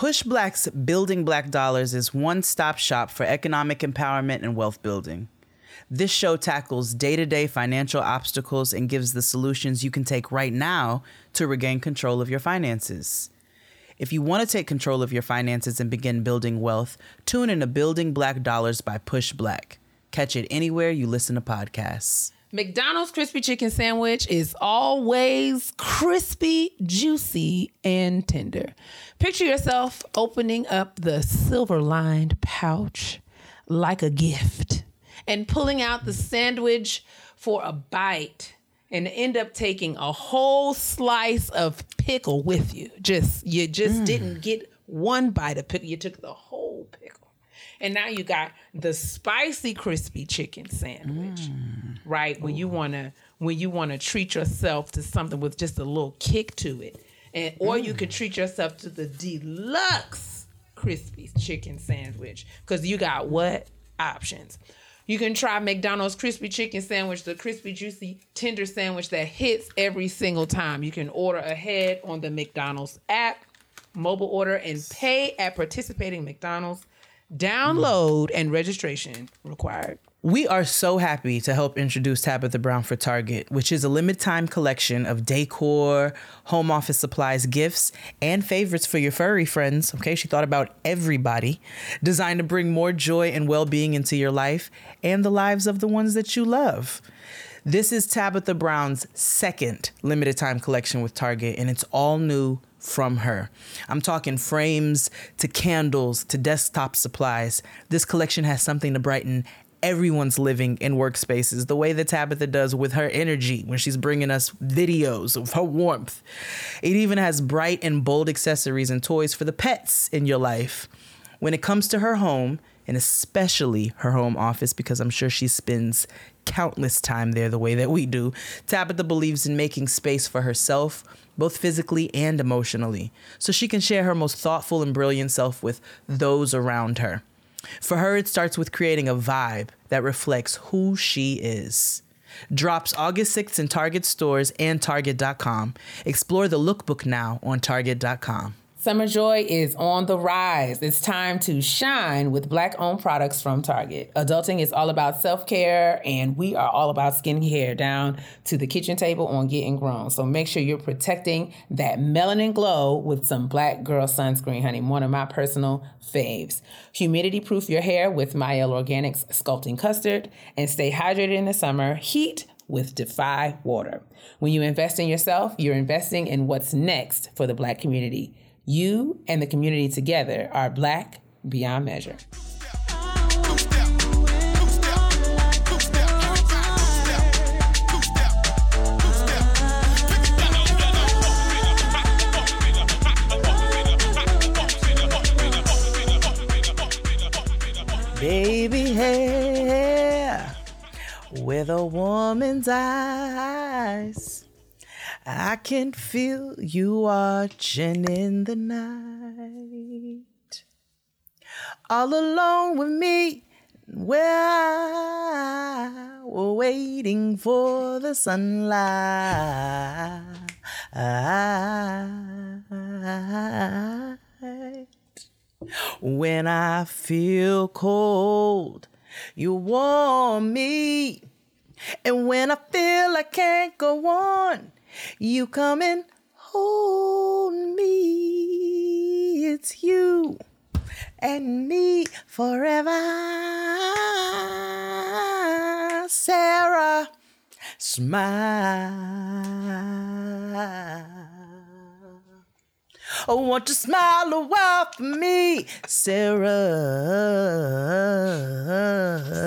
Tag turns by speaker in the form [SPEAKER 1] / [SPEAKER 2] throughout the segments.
[SPEAKER 1] Push Black's Building Black Dollars is one stop shop for economic empowerment and wealth building. This show tackles day to day financial obstacles and gives the solutions you can take right now to regain control of your finances. If you want to take control of your finances and begin building wealth, tune in to Building Black Dollars by Push Black. Catch it anywhere you listen to podcasts.
[SPEAKER 2] McDonald's crispy chicken sandwich is always crispy, juicy, and tender. Picture yourself opening up the silver lined pouch like a gift and pulling out the sandwich for a bite and end up taking a whole slice of pickle with you. Just you just mm. didn't get one bite of pickle, you took the whole pickle. And now you got the spicy crispy chicken sandwich. Mm. Right? When you mm. wanna when you wanna treat yourself to something with just a little kick to it. And or you could mm. treat yourself to the deluxe crispy chicken sandwich. Cause you got what? Options. You can try McDonald's crispy chicken sandwich, the crispy, juicy, tender sandwich that hits every single time. You can order ahead on the McDonald's app, mobile order, and pay at participating McDonald's. Mm. Download and registration required.
[SPEAKER 1] We are so happy to help introduce Tabitha Brown for Target, which is a limited time collection of decor, home office supplies, gifts, and favorites for your furry friends. Okay, she thought about everybody, designed to bring more joy and well being into your life and the lives of the ones that you love. This is Tabitha Brown's second limited time collection with Target, and it's all new from her. I'm talking frames to candles to desktop supplies. This collection has something to brighten everyone's living in workspaces the way that Tabitha does with her energy when she's bringing us videos of her warmth. It even has bright and bold accessories and toys for the pets in your life. When it comes to her home, and especially her home office, because I'm sure she spends countless time there the way that we do, Tabitha believes in making space for herself, both physically and emotionally, so she can share her most thoughtful and brilliant self with those around her. For her, it starts with creating a vibe that reflects who she is. Drops August 6th in Target stores and Target.com. Explore the lookbook now on Target.com.
[SPEAKER 2] Summer joy is on the rise. It's time to shine with black owned products from Target. Adulting is all about self care, and we are all about skincare down to the kitchen table on Getting Grown. So make sure you're protecting that melanin glow with some Black Girl sunscreen, honey. One of my personal faves. Humidity proof your hair with Mielle Organics Sculpting Custard, and stay hydrated in the summer. Heat with Defy Water. When you invest in yourself, you're investing in what's next for the Black community. You and the community together are Black beyond measure.
[SPEAKER 1] Baby hair with a woman's eyes. I can feel you watching in the night. All alone with me, were waiting for the sunlight. When I feel cold, you warm me. And when I feel I can't go on, you come and hold me. It's you and me forever. Sarah, smile. Oh, won't you smile a while for me, Sarah?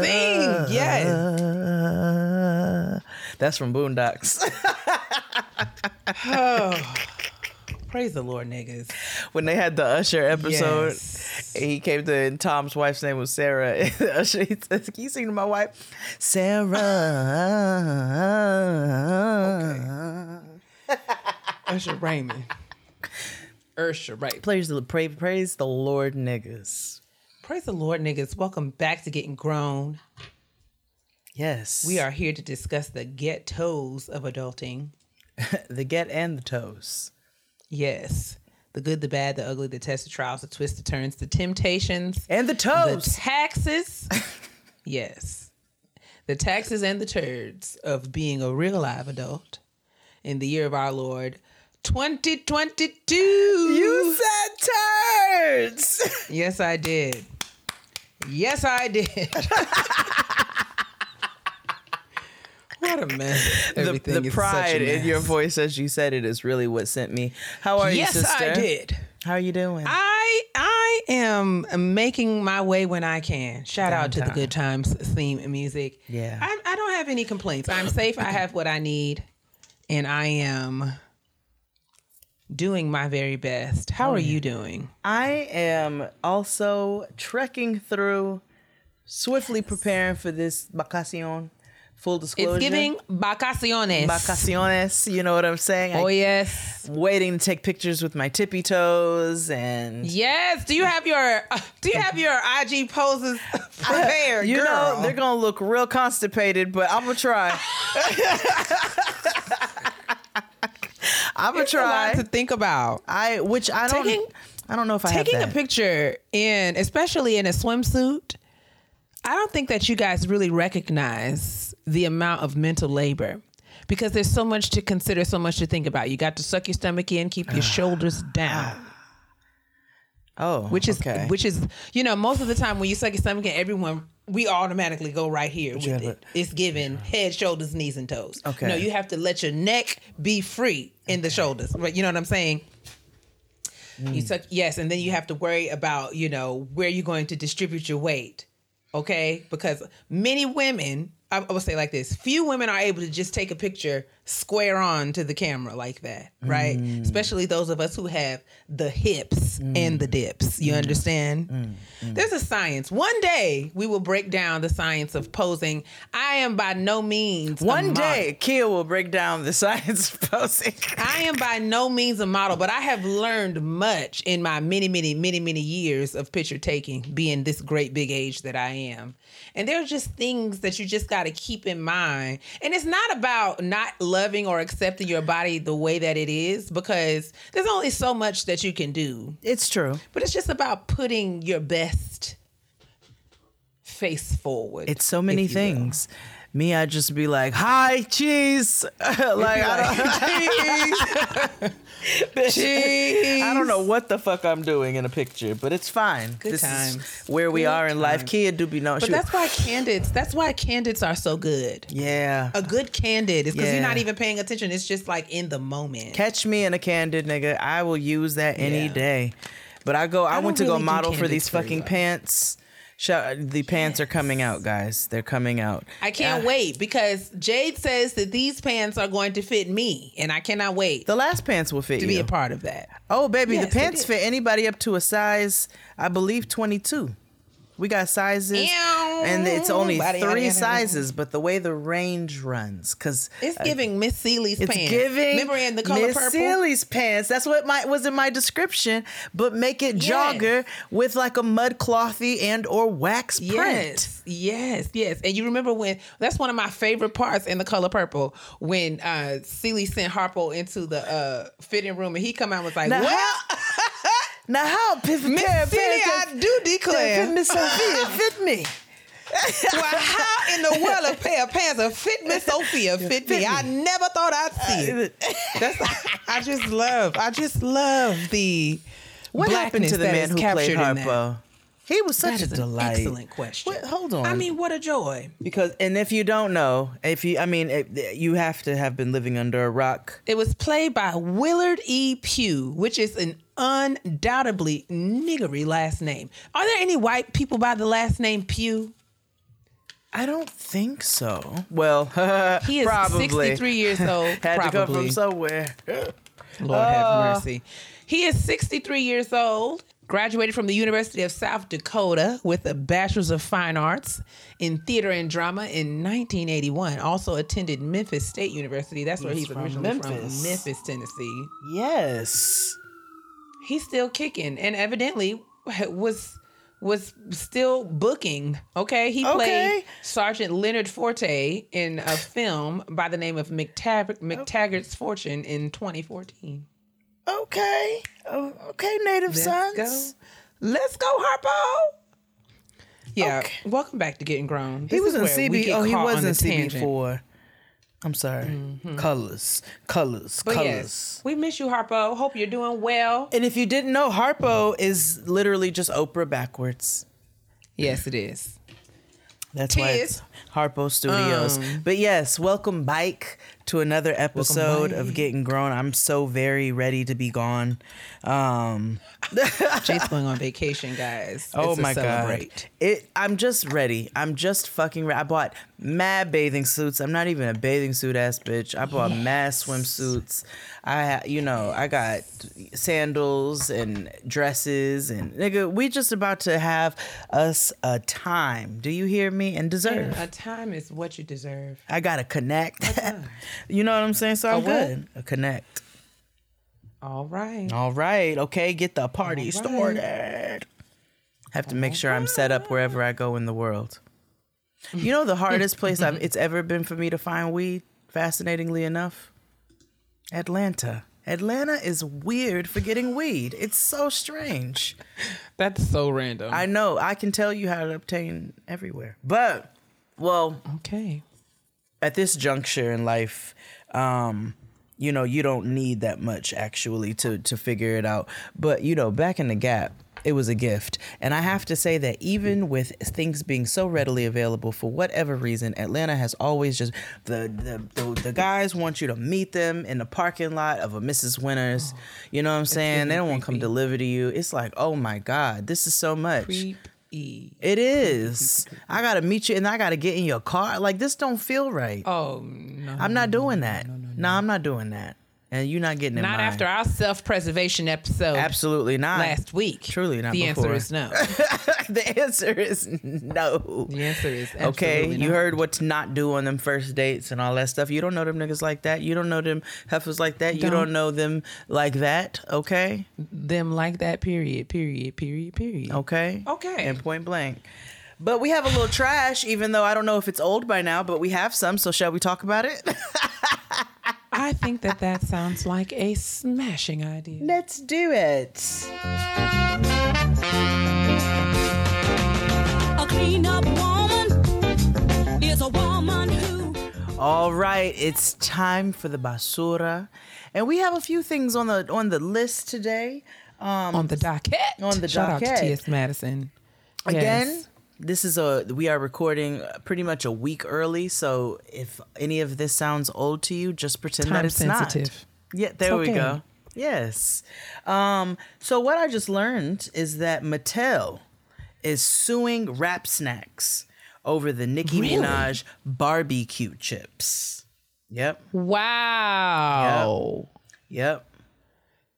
[SPEAKER 2] Sing, yes.
[SPEAKER 1] That's from Boondocks.
[SPEAKER 2] Oh, praise the Lord, niggas.
[SPEAKER 1] when they had the Usher episode,
[SPEAKER 2] Yes.
[SPEAKER 1] and he came to, and Tom's wife's name was Sarah. And Usher, he says, Can you sing to my wife? Sarah.
[SPEAKER 2] Usher Raymond. Usher, right.
[SPEAKER 1] Praise the, praise, praise the Lord, niggas.
[SPEAKER 2] Praise the Lord, niggas. Welcome back to Getting Grown.
[SPEAKER 1] Yes.
[SPEAKER 2] We are here to discuss the get toes of adulting.
[SPEAKER 1] the get and the toes.
[SPEAKER 2] Yes. the good, the bad, the ugly, the test, the trials, the twists, the turns, the temptations,
[SPEAKER 1] And the toes.
[SPEAKER 2] the taxes. yes. The taxes and the turds of being a real live adult in the year of our Lord 2022.
[SPEAKER 1] you said turds.
[SPEAKER 2] Yes, I did. Yes, I did. What a mess.
[SPEAKER 1] the
[SPEAKER 2] Everything
[SPEAKER 1] the
[SPEAKER 2] is such a
[SPEAKER 1] pride in your voice as you said it is really what sent me. How are you,
[SPEAKER 2] Yes. I did.
[SPEAKER 1] How are you doing?
[SPEAKER 2] I I am making my way when I can. Shout out to the Good Times theme music.
[SPEAKER 1] Yeah.
[SPEAKER 2] I, I don't have any complaints. I'm safe. I have what I need, and I am doing my very best. How
[SPEAKER 1] Oh,
[SPEAKER 2] are you mm. doing?
[SPEAKER 1] I am also trekking through, swiftly preparing for this vacacion. Full disclosure.
[SPEAKER 2] It's giving vacaciones.
[SPEAKER 1] vacaciones. You know what I'm saying?
[SPEAKER 2] Oh
[SPEAKER 1] I-
[SPEAKER 2] yes,
[SPEAKER 1] waiting to take pictures with my tippy toes and
[SPEAKER 2] yes. Do you have your uh, Do you have your IG poses prepared?
[SPEAKER 1] you
[SPEAKER 2] girl?
[SPEAKER 1] know they're gonna look real constipated, but I'm gonna try. I'm gonna
[SPEAKER 2] It's a lot
[SPEAKER 1] try.
[SPEAKER 2] to think about.
[SPEAKER 1] I which I don't.
[SPEAKER 2] Taking-
[SPEAKER 1] I don't know if I
[SPEAKER 2] taking a picture in especially in a swimsuit i don't think that you guys really recognize the amount of mental labor. Because there's so much to consider so much to think about. You got to suck your stomach in keep your shoulders down.
[SPEAKER 1] Oh,
[SPEAKER 2] which is
[SPEAKER 1] okay.
[SPEAKER 2] which is you know most of the time when you suck your stomach in everyone we automatically go right here with it. It's given head shoulders knees and toes.
[SPEAKER 1] Okay.
[SPEAKER 2] no you have to let your neck be free in the shoulders. Right you know what i'm saying?
[SPEAKER 1] Mm.
[SPEAKER 2] you suck yes and then you have to worry about you know where you're going to distribute your weight okay? Because many women I would say like this. Few women are able to just take a picture square on to the camera like that right?
[SPEAKER 1] Mm.
[SPEAKER 2] especially those of us who have the hips and the dips.
[SPEAKER 1] Mm.
[SPEAKER 2] you understand there's a science. One day we will break down the science of posing. I am by no means a
[SPEAKER 1] One day, Kia will break down the science of posing.
[SPEAKER 2] I am by no means a model, but I have learned much in my many, many, many, many years of picture taking, being this great big age that I am. And there are just things that you just got to keep in mind. And it's not about not loving or accepting your body the way that it is, because there's only so much that you can do.
[SPEAKER 1] It's true.
[SPEAKER 2] But it's just about putting your best face forward.
[SPEAKER 1] It's so many
[SPEAKER 2] things. will.
[SPEAKER 1] Me, I'd just be like, "Hi, cheese." like, I don't,
[SPEAKER 2] Cheese.
[SPEAKER 1] I don't know what the fuck I'm doing in a picture, but it's fine.
[SPEAKER 2] Good
[SPEAKER 1] this
[SPEAKER 2] times.
[SPEAKER 1] is where we
[SPEAKER 2] Good
[SPEAKER 1] are in life.
[SPEAKER 2] times.
[SPEAKER 1] Kia do be no
[SPEAKER 2] But
[SPEAKER 1] shoot.
[SPEAKER 2] that's why candidates, that's why candidates are so good.
[SPEAKER 1] yeah.
[SPEAKER 2] a good candid is because
[SPEAKER 1] Yeah.
[SPEAKER 2] you're not even paying attention. It's just like in the moment.
[SPEAKER 1] Catch me in a candid, nigga. I will use that any
[SPEAKER 2] Yeah.
[SPEAKER 1] day. But I go. I,
[SPEAKER 2] don't
[SPEAKER 1] went to go
[SPEAKER 2] really do
[SPEAKER 1] model for these fucking
[SPEAKER 2] well.
[SPEAKER 1] pants. Shout, the pants are coming out, guys. They're coming out.
[SPEAKER 2] I can't
[SPEAKER 1] Uh,
[SPEAKER 2] wait because Jade says that these pants are going to fit me, and I cannot wait
[SPEAKER 1] The last pants will fit
[SPEAKER 2] to
[SPEAKER 1] you.
[SPEAKER 2] be a part of that.
[SPEAKER 1] Oh, baby,
[SPEAKER 2] Yes,
[SPEAKER 1] the pants fit anybody up to a size, I believe, 22. We got sizes,
[SPEAKER 2] Ew.
[SPEAKER 1] and it's only
[SPEAKER 2] Body,
[SPEAKER 1] three
[SPEAKER 2] yada.
[SPEAKER 1] sizes, but the way the range runs, because
[SPEAKER 2] It's giving Miss Celie's pants.
[SPEAKER 1] it's
[SPEAKER 2] pants.
[SPEAKER 1] giving
[SPEAKER 2] Remember in the color
[SPEAKER 1] Miss
[SPEAKER 2] purple?
[SPEAKER 1] Celie's pants. That's what my was in my description, but make it
[SPEAKER 2] Yes.
[SPEAKER 1] jogger with like a mud clothy and or wax print.
[SPEAKER 2] Yes, yes, yes. And you remember when that's one of my favorite parts in the color purple when uh Celie sent Harpo into the uh fitting room and he come out and was like,
[SPEAKER 1] Now now how p-
[SPEAKER 2] Miss
[SPEAKER 1] pair of
[SPEAKER 2] Celie,
[SPEAKER 1] pants
[SPEAKER 2] I do declare.
[SPEAKER 1] fit Miss Sofia fit me.
[SPEAKER 2] well, how in the world a pair of pants that fit Miss Sofia fit me? I never thought I'd uh, see it. That's I just love. I just love the
[SPEAKER 1] What happened to the man who
[SPEAKER 2] captured
[SPEAKER 1] played. Harpo? He was such a
[SPEAKER 2] an
[SPEAKER 1] delight.
[SPEAKER 2] excellent question.
[SPEAKER 1] What- hold on.
[SPEAKER 2] I mean, what a joy.
[SPEAKER 1] because and if you don't know, if you, I mean, it, you have to have been living under a rock.
[SPEAKER 2] It was played by Willard E. Pugh, which is an undoubtedly niggery last name. Are there any white people by the last name Pugh?
[SPEAKER 1] I don't think so. Well,
[SPEAKER 2] He is
[SPEAKER 1] probably
[SPEAKER 2] 63 years old.
[SPEAKER 1] had to come from somewhere.
[SPEAKER 2] Lord have uh, mercy. He is 63 years old, graduated from the University of South Dakota with a Bachelor's of Fine Arts in Theater and Drama in 1981. Also attended Memphis State University. That's where
[SPEAKER 1] He's
[SPEAKER 2] he's,
[SPEAKER 1] from
[SPEAKER 2] originally
[SPEAKER 1] Memphis.
[SPEAKER 2] from, Memphis, Tennessee.
[SPEAKER 1] Yes.
[SPEAKER 2] He's still kicking and evidently was was still booking. Okay, he
[SPEAKER 1] Okay.
[SPEAKER 2] played Sergeant Leonard Forte in a film by the name of McTag- McTaggart's Fortune in 2014.
[SPEAKER 1] Okay. Oh, okay, Native
[SPEAKER 2] Let's
[SPEAKER 1] Sons.
[SPEAKER 2] go. Let's go, Harpo. Yeah.
[SPEAKER 1] Okay.
[SPEAKER 2] Welcome back to Getting Grown.
[SPEAKER 1] He was in CB. Oh, he was in. CB4. I'm sorry. Mm-hmm. Colors. Colors.
[SPEAKER 2] But
[SPEAKER 1] colors.
[SPEAKER 2] yes, we miss you, Harpo. Hope you're doing well.
[SPEAKER 1] And if you didn't know, Harpo is literally just Oprah backwards.
[SPEAKER 2] Yes, it is.
[SPEAKER 1] That's why it's Harpo Studios. Um, but yes, welcome bike to another episode of. Getting Grown. I'm so very ready to be gone. Um,
[SPEAKER 2] Jake's going on vacation, guys.
[SPEAKER 1] oh
[SPEAKER 2] It's
[SPEAKER 1] my god, it! I'm just ready. I'm just fucking. Re- I bought mad bathing suits. I'm not even a bathing suit ass bitch. I bought mad swimsuits. I, you know, I got sandals and dresses and nigga. We just about to have us a time. Do you hear me? And deserve.
[SPEAKER 2] A time is what you deserve.
[SPEAKER 1] I gotta connect. you know what I'm saying? So I'm good. A connect.
[SPEAKER 2] All right.
[SPEAKER 1] All right. Okay. Get the party
[SPEAKER 2] right.
[SPEAKER 1] started. Have to make sure I'm set up wherever I go in the world. You know the hardest place I've, it's ever been for me to find weed. Fascinatingly enough, Atlanta. Atlanta is weird for getting weed. It's so strange.
[SPEAKER 2] That's so random.
[SPEAKER 1] I know. I can tell you how to obtain everywhere, but well,
[SPEAKER 2] okay.
[SPEAKER 1] At this juncture in life, um, you know, you don't need that much actually to to figure it out. But you know, back in the gap, it was a gift. And I have to say that even with things being so readily available for whatever reason, Atlanta has always just the the, the, the guys want you to meet them in the parking lot of a Mrs. Winner's. You know what I'm saying? They don't want to come deliver to you. It's like, oh my God, this is so much.
[SPEAKER 2] Creep
[SPEAKER 1] It is. I gotta meet you and I gotta get in your car. Like this don't feel right.
[SPEAKER 2] Oh no.
[SPEAKER 1] I'm not doing that. No, I'm not doing that. And you're not getting in
[SPEAKER 2] Not
[SPEAKER 1] mine.
[SPEAKER 2] after our self-preservation episode
[SPEAKER 1] Absolutely not.
[SPEAKER 2] last week.
[SPEAKER 1] Truly not
[SPEAKER 2] The
[SPEAKER 1] before.
[SPEAKER 2] answer is no.
[SPEAKER 1] the answer is no.
[SPEAKER 2] The answer is absolutely.
[SPEAKER 1] Okay, you
[SPEAKER 2] not.
[SPEAKER 1] heard what to not do on them first dates and all that stuff. You don't know them niggas like that. You don't know them heifers like that. You
[SPEAKER 2] Don't.
[SPEAKER 1] don't know them like that. Okay,
[SPEAKER 2] them like that. Period. Period. Period. Period.
[SPEAKER 1] okay,
[SPEAKER 2] Okay.
[SPEAKER 1] and point blank. But we have a little trash, even though I don't know if it's old by now. But we have some. So shall we talk about it?
[SPEAKER 2] I think that that sounds like a smashing idea.
[SPEAKER 1] Let's do it.
[SPEAKER 3] A clean up woman is a woman who
[SPEAKER 1] All right, it's time for the basura, and we have a few things on the on the list today. Um,
[SPEAKER 2] on the docket.
[SPEAKER 1] On the
[SPEAKER 2] Shout out to T.S. Madison.
[SPEAKER 1] again,
[SPEAKER 2] Yes.
[SPEAKER 1] This is a we are recording pretty much a week early, so if any of this sounds old to you, just pretend that
[SPEAKER 2] Time
[SPEAKER 1] it's not.
[SPEAKER 2] sensitive.
[SPEAKER 1] Yeah, there we go. Yes. Um, so what I just learned is that Mattel is suing Rap Snacks over the Nicki
[SPEAKER 2] Really?
[SPEAKER 1] Minaj barbecue chips. Yep.
[SPEAKER 2] Wow.
[SPEAKER 1] Yep.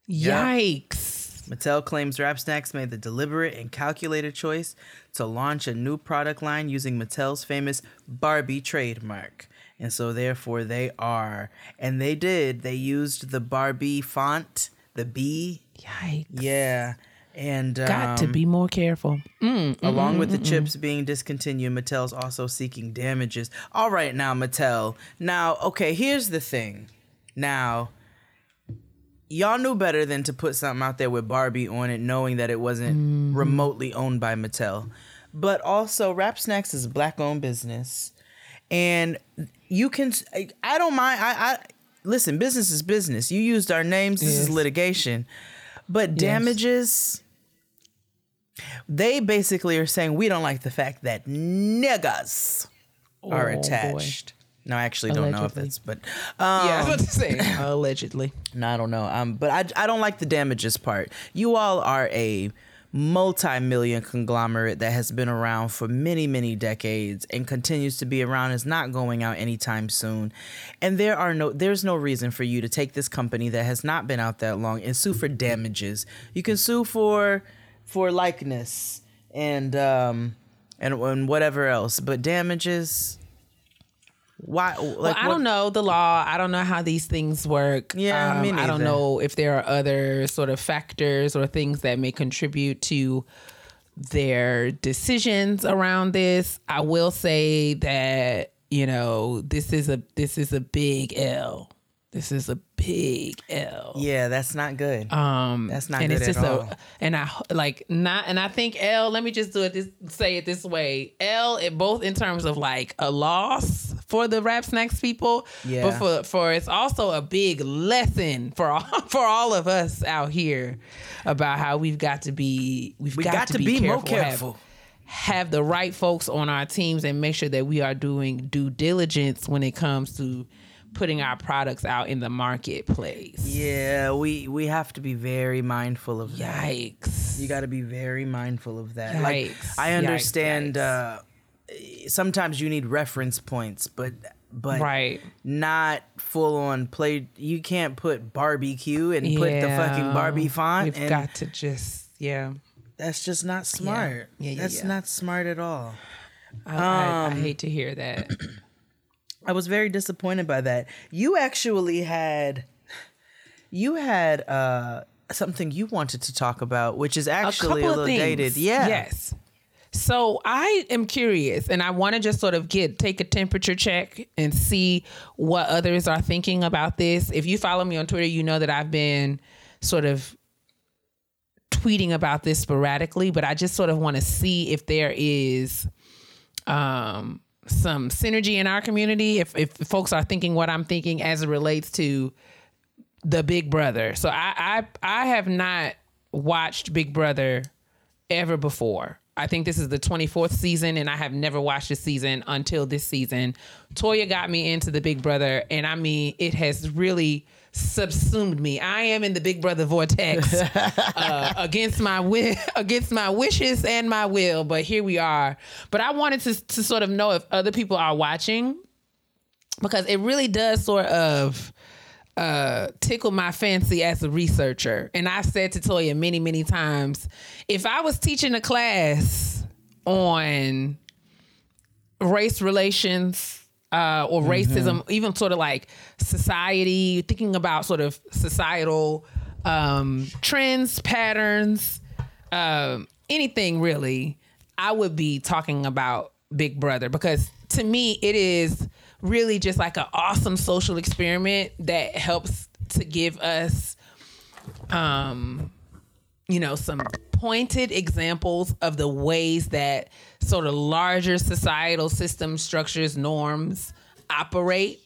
[SPEAKER 1] Yeah.
[SPEAKER 2] Yikes.
[SPEAKER 1] Mattel claims Rap Snacks made the deliberate and calculated choice to launch a new product line using Mattel's famous Barbie trademark. And so, therefore, they are. And they did. They used the Barbie font, the B.
[SPEAKER 2] Yikes.
[SPEAKER 1] Yeah. And
[SPEAKER 2] Got to
[SPEAKER 1] um,
[SPEAKER 2] be more careful.
[SPEAKER 1] Mm, mm, along mm, with the chips being discontinued, Mattel's also seeking damages. All right, now, Mattel. Now, okay, here's the thing. Now, y'all knew better than to put something out there with Barbie on it, knowing that it wasn't mm-hmm. remotely owned by Mattel. But also, Rap Snacks is a black owned business. And you can, I- don't mind. I, I listen, business is business. You used our names, this is litigation. But damages, they basically are saying we don't like the fact that niggas are
[SPEAKER 2] Oh, boy.
[SPEAKER 1] attached. No, I actually don't know if
[SPEAKER 2] Allegedly.
[SPEAKER 1] it's, but um,
[SPEAKER 2] yeah, I was about to say allegedly.
[SPEAKER 1] no, I don't know. Um, but I I don't like the damages part. You all are a multi-million conglomerate that has been around for many many decades and continues to be around is not going out anytime soon. And there are no there's no reason for you to take this company that has not been out that long and sue for damages. You can sue for for likeness and um and, and whatever else but damages why like
[SPEAKER 2] Well, I
[SPEAKER 1] what-
[SPEAKER 2] don't know the law. I don't know how these things work.
[SPEAKER 1] Yeah, me um,
[SPEAKER 2] I don't know if there are other sort of factors or things that may contribute to their decisions around this. I will say that you know this is a this is a big L. This is a big L.
[SPEAKER 1] Yeah, that's not good.
[SPEAKER 2] Um,
[SPEAKER 1] That's not
[SPEAKER 2] and
[SPEAKER 1] good
[SPEAKER 2] it's
[SPEAKER 1] at
[SPEAKER 2] just
[SPEAKER 1] all.
[SPEAKER 2] a and I like not and I think L. Let me just do it this say it this way. L. It both in terms of like a loss for the rap snacks people,
[SPEAKER 1] Yeah.
[SPEAKER 2] but for for it's also a big lesson for all for all of us out here about how we've got to be we've
[SPEAKER 1] we
[SPEAKER 2] got,
[SPEAKER 1] got,
[SPEAKER 2] to,
[SPEAKER 1] to
[SPEAKER 2] be,
[SPEAKER 1] be,
[SPEAKER 2] careful,
[SPEAKER 1] more careful.
[SPEAKER 2] Have, have the right folks on our teams and make sure that we are doing due diligence when it comes to putting our products out in the marketplace.
[SPEAKER 1] Yeah, we we have to be very mindful of that.
[SPEAKER 2] Yikes.
[SPEAKER 1] You got to be very mindful of that. Like I understand
[SPEAKER 2] yikes.
[SPEAKER 1] uh sometimes you need reference points, but but
[SPEAKER 2] Right.
[SPEAKER 1] not full on play. You can't put barbecue and put the fucking Barbie font
[SPEAKER 2] We've
[SPEAKER 1] and
[SPEAKER 2] got to just yeah.
[SPEAKER 1] that's just not smart.
[SPEAKER 2] Yeah, yeah,
[SPEAKER 1] that's
[SPEAKER 2] yeah.
[SPEAKER 1] not smart at all.
[SPEAKER 2] I, I, I
[SPEAKER 1] Um,
[SPEAKER 2] hate to hear that.
[SPEAKER 1] I was very disappointed by that. You actually had you had uh something you wanted to talk about, which is actually a, little dated. Yeah.
[SPEAKER 2] Yes. So I am curious, and I want to just sort of get take a temperature check and see what others are thinking about this. If you follow me on Twitter, you know that I've been sort of tweeting about this sporadically, but I just sort of want to see if there is um, some synergy in our community. If if folks are thinking what I'm thinking as it relates to the Big Brother. So I I I have not watched Big Brother ever before. I think this is the 24th season, and I have never watched a season until this season. Toya got me into the Big Brother, and I mean, it has really subsumed me. I am in the Big Brother vortex uh, against my wi- against my wishes and my will, but here we are. But I wanted to to sort of know if other people are watching because it really does sort of uh, tickle my fancy as a researcher. And I've said to Toya many, many times, if I was teaching a class on race relations uh, or racism, even sort of like society, thinking about sort of societal um, trends, patterns, um, anything really, I would be talking about Big Brother because to me, it is really just like an awesome social experiment that helps to give us um you know some pointed examples of the ways that sort of larger societal system structures norms operate.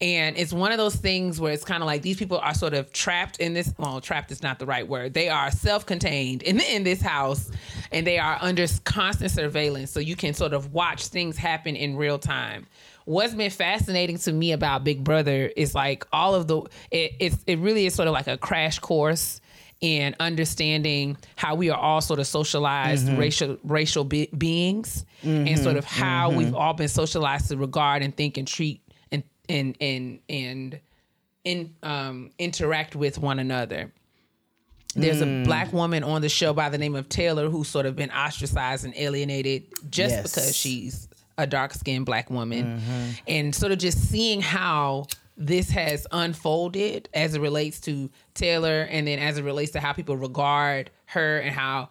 [SPEAKER 2] And it's one of those things where it's kind of like these people are sort of trapped in this well trapped is not the right word. They are self-contained in, in this house and they are under constant surveillance so you can sort of watch things happen in real time. What's been fascinating to me about big brother is like all of the it, it's it really is sort of like a crash course in understanding how we are all sort of socialized mm-hmm. racial racial be- beings and mm-hmm. sort of how mm-hmm. we've all been socialized to regard and think and treat and and and and in um interact with one another. There's a mm. black woman on the show by the name of Taylor who's sort of been ostracized and alienated just
[SPEAKER 1] Yes.
[SPEAKER 2] because she's a dark skinned black woman. And sort of just seeing how this has unfolded as it relates to Taylor and then as it relates to how people regard her and how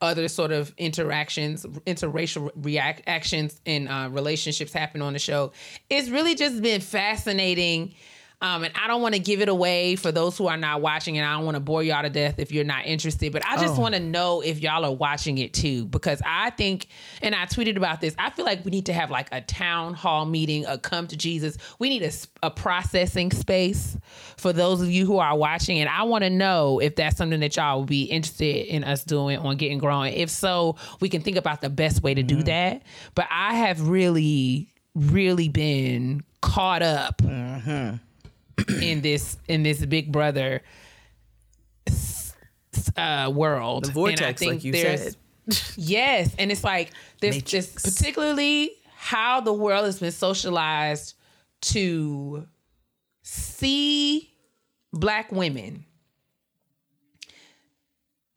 [SPEAKER 2] other sort of interactions, interracial react actions and uh, relationships happen on the show. It's really just been fascinating. Um, and I don't want to give it away for those who are not watching, and I don't want to bore y'all to death if you're not interested. But I just
[SPEAKER 1] Oh.
[SPEAKER 2] want to know if y'all are watching it too, because I think, and I tweeted about this. I feel like we need to have like a town hall meeting, a come to Jesus. We need a processing space for those of you who are watching, and I want to know if that's something that y'all would be interested in us doing on getting growing. If so, we can think about the best way to do that. But I have really, really been caught up in this in this Big Brother uh, world.
[SPEAKER 1] The
[SPEAKER 2] And I
[SPEAKER 1] vortex,
[SPEAKER 2] think
[SPEAKER 1] like you said.
[SPEAKER 2] Yes, and it's like this, this particularly how the world has been socialized to see black women.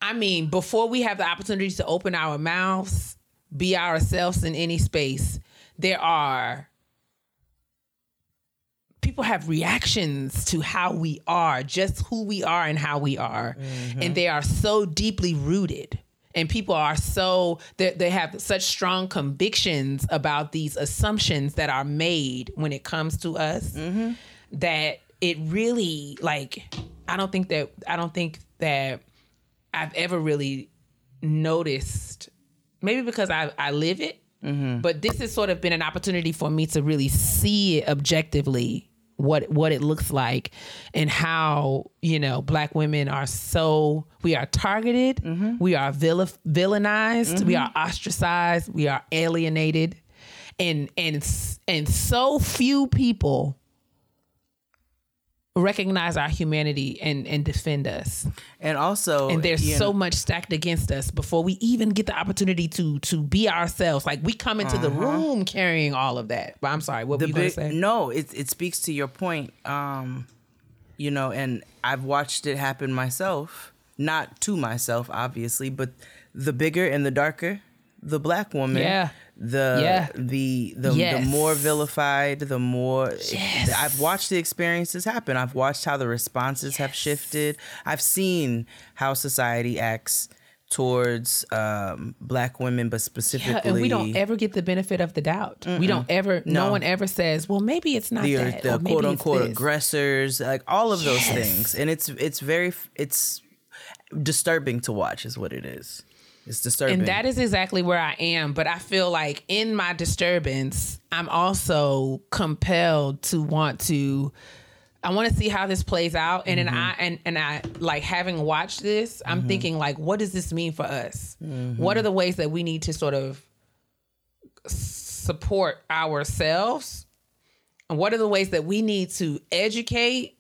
[SPEAKER 2] I mean, before we have the opportunity to open our mouths, be ourselves in any space, there are people have reactions to how we are, just who we are and how we are. Mm-hmm. And they are so deeply rooted. And people are so they, they have such strong convictions about these assumptions that are made when it comes to us mm-hmm. that it really like I don't think that I don't think that I've ever really noticed maybe because I I live it, mm-hmm. but this has sort of been an opportunity for me to really see it objectively what what it looks like and how you know black women are so we are targeted mm-hmm. we are vil- villainized we mm-hmm. are ostracized we are alienated. And and and so few people recognize our humanity and and defend us
[SPEAKER 1] And also,
[SPEAKER 2] and there's so
[SPEAKER 1] know,
[SPEAKER 2] much stacked against us before we even get the opportunity to to be ourselves like we come into the room carrying all of that but i'm sorry what were
[SPEAKER 1] Uh-huh.
[SPEAKER 2] you gonna say
[SPEAKER 1] no, it it speaks to your point. Um, you know, and I've watched it happen myself, not to myself, obviously, but the bigger and the darker the black woman,
[SPEAKER 2] Yeah.
[SPEAKER 1] The
[SPEAKER 2] Yeah.
[SPEAKER 1] the the,
[SPEAKER 2] Yes.
[SPEAKER 1] the more vilified, the more
[SPEAKER 2] Yes.
[SPEAKER 1] I've watched the experiences happen. I've watched how the responses have shifted. I've seen how society acts towards um, black women, but specifically,
[SPEAKER 2] Yeah, and we don't ever get the benefit of the doubt. We don't ever. No.
[SPEAKER 1] No.
[SPEAKER 2] one ever says, "Well, maybe it's not
[SPEAKER 1] the,
[SPEAKER 2] that."
[SPEAKER 1] the quote unquote
[SPEAKER 2] this."
[SPEAKER 1] aggressors, like all of those things, and it's it's very it's disturbing to watch, is what it is. It's disturbing.
[SPEAKER 2] And that is exactly where I am. But I feel like in my disturbance, I'm also compelled to want to. I want to see how this plays out, and then mm-hmm. I and and I like having watched this. I'm mm-hmm. thinking like, what does this mean for us? Mm-hmm. What are the ways that we need to sort of support ourselves? And what are the ways that we need to educate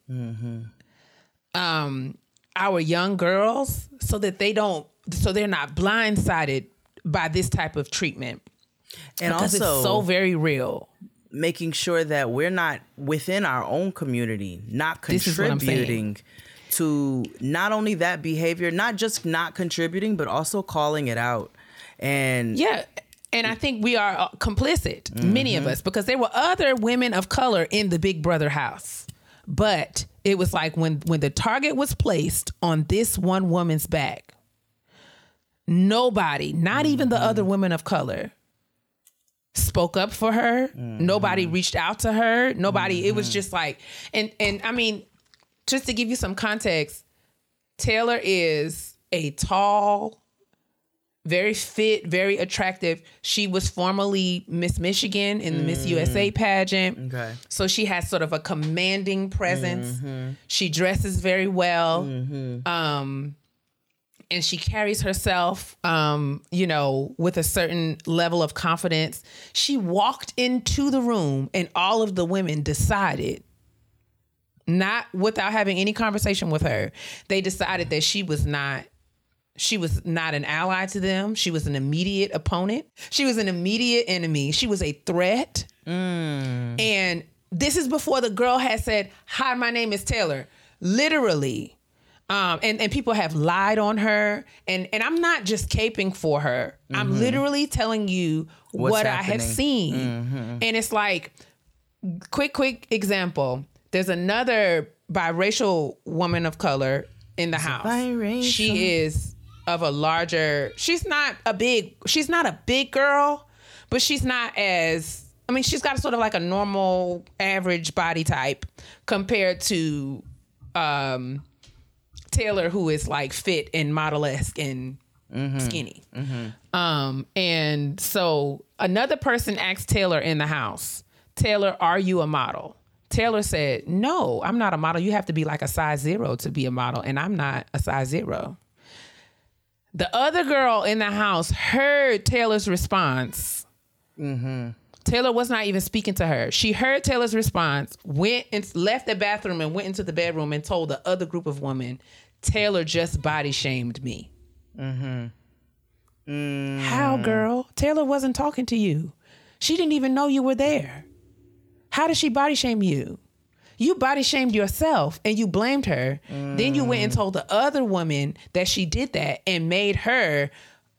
[SPEAKER 2] um, our young girls so that they don't, so they're not blindsided by this type of treatment?
[SPEAKER 1] and
[SPEAKER 2] Because
[SPEAKER 1] also
[SPEAKER 2] it's so very real.
[SPEAKER 1] making sure that we're not within our own community, not
[SPEAKER 2] This is what I'm saying.
[SPEAKER 1] contributing to not only that behavior, not just not contributing, but also calling it out. And
[SPEAKER 2] Yeah. And I think we are uh, complicit, many of us, because there were other women of color in the Big Brother house. But it was like when when the target was placed on this one woman's back, nobody, not even the other mm-hmm. women of color, spoke up for her. Nobody mm-hmm. reached out to her. Nobody. It was mm-hmm. just like, and and I mean, just to give you some context, Taylor is a tall, very fit, very attractive. She was formerly Miss Michigan in the Miss USA mm. pageant.
[SPEAKER 1] Okay.
[SPEAKER 2] So she has sort of a commanding presence. She dresses very well. Um and she carries herself um, you know, with a certain level of confidence. She walked into the room and all of the women decided not without having any conversation with her. They decided that she was not she was not an ally to them. She was an immediate opponent. She was an immediate enemy. She was a threat. And this is before the girl had said, Hi, my name is Taylor. Literally. Um, and, and people have lied on her. And, and I'm not just caping for her. I'm literally telling you
[SPEAKER 1] What's
[SPEAKER 2] what I have
[SPEAKER 1] happening.
[SPEAKER 2] seen. And it's like, quick, quick example. There's another biracial woman of color in the house.
[SPEAKER 1] biracial.
[SPEAKER 2] She is of a larger. She's not a big. She's not a big girl, but she's not as. I mean, she's got sort of like a normal, average body type compared to um, Taylor, who is like fit and model esque and mm-hmm. skinny. Mm-hmm. Um, and so another person asked Taylor in the house, Taylor, are you a model? Taylor said, No, I'm not a model. You have to be like a size zero to be a model, and I'm not a size zero. The other girl in the house heard Taylor's response. Mm-hmm. Taylor was not even speaking to her. She heard Taylor's response, went and left the bathroom and went into the bedroom and told the other group of women, Taylor just body shamed me. Mm-hmm. Mm. How, girl? Taylor wasn't talking to you. She didn't even know you were there. How did she body shame you? You body shamed yourself and you blamed her. Then you went and told the other woman that she did that and made her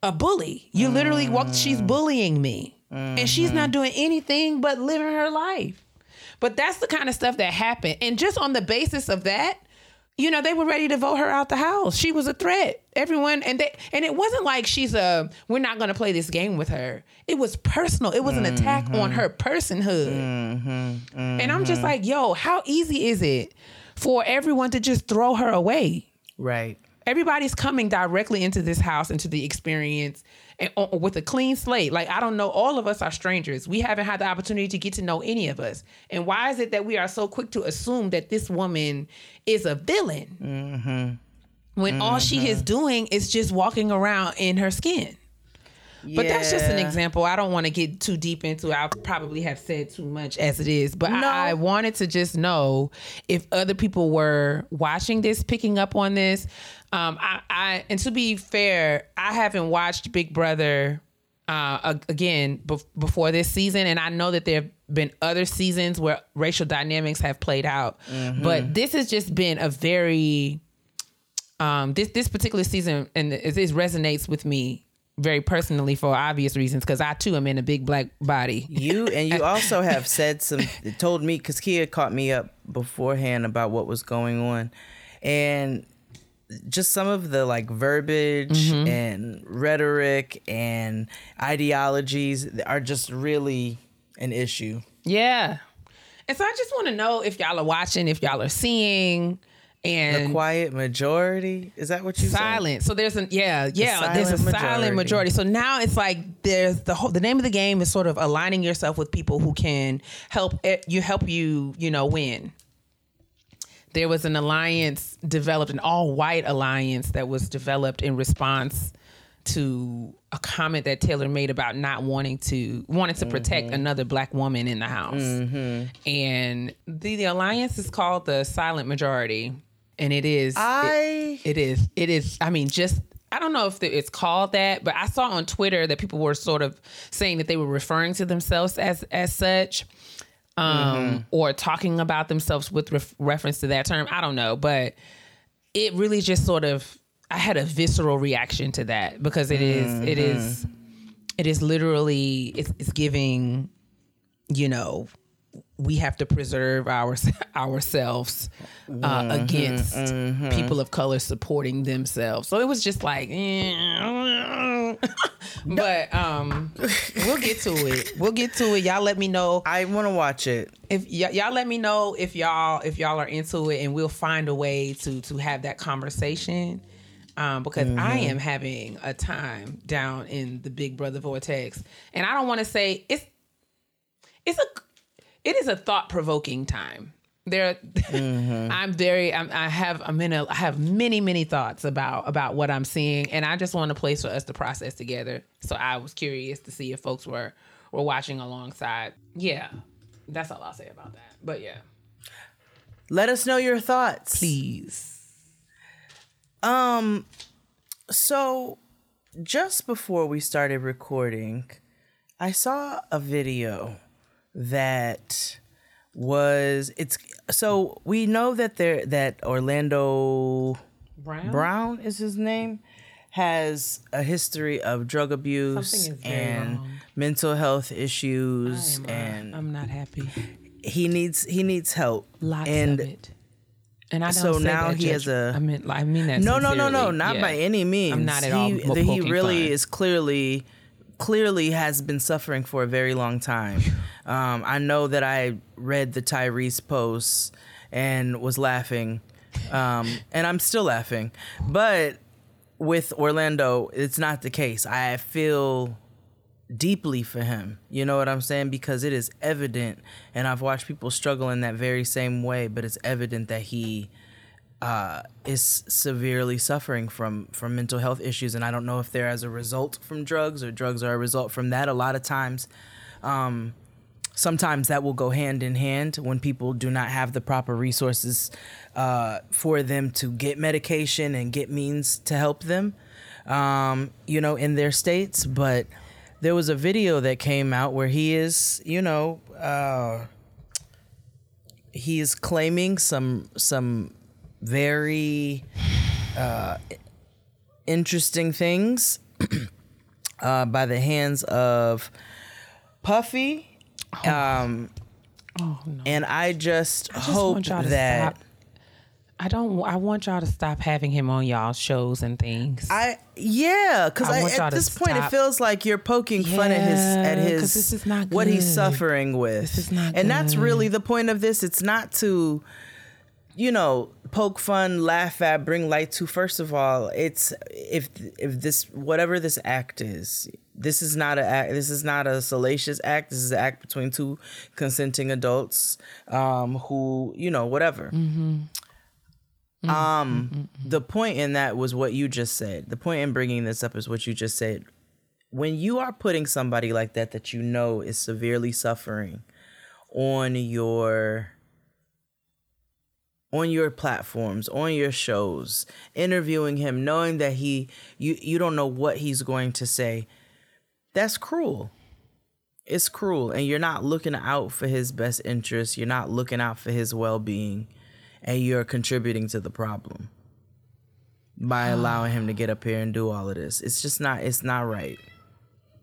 [SPEAKER 2] a bully. You literally walked, she's mm. bullying me. And she's not mm-hmm. doing anything but living her life. But that's the kind of stuff that happened. And just on the basis of that, you know, they were ready to vote her out the house. She was a threat. Everyone and they and it wasn't like she's a we're not going to play this game with her. It was personal. It was an attack on mm-hmm. her personhood. Mm-hmm. And I'm just like, yo, how easy is it for everyone to just throw her away?
[SPEAKER 1] Right.
[SPEAKER 2] everybody's coming directly into this house into the experience and uh, with a clean slate like i don't know all of us are strangers we haven't had the opportunity to get to know any of us and why is it that we are so quick to assume that this woman is a villain when all she is doing is just walking around in her skin but that's just an example. I don't want to get too deep into. it. I probably have said too much as it is, but
[SPEAKER 1] No.
[SPEAKER 2] I, I wanted to just know if other people were watching this, picking up on this. Um, I, I and to be fair, I haven't watched Big Brother uh, again bef- before this season, and I know that there have been other seasons where racial dynamics have played out, but this has just been a very um, this this particular season and it, it resonates with me very personally for obvious reasons because I too am in a big black body.
[SPEAKER 1] You and you also have said some told me because Kia caught me up beforehand about what was going on, and just some of the like verbiage mm-hmm. and rhetoric and ideologies are just really an issue.
[SPEAKER 2] Yeah, and so I just want to know if y'all are watching, if y'all are seeing, and The
[SPEAKER 1] quiet majority is that what you said?
[SPEAKER 2] silent. So there's an yeah yeah there's a
[SPEAKER 1] silent
[SPEAKER 2] silent
[SPEAKER 1] majority.
[SPEAKER 2] majority. So now it's like there's the whole the name of the game is sort of aligning yourself with people who can help it, you help you you know win. There was an alliance developed, an all white alliance that was developed in response to a comment that Taylor made about not wanting to wanting to protect
[SPEAKER 1] Mm-hmm.
[SPEAKER 2] another black woman in the house. And the, the alliance is called the silent majority. And it is
[SPEAKER 1] I
[SPEAKER 2] it is. It is. I mean, just I don't know if it's called that, but I saw on Twitter that people were sort of saying that they were referring to themselves as as such, um, or talking about themselves with ref- reference to that term. I don't know, but it really just sort of I had a visceral reaction to that because it is it is it is literally it's, it's giving you know we have to preserve our ourselves uh, against people of color supporting themselves. So it was just like, eh. but um, we'll get to it. We'll get to it. Y'all let me know
[SPEAKER 1] I want to watch it.
[SPEAKER 2] if y- y'all let me know if y'all if y'all are into it, and we'll find a way to to have that conversation. Um, because I am having a time down in the Big Brother vortex, and I don't want to say it's it's a it is a thought provoking time. There, I'm very I'm, I have I'm in a I have many many thoughts about about what I'm seeing, and I just want a place for us to process together. So I was curious to see if folks were were watching alongside. Yeah, that's all I'll say about that. But yeah,
[SPEAKER 1] Let us know your thoughts.
[SPEAKER 2] please.
[SPEAKER 1] Um, so just before we started recording, I saw a video that was it's so we know that there that Orlando
[SPEAKER 2] Brown.
[SPEAKER 1] Brown is his name has a history of drug abuse
[SPEAKER 2] Something is very
[SPEAKER 1] and
[SPEAKER 2] wrong.
[SPEAKER 1] mental health issues
[SPEAKER 2] I'm, uh,
[SPEAKER 1] and
[SPEAKER 2] I'm not happy.
[SPEAKER 1] he needs he needs help
[SPEAKER 2] Lots
[SPEAKER 1] and
[SPEAKER 2] of it. And I don't
[SPEAKER 1] so now he has a-
[SPEAKER 2] I mean, I mean that.
[SPEAKER 1] No, no, no, no, not
[SPEAKER 2] Yeah.
[SPEAKER 1] by any means.
[SPEAKER 2] I'm not at
[SPEAKER 1] he,
[SPEAKER 2] all
[SPEAKER 1] He really
[SPEAKER 2] fun.
[SPEAKER 1] is clearly, clearly has been suffering for a very long time. Um, I know that I read the Tyrese posts and was laughing, um, and I'm still laughing. But with Orlando, it's not the case. I feel deeply for him. You know what I'm saying? Because it is evident, and I've watched people struggle in that very same way, but it's evident that he uh, is severely suffering from from mental health issues, and I don't know if they're as a result from drugs or drugs are a result from that. A lot of times, um, sometimes that will go hand in hand when people do not have the proper resources uh, for them to get medication and get means to help them, um, you know, in their states. But there was a video that came out where he is, you know, uh, he is claiming some some very uh, interesting things uh, by the hands of Puffy. Um,
[SPEAKER 2] Oh no.
[SPEAKER 1] and I just,
[SPEAKER 2] I just
[SPEAKER 1] hope
[SPEAKER 2] want y'all to
[SPEAKER 1] that
[SPEAKER 2] stop. I don't. I want y'all to stop having him on y'all shows and things.
[SPEAKER 1] I yeah, because at this point it feels like you're poking fun at his at
[SPEAKER 2] Yeah,
[SPEAKER 1] his
[SPEAKER 2] this is not
[SPEAKER 1] what he's suffering with.
[SPEAKER 2] This is not
[SPEAKER 1] and that's really the point of this. It's not to, you know, poke fun, laugh at, bring light to. First of all, it's if if this whatever this act is. This is not a act. This is not a salacious act. This is an act between two consenting adults, um, who you know whatever. Um, the point in that was what you just said. The point in bringing this up is what you just said. When you are putting somebody like that that you know is severely suffering on your on your platforms, on your shows, interviewing him, knowing that he you you don't know what he's going to say, that's cruel. It's cruel and you're not looking out for his best interest. you're not looking out for his well-being and you're contributing to the problem by ah. allowing him to get up here and do all of this. It's just not it's not right.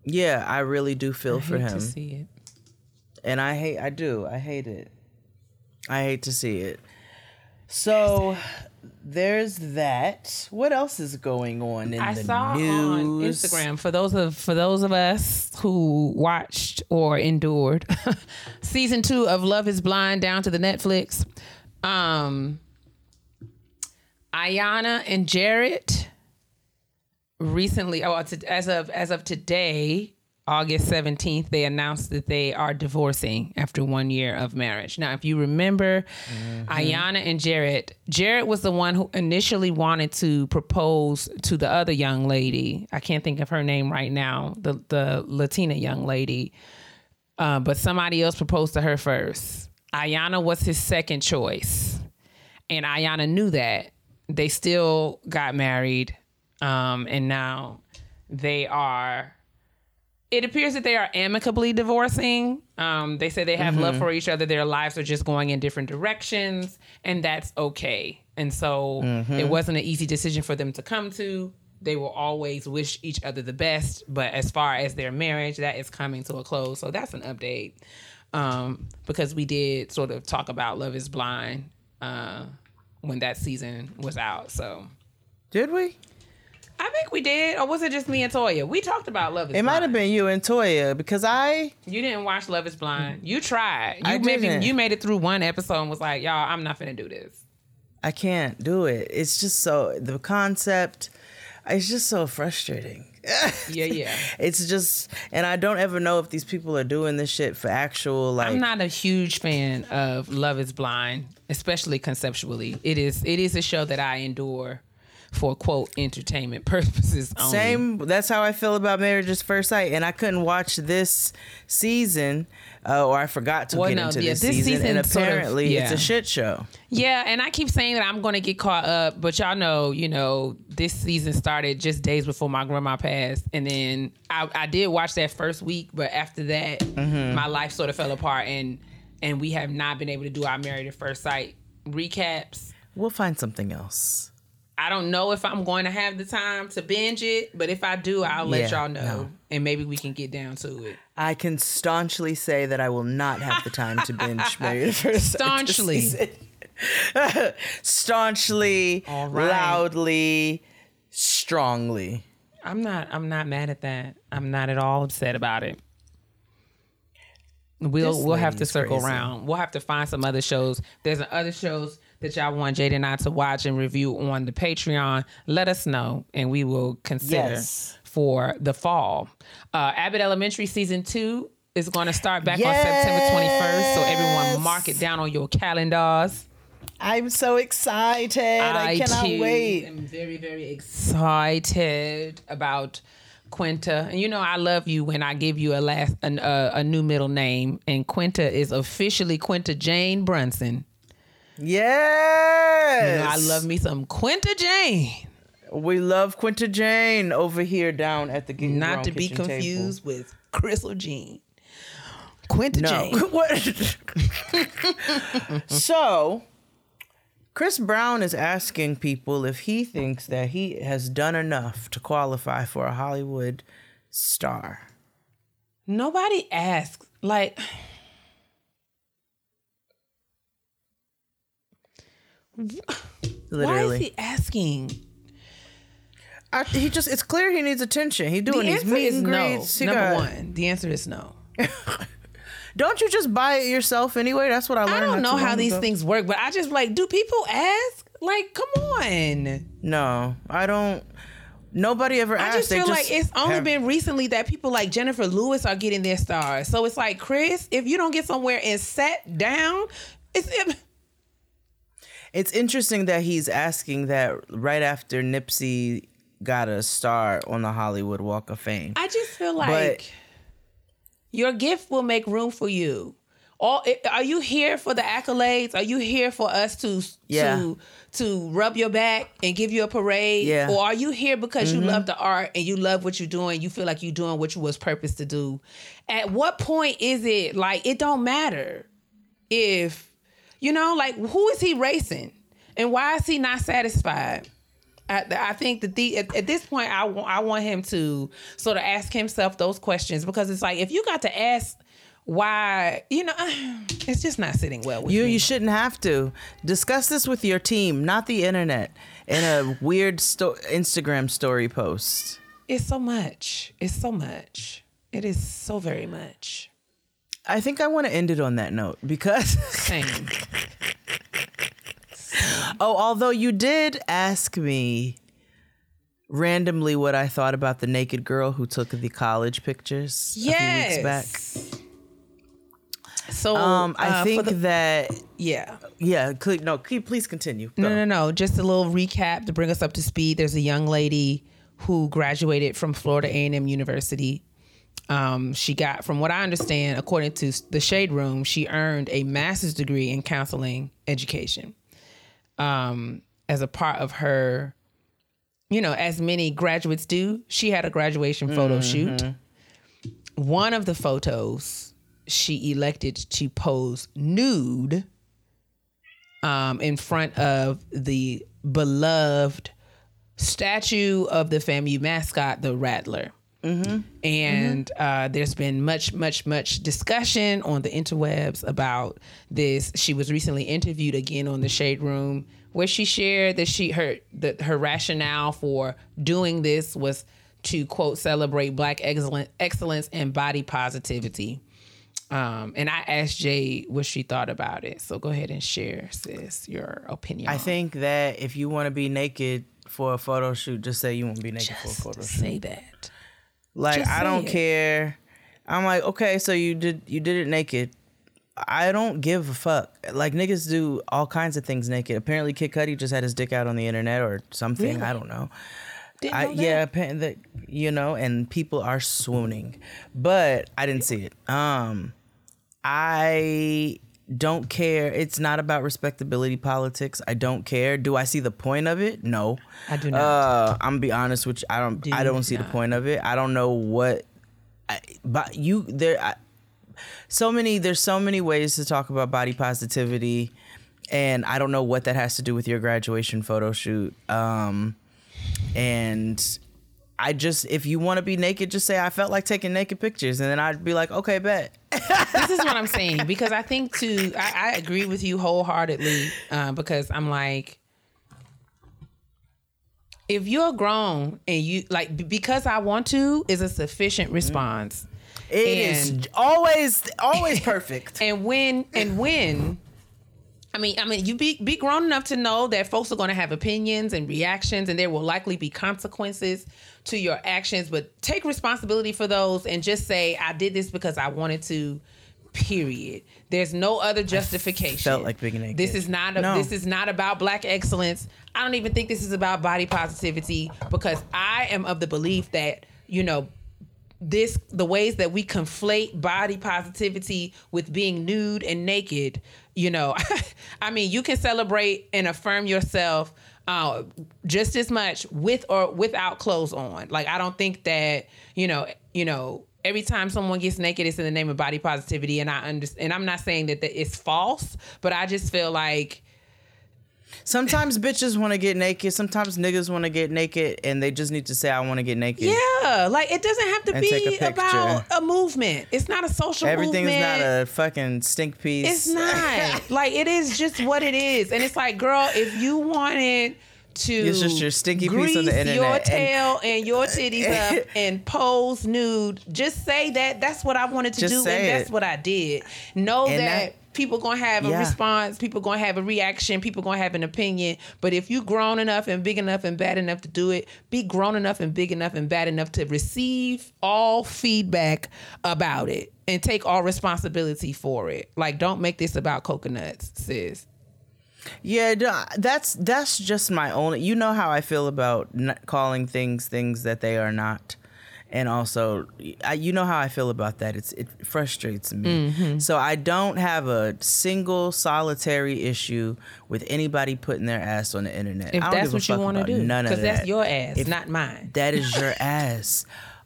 [SPEAKER 1] Yeah, I really do feel
[SPEAKER 2] I
[SPEAKER 1] for him.
[SPEAKER 2] to see it.
[SPEAKER 1] And I hate I do. I hate it. I hate to see it. So there's that. What else is going on in
[SPEAKER 2] I
[SPEAKER 1] the
[SPEAKER 2] saw
[SPEAKER 1] news?
[SPEAKER 2] on Instagram for those of for those of us who watched or endured season two of Love Is Blind down to the Netflix. Um, Iyanna and Jarrette recently, oh, as of as of today, August seventeenth, they announced that they are divorcing after one year of marriage. Now, if you remember, Iyanna and Jarrette, Jarrette was the one who initially wanted to propose to the other young lady. I can't think of her name right now. The the Latina young lady, uh, but somebody else proposed to her first. Iyanna was his second choice and Iyanna knew that. They still got married, um, and now they are. It appears that they are amicably divorcing. Um, they say they have love for each other. Their lives are just going in different directions, and that's okay. And so it wasn't an easy decision for them to come to. They will always wish each other the best, but as far as their marriage, that is coming to a close. So that's an update um, because we did sort of talk about Love Is Blind uh, when that season was out. So
[SPEAKER 1] Did we?
[SPEAKER 2] I think we did, or was it just me and Toya? We talked about Love Is
[SPEAKER 1] It
[SPEAKER 2] Blind.
[SPEAKER 1] might have been you and Toya because I
[SPEAKER 2] You didn't watch Love Is Blind. You tried. You
[SPEAKER 1] I
[SPEAKER 2] maybe
[SPEAKER 1] didn't.
[SPEAKER 2] you made it through one episode and was like, "Y'all, I'm not finna do this."
[SPEAKER 1] I can't do it. It's just so the concept it's just so frustrating.
[SPEAKER 2] Yeah, yeah.
[SPEAKER 1] It's just and I don't ever know if these people are doing this shit for actual like
[SPEAKER 2] I'm not a huge fan of Love Is Blind, especially conceptually. It is it is a show that I endure for quote entertainment purposes only.
[SPEAKER 1] Same. That's how I feel about Marriage at First Sight, and I couldn't watch this season, uh, or I forgot to
[SPEAKER 2] Well,
[SPEAKER 1] get
[SPEAKER 2] no,
[SPEAKER 1] into
[SPEAKER 2] yeah,
[SPEAKER 1] this,
[SPEAKER 2] this
[SPEAKER 1] season, and
[SPEAKER 2] season sort of-
[SPEAKER 1] apparently it's a shit show.
[SPEAKER 2] Yeah, and I keep saying that I'm going to get caught up, but y'all know, you know, this season started just days before my grandma passed, and then I, I did watch that first week, but after that,
[SPEAKER 1] Mm-hmm.
[SPEAKER 2] my life sort of fell apart, and and we have not been able to do our Married at First Sight recaps.
[SPEAKER 1] We'll find something else.
[SPEAKER 2] I don't know if I'm going to have the time to binge it, but if I do, I'll let
[SPEAKER 1] Yeah,
[SPEAKER 2] y'all know,
[SPEAKER 1] no.
[SPEAKER 2] and maybe we can get down to it.
[SPEAKER 1] I can staunchly say that I will not have the time to binge at First
[SPEAKER 2] Staunchly.
[SPEAKER 1] staunchly,
[SPEAKER 2] right.
[SPEAKER 1] loudly, strongly.
[SPEAKER 2] I'm not. I'm not mad at that. I'm not at all upset about it. We'll
[SPEAKER 1] This
[SPEAKER 2] we'll have to circle
[SPEAKER 1] crazy.
[SPEAKER 2] around. We'll have to find some other shows. There's other shows that y'all want Jada and I to watch and review on the Patreon. Let us know, and we will consider
[SPEAKER 1] Yes.
[SPEAKER 2] for the fall. Uh, Abbott Elementary season two is going to start back on September 21st. So everyone, mark it down on your calendars.
[SPEAKER 1] I'm so excited. I, cannot
[SPEAKER 2] too
[SPEAKER 1] wait.
[SPEAKER 2] am very, very excited about Quinta. And you know, I love you when I give you a last an, uh, a new middle name, and Quinta is officially Quinta Jane Brunson.
[SPEAKER 1] Yes.
[SPEAKER 2] You know, I love me some Quinta Jane,
[SPEAKER 1] We love Quinta Jane over here down at the Get Your
[SPEAKER 2] not to be
[SPEAKER 1] Kitchen table.
[SPEAKER 2] confused with Crystal Jean. Quinta
[SPEAKER 1] No.
[SPEAKER 2] Jane.
[SPEAKER 1] What? so, Chris Brown is asking people if he thinks that he has done enough to qualify for a Hollywood star.
[SPEAKER 2] Nobody asks. Like,
[SPEAKER 1] Literally.
[SPEAKER 2] Why is he asking?
[SPEAKER 1] I, he just it's clear he needs attention. He
[SPEAKER 2] The
[SPEAKER 1] doing these
[SPEAKER 2] answer
[SPEAKER 1] meet
[SPEAKER 2] is
[SPEAKER 1] and
[SPEAKER 2] no.
[SPEAKER 1] greets. He
[SPEAKER 2] Number
[SPEAKER 1] got-
[SPEAKER 2] one, the answer is no.
[SPEAKER 1] Don't you just buy it yourself anyway? That's what I learned.
[SPEAKER 2] I don't know how
[SPEAKER 1] long
[SPEAKER 2] these
[SPEAKER 1] ago.
[SPEAKER 2] things work, but I just like, do people ask? Like, come on.
[SPEAKER 1] No, I don't. Nobody ever
[SPEAKER 2] I just
[SPEAKER 1] They
[SPEAKER 2] feel like it's only
[SPEAKER 1] have-
[SPEAKER 2] been recently that people like Jennifer Lewis are getting their stars. So it's like, Chris, if you don't get somewhere and sat down, it's it,
[SPEAKER 1] It's interesting that he's asking that right after Nipsey got a star on the Hollywood Walk of Fame.
[SPEAKER 2] I just feel like your gift will make room for you. All are you here for the accolades? Are you here for us to
[SPEAKER 1] Yeah.
[SPEAKER 2] to to rub your back and give you a parade?
[SPEAKER 1] Yeah. Mm-hmm.
[SPEAKER 2] Or are you here because you love the art and you love what you're doing? You feel like you're doing what you was purposed to do. At what point is it like it don't matter if you know like who is he racing and why is he not satisfied? I, I think that the at, at this point I want I want him to sort of ask himself those questions because it's like if you got to ask why you know it's just not sitting well with
[SPEAKER 1] You
[SPEAKER 2] me.
[SPEAKER 1] you shouldn't have to discuss this with your team, not the internet, in a weird sto- Instagram story post.
[SPEAKER 2] it's so much. It's so much. It is so very much.
[SPEAKER 1] I think I want to end it on that note because
[SPEAKER 2] Same.
[SPEAKER 1] oh, although you did ask me randomly what I thought about the naked girl who took the college pictures a few weeks back.
[SPEAKER 2] So
[SPEAKER 1] Um, I
[SPEAKER 2] uh,
[SPEAKER 1] think
[SPEAKER 2] the-
[SPEAKER 1] that
[SPEAKER 2] yeah.
[SPEAKER 1] yeah. cl- No, please continue.
[SPEAKER 2] No, no, no. Just a little recap to bring us up to speed. There's a young lady who graduated from Florida A&M University. Um, she got, from what I understand, according to the Shade Room, she earned a master's degree in counseling education um, as a part of her. You know, as many graduates do, she had a graduation photo shoot. One of the photos, she elected to pose nude um, in front of the beloved statue of the FAMU mascot, the Rattler. And uh, there's been much, much, much discussion on the interwebs about this. She was recently interviewed again on the Shade Room, where she shared that she her that her rationale for doing this was to quote celebrate Black excellence, excellence and body positivity. Um, and I asked Jay what she thought about it. So go ahead and share, sis, your opinion.
[SPEAKER 1] I think that if you want to be naked for a photo shoot, just say you want to be naked for a photo shoot.
[SPEAKER 2] say that.
[SPEAKER 1] Like I don't
[SPEAKER 2] it.
[SPEAKER 1] care. I'm like, okay, so you did you did it naked. I don't give a fuck. Like niggas do all kinds of things naked. Apparently, Kid Cudi just had his dick out on the internet or something. I don't know.
[SPEAKER 2] Didn't
[SPEAKER 1] I,
[SPEAKER 2] know
[SPEAKER 1] yeah, that, you know, and people are swooning, but I didn't see it. Um, I don't care. It's not about respectability politics. I don't care. Do I see the point of it? No,
[SPEAKER 2] I do not.
[SPEAKER 1] Uh, I'm gonna be honest with you. I don't. I don't see the point of it. I don't know what. I, but you there. I, so many. There's so many ways to talk about body positivity, and I don't know what that has to do with your graduation photo shoot. Um, and I just, if you want to be naked, just say I felt like taking naked pictures, and then I'd be like, okay, bet.
[SPEAKER 2] this is what I'm saying because I think too. I, I agree with you wholeheartedly uh, because I'm like, if you're grown and you like, because I want to is a sufficient response.
[SPEAKER 1] It is
[SPEAKER 2] And-
[SPEAKER 1] always, always perfect.
[SPEAKER 2] And when and when I mean, I mean, you be be grown enough to know that folks are going to have opinions and reactions, and there will likely be consequences to your actions. But take responsibility for those, and just say, "I did this because I wanted to." Period. There's no other justification.
[SPEAKER 1] felt like being naked.
[SPEAKER 2] This is not. A,
[SPEAKER 1] No.
[SPEAKER 2] This is not about black excellence. I don't even think this is about body positivity because I am of the belief that you know this the ways that we conflate body positivity with being nude and naked you know i mean you can celebrate and affirm yourself uh, just as much with or without clothes on. Like i don't think that you know you know every time someone gets naked it's in the name of body positivity. And i understand and i'm not saying that, that it's false but i just feel like
[SPEAKER 1] Sometimes bitches want to get naked. Sometimes niggas want to get naked, and they just need to say, "I want to get naked."
[SPEAKER 2] Yeah, like it doesn't have to
[SPEAKER 1] And take a
[SPEAKER 2] be about a movement. It's not a social movement.
[SPEAKER 1] Everything's
[SPEAKER 2] movement.
[SPEAKER 1] not a fucking stink piece.
[SPEAKER 2] It's not. like it is just what it is. And it's like, girl, if you wanted to
[SPEAKER 1] It's just your stinky piece on the internet
[SPEAKER 2] your tail and, your titties up and pose nude, just say that that's what I wanted to do and that's what I did. Know
[SPEAKER 1] And
[SPEAKER 2] that,
[SPEAKER 1] that-
[SPEAKER 2] people gonna have a
[SPEAKER 1] Yeah.
[SPEAKER 2] response, people gonna have a reaction, people gonna have an opinion. But if you grown enough and big enough and bad enough to do it, be grown enough and big enough and bad enough to receive all feedback about it and take all responsibility for it. Like don't make this about coconuts, sis.
[SPEAKER 1] Yeah, that's that's just my only. You know how I feel about calling things things that they are not, and also, I, you know how I feel about that. It's it frustrates me.
[SPEAKER 2] Mm-hmm.
[SPEAKER 1] So I don't have a single solitary issue with anybody putting their ass on the internet.
[SPEAKER 2] If
[SPEAKER 1] I don't
[SPEAKER 2] that's what you want to do,
[SPEAKER 1] none of that.
[SPEAKER 2] because that's
[SPEAKER 1] that.
[SPEAKER 2] your ass,
[SPEAKER 1] If-
[SPEAKER 2] not mine.
[SPEAKER 1] That is your ass.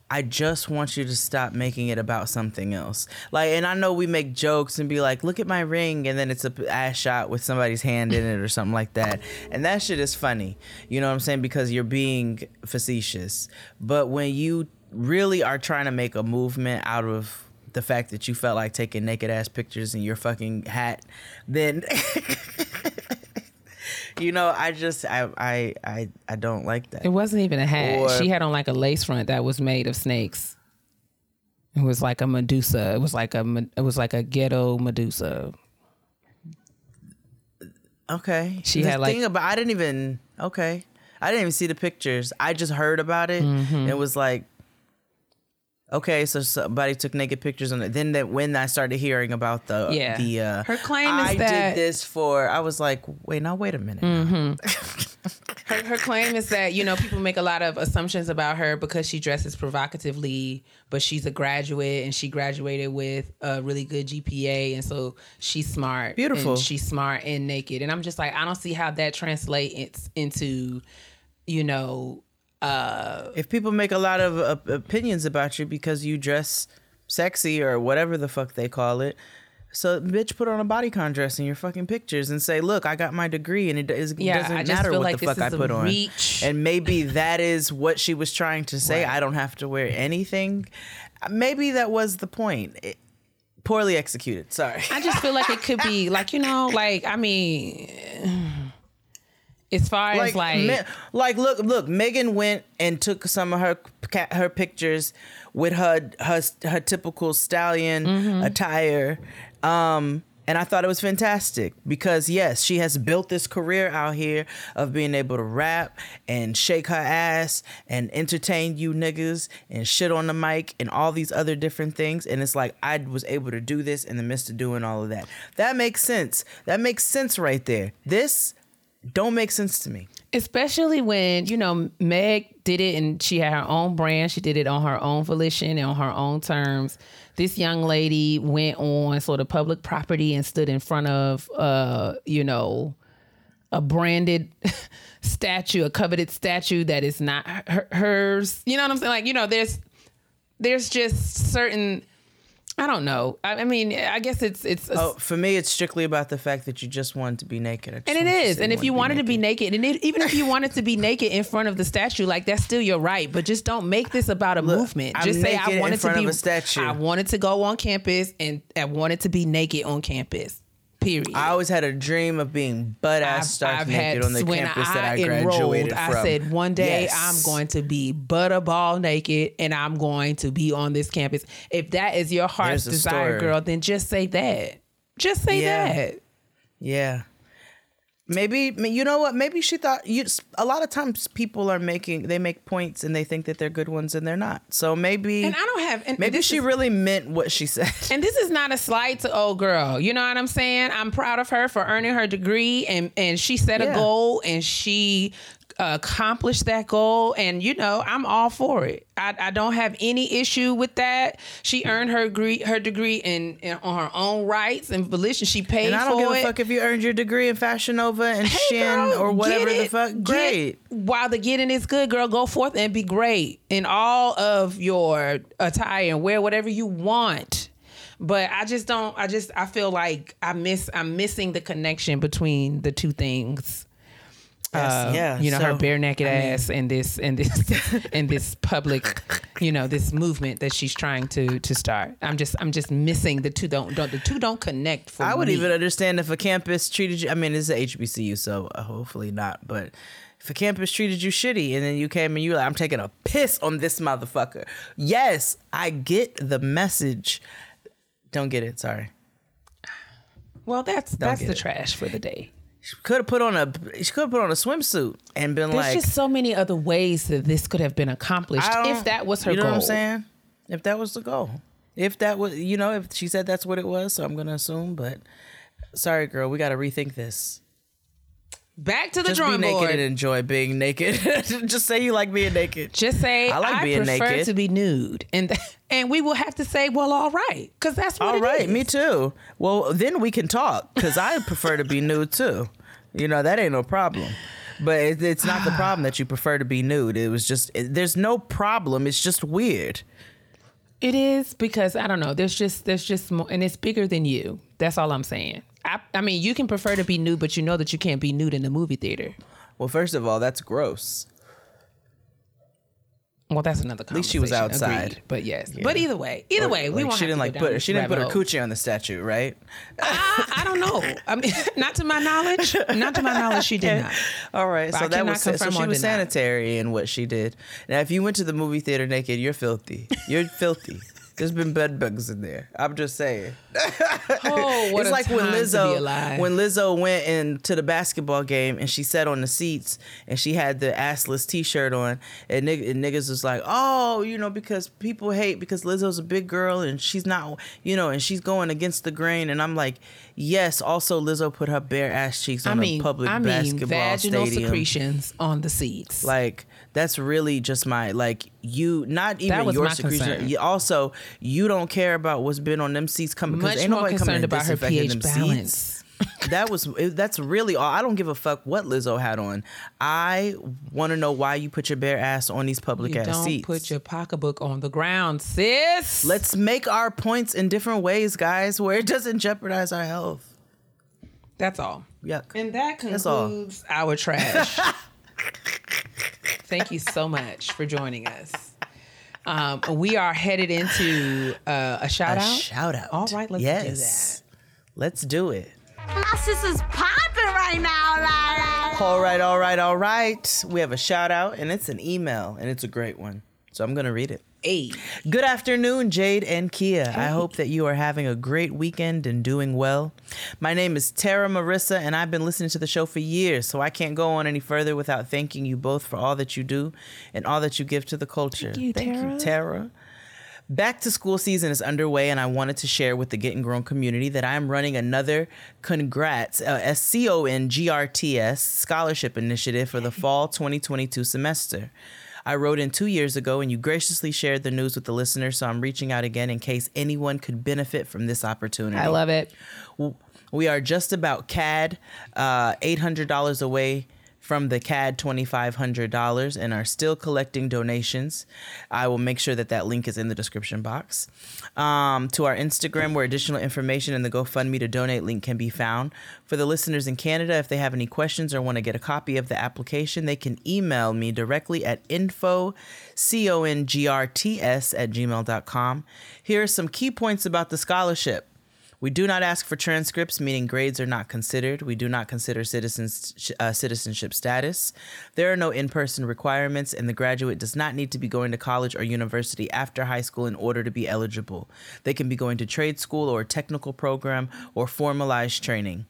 [SPEAKER 1] I just want you to stop making it about something else. Like, and I know we make jokes and be like, "Look at my ring," and then it's a ass shot with somebody's hand in it or something like that, and that shit is funny. You know what I'm saying? Because you're being facetious. But when you really are trying to make a movement out of the fact that you felt like taking naked ass pictures in your fucking hat, then you know, I just I I I, I don't like that.
[SPEAKER 2] It wasn't even a hat.
[SPEAKER 1] Or-
[SPEAKER 2] she had on like a lace front that was made of snakes. It was like a Medusa. It was like a it was like a ghetto Medusa.
[SPEAKER 1] Okay.
[SPEAKER 2] She
[SPEAKER 1] the
[SPEAKER 2] had, like-
[SPEAKER 1] thing about I didn't even okay. I didn't even see the pictures. I just heard about it.
[SPEAKER 2] Mm-hmm.
[SPEAKER 1] It was like okay, so somebody took naked pictures on it. Then that when I started hearing about the
[SPEAKER 2] Yeah.
[SPEAKER 1] the uh
[SPEAKER 2] Her claim is that
[SPEAKER 1] I
[SPEAKER 2] that-
[SPEAKER 1] did this for I was like, wait, now wait a minute.
[SPEAKER 2] Her, her claim is that you know people make a lot of assumptions about her because she dresses provocatively, but she's a graduate and she graduated with a really good GPA, and so she's smart.
[SPEAKER 1] Beautiful.
[SPEAKER 2] And she's smart and naked, and I'm just like, I don't see how that translates into, you know, uh,
[SPEAKER 1] If people make a lot of uh, opinions about you because you dress sexy or whatever the fuck they call it, so bitch, put on a bodycon dress in your fucking pictures and say, "Look, I got my degree," and it, does,
[SPEAKER 2] Yeah,
[SPEAKER 1] doesn't matter what
[SPEAKER 2] like
[SPEAKER 1] the fuck I put on.
[SPEAKER 2] reach.
[SPEAKER 1] And maybe that is what she was trying to say.
[SPEAKER 2] Right.
[SPEAKER 1] I don't have to wear anything. Maybe that was the point. It- poorly executed. Sorry.
[SPEAKER 2] I just feel like it could be like you know, like I mean, as far as like,
[SPEAKER 1] Me- like look look megan went and took some of her her pictures with her her her typical stallion
[SPEAKER 2] Mm-hmm.
[SPEAKER 1] attire um and I thought it was fantastic because yes, she has built this career out here of being able to rap and shake her ass and entertain you niggas and shit on the mic and all these other different things. And it's like I was able to do this in the midst of doing all of that. That makes sense. That makes sense right there. This don't make sense to me.
[SPEAKER 2] especially when you know Meg did it and she had her own brand. She did it on her own volition and on her own terms. This young lady went on sort of public property and stood in front of, uh, you know, a branded statue, a coveted statue that is not her, hers. You know what I'm saying? Like, you know, there's there's just certain. I don't know. I, I mean, I guess it's it's a
[SPEAKER 1] Oh, for me, it's strictly about the fact that you just wanted to be naked.
[SPEAKER 2] And it is. And if you wanted to be naked, and it, even if you wanted to be naked in front of the statue, like that's still your right. But just don't make this about a movement.
[SPEAKER 1] I'm
[SPEAKER 2] Just say I wanted to be
[SPEAKER 1] of a statue.
[SPEAKER 2] I wanted to go on campus and I wanted to be naked on campus. Period.
[SPEAKER 1] I always had a dream of being butt ass stark naked on the campus that I
[SPEAKER 2] enrolled,
[SPEAKER 1] graduated
[SPEAKER 2] I
[SPEAKER 1] from.
[SPEAKER 2] said one day
[SPEAKER 1] Yes.
[SPEAKER 2] I'm going to be butterball naked and I'm going to be on this campus. If that is your heart's desire,
[SPEAKER 1] story.
[SPEAKER 2] girl, then just say that. Just say
[SPEAKER 1] Yeah.
[SPEAKER 2] that.
[SPEAKER 1] Yeah. Maybe you know what? Maybe she thought you. A lot of times people are making they make points and they think that they're good ones and they're not. So maybe
[SPEAKER 2] And I don't have. And
[SPEAKER 1] maybe she
[SPEAKER 2] is-
[SPEAKER 1] really meant what she said.
[SPEAKER 2] And this is not a slight to old girl. You know what I'm saying? I'm proud of her for earning her degree and and she set a goal and she accomplished that goal and you know I'm all for it. I, I don't have any issue with that. She mm. earned her degree her degree in, in on her own rights and volition. She paid
[SPEAKER 1] And I don't give a fuck if you earned your degree in Fashion Nova and
[SPEAKER 2] Hey,
[SPEAKER 1] Shin
[SPEAKER 2] girl,
[SPEAKER 1] or whatever the
[SPEAKER 2] it.
[SPEAKER 1] fuck.
[SPEAKER 2] Get-
[SPEAKER 1] Great.
[SPEAKER 2] while the getting is good, girl, go forth and be great in all of your attire and wear whatever you want. But I just don't. I just I feel like I miss. I'm missing the connection between the two things. Uh,
[SPEAKER 1] yeah,
[SPEAKER 2] you know, her bare naked
[SPEAKER 1] I mean-
[SPEAKER 2] ass in this in this in this public, you know, this movement that she's trying to to start. I'm just I'm just missing the two don't don't the two don't connect for
[SPEAKER 1] I would
[SPEAKER 2] me.
[SPEAKER 1] even understand if a campus treated you. I mean, it's a HBCU, so uh, hopefully not. But if a campus treated you shitty, and then you came and you were like, "I'm taking a piss on this motherfucker." Yes, I get the message. Don't get it. Sorry.
[SPEAKER 2] Well, that's that's the
[SPEAKER 1] it.
[SPEAKER 2] trash for the day.
[SPEAKER 1] She could have put on a. She could have put on a swimsuit and been
[SPEAKER 2] There's
[SPEAKER 1] like, There's
[SPEAKER 2] just so many other ways that this could have been accomplished if that was her
[SPEAKER 1] you know
[SPEAKER 2] goal.
[SPEAKER 1] what I'm saying? If that was the goal, if that was, you know, if she said that's what it was, so I'm gonna assume. But sorry, girl, we got to rethink this.
[SPEAKER 2] Back to the
[SPEAKER 1] Just be
[SPEAKER 2] drawing
[SPEAKER 1] naked
[SPEAKER 2] board.
[SPEAKER 1] and enjoy being naked. Just say you like being naked.
[SPEAKER 2] Just say
[SPEAKER 1] I
[SPEAKER 2] I,
[SPEAKER 1] being
[SPEAKER 2] prefer
[SPEAKER 1] naked."
[SPEAKER 2] to be nude, and and we will have to say, well, all right, because that's what
[SPEAKER 1] All
[SPEAKER 2] it
[SPEAKER 1] right,
[SPEAKER 2] is.
[SPEAKER 1] me too. Well, then we can talk because I prefer to be nude too. You know that ain't no problem. But it, it's not the problem that you prefer to be nude. It was just it, there's no problem. It's just weird.
[SPEAKER 2] It is because I don't know. There's just there's just more, and it's bigger than you. That's all I'm saying. I, I mean, you can prefer to be nude, but you know that you can't be nude in the movie theater.
[SPEAKER 1] Well, first of all, that's gross.
[SPEAKER 2] Well, that's another.
[SPEAKER 1] At least she was outside.
[SPEAKER 2] Agreed. But yes, but either way, either way, we
[SPEAKER 1] Like,
[SPEAKER 2] won't.
[SPEAKER 1] she didn't
[SPEAKER 2] to
[SPEAKER 1] like put she didn't put her coochie on the statue, right?
[SPEAKER 2] I, I don't know. I mean, not to my knowledge. Not to my knowledge, she did not.
[SPEAKER 1] All right,
[SPEAKER 2] But
[SPEAKER 1] so
[SPEAKER 2] I
[SPEAKER 1] that was so she was sanitary in what she did. Now, if you went to the movie theater naked, you're filthy. You're filthy. There's been bed bugs in there. I'm just saying.
[SPEAKER 2] Oh, what
[SPEAKER 1] it's
[SPEAKER 2] a
[SPEAKER 1] like when
[SPEAKER 2] time to be
[SPEAKER 1] Lizzo when Lizzo went into the basketball game and she sat on the seats and she had the assless T-shirt on and, nig- and niggas was like, oh, you know, because people hate because Lizzo's a big girl and she's not, you know, and she's going against the grain. And I'm like, yes. Also, Lizzo put her bare ass cheeks
[SPEAKER 2] I
[SPEAKER 1] on
[SPEAKER 2] mean,
[SPEAKER 1] a public
[SPEAKER 2] I mean,
[SPEAKER 1] basketball
[SPEAKER 2] vaginal
[SPEAKER 1] stadium.
[SPEAKER 2] secretions on the seats.
[SPEAKER 1] Like that's really just my like you not even your secretion.
[SPEAKER 2] concern.
[SPEAKER 1] You also you don't care about what's been on them seats coming because ain't nobody coming
[SPEAKER 2] about her pH
[SPEAKER 1] them
[SPEAKER 2] balance.
[SPEAKER 1] seats. That was that's really all. I don't give a fuck what Lizzo had on. I want to know why you put your bare ass on these public
[SPEAKER 2] You
[SPEAKER 1] ass
[SPEAKER 2] don't
[SPEAKER 1] seats.
[SPEAKER 2] put your pocketbook on the ground, sis.
[SPEAKER 1] Let's make our points in different ways, guys, where it doesn't jeopardize our health.
[SPEAKER 2] That's all.
[SPEAKER 1] Yuck.
[SPEAKER 2] And that concludes our trash. Thank you so much for joining us. Um, we are headed into uh, a shout
[SPEAKER 1] A
[SPEAKER 2] out.
[SPEAKER 1] shout out.
[SPEAKER 2] All right, let's
[SPEAKER 1] yes. Do that. Let's do it.
[SPEAKER 3] My sister's popping right now. La, la.
[SPEAKER 1] All right, all right, all right. We have a shout out, and it's an email, and it's a great one. So I'm going to read it.
[SPEAKER 2] Hey,
[SPEAKER 1] Good afternoon, Jade and Kia. I hope that you are having a great weekend and doing well. My name is Tara Marissa, and I've been listening to the show for years, so I can't go on any further without thanking you both for all that you do and all that you give to the culture.
[SPEAKER 2] you,
[SPEAKER 1] Thank
[SPEAKER 2] Tara.
[SPEAKER 1] you, Tara. Back to school season is underway, and I wanted to share with the Getting Grown community that I am running another congrats, uh, S C O N G R T S scholarship initiative for the fall 2022 semester. I wrote in two years ago, and you graciously shared the news with the listeners, so I'm reaching out again in case anyone could benefit from this opportunity.
[SPEAKER 2] I love it.
[SPEAKER 1] We are just about CAD uh, $800 away from the CAD $2,500 and are still collecting donations. I will make sure that that link is in the description box. Um, to our Instagram, where additional information and the GoFundMe to donate link can be found. For the listeners in Canada, if they have any questions or want to get a copy of the application, they can email me directly at info, C-O-N-G-R-T-S at gmail.com. Here are some key points about the scholarship. We do not ask for transcripts, meaning grades are not considered. We do not consider citizens, uh, citizenship status. There are no in person requirements, and the graduate does not need to be going to college or university after high school in order to be eligible. They can be going to trade school or a technical program or formalized training.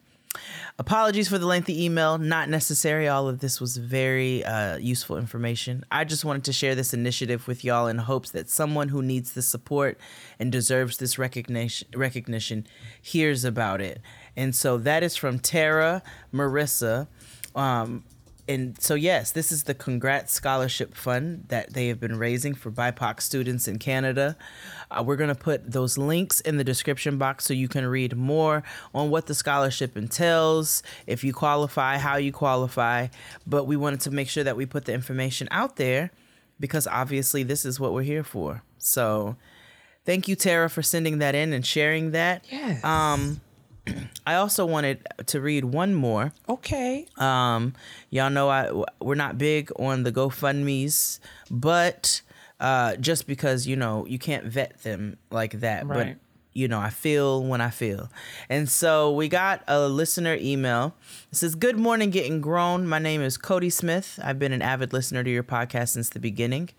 [SPEAKER 1] Apologies for the lengthy email. Not necessary. All of this was very uh, useful information. I just wanted to share this initiative with y'all in hopes that someone who needs the support and deserves this recognition recognition hears about it. And so that is from Tara Marissa. Um, and so yes, this is the Congrats Scholarship Fund that they have been raising for BIPOC students in Canada. Uh, we're gonna put those links in the description box so you can read more on what the scholarship entails, if you qualify, how you qualify. But we wanted to make sure that we put the information out there because obviously this is what we're here for. So thank you, Tara, for sending that in and sharing that.
[SPEAKER 2] Yes.
[SPEAKER 1] Um, I also wanted to read one more.
[SPEAKER 2] Okay.
[SPEAKER 1] Um, y'all know I we're not big on the GoFundmes, but uh, just because you know you can't vet them like that, but
[SPEAKER 2] Right.
[SPEAKER 1] you know I feel when I feel, and so we got a listener email. It says, "Good morning, getting grown. My name is Cody Smith. I've been an avid listener to your podcast since the beginning."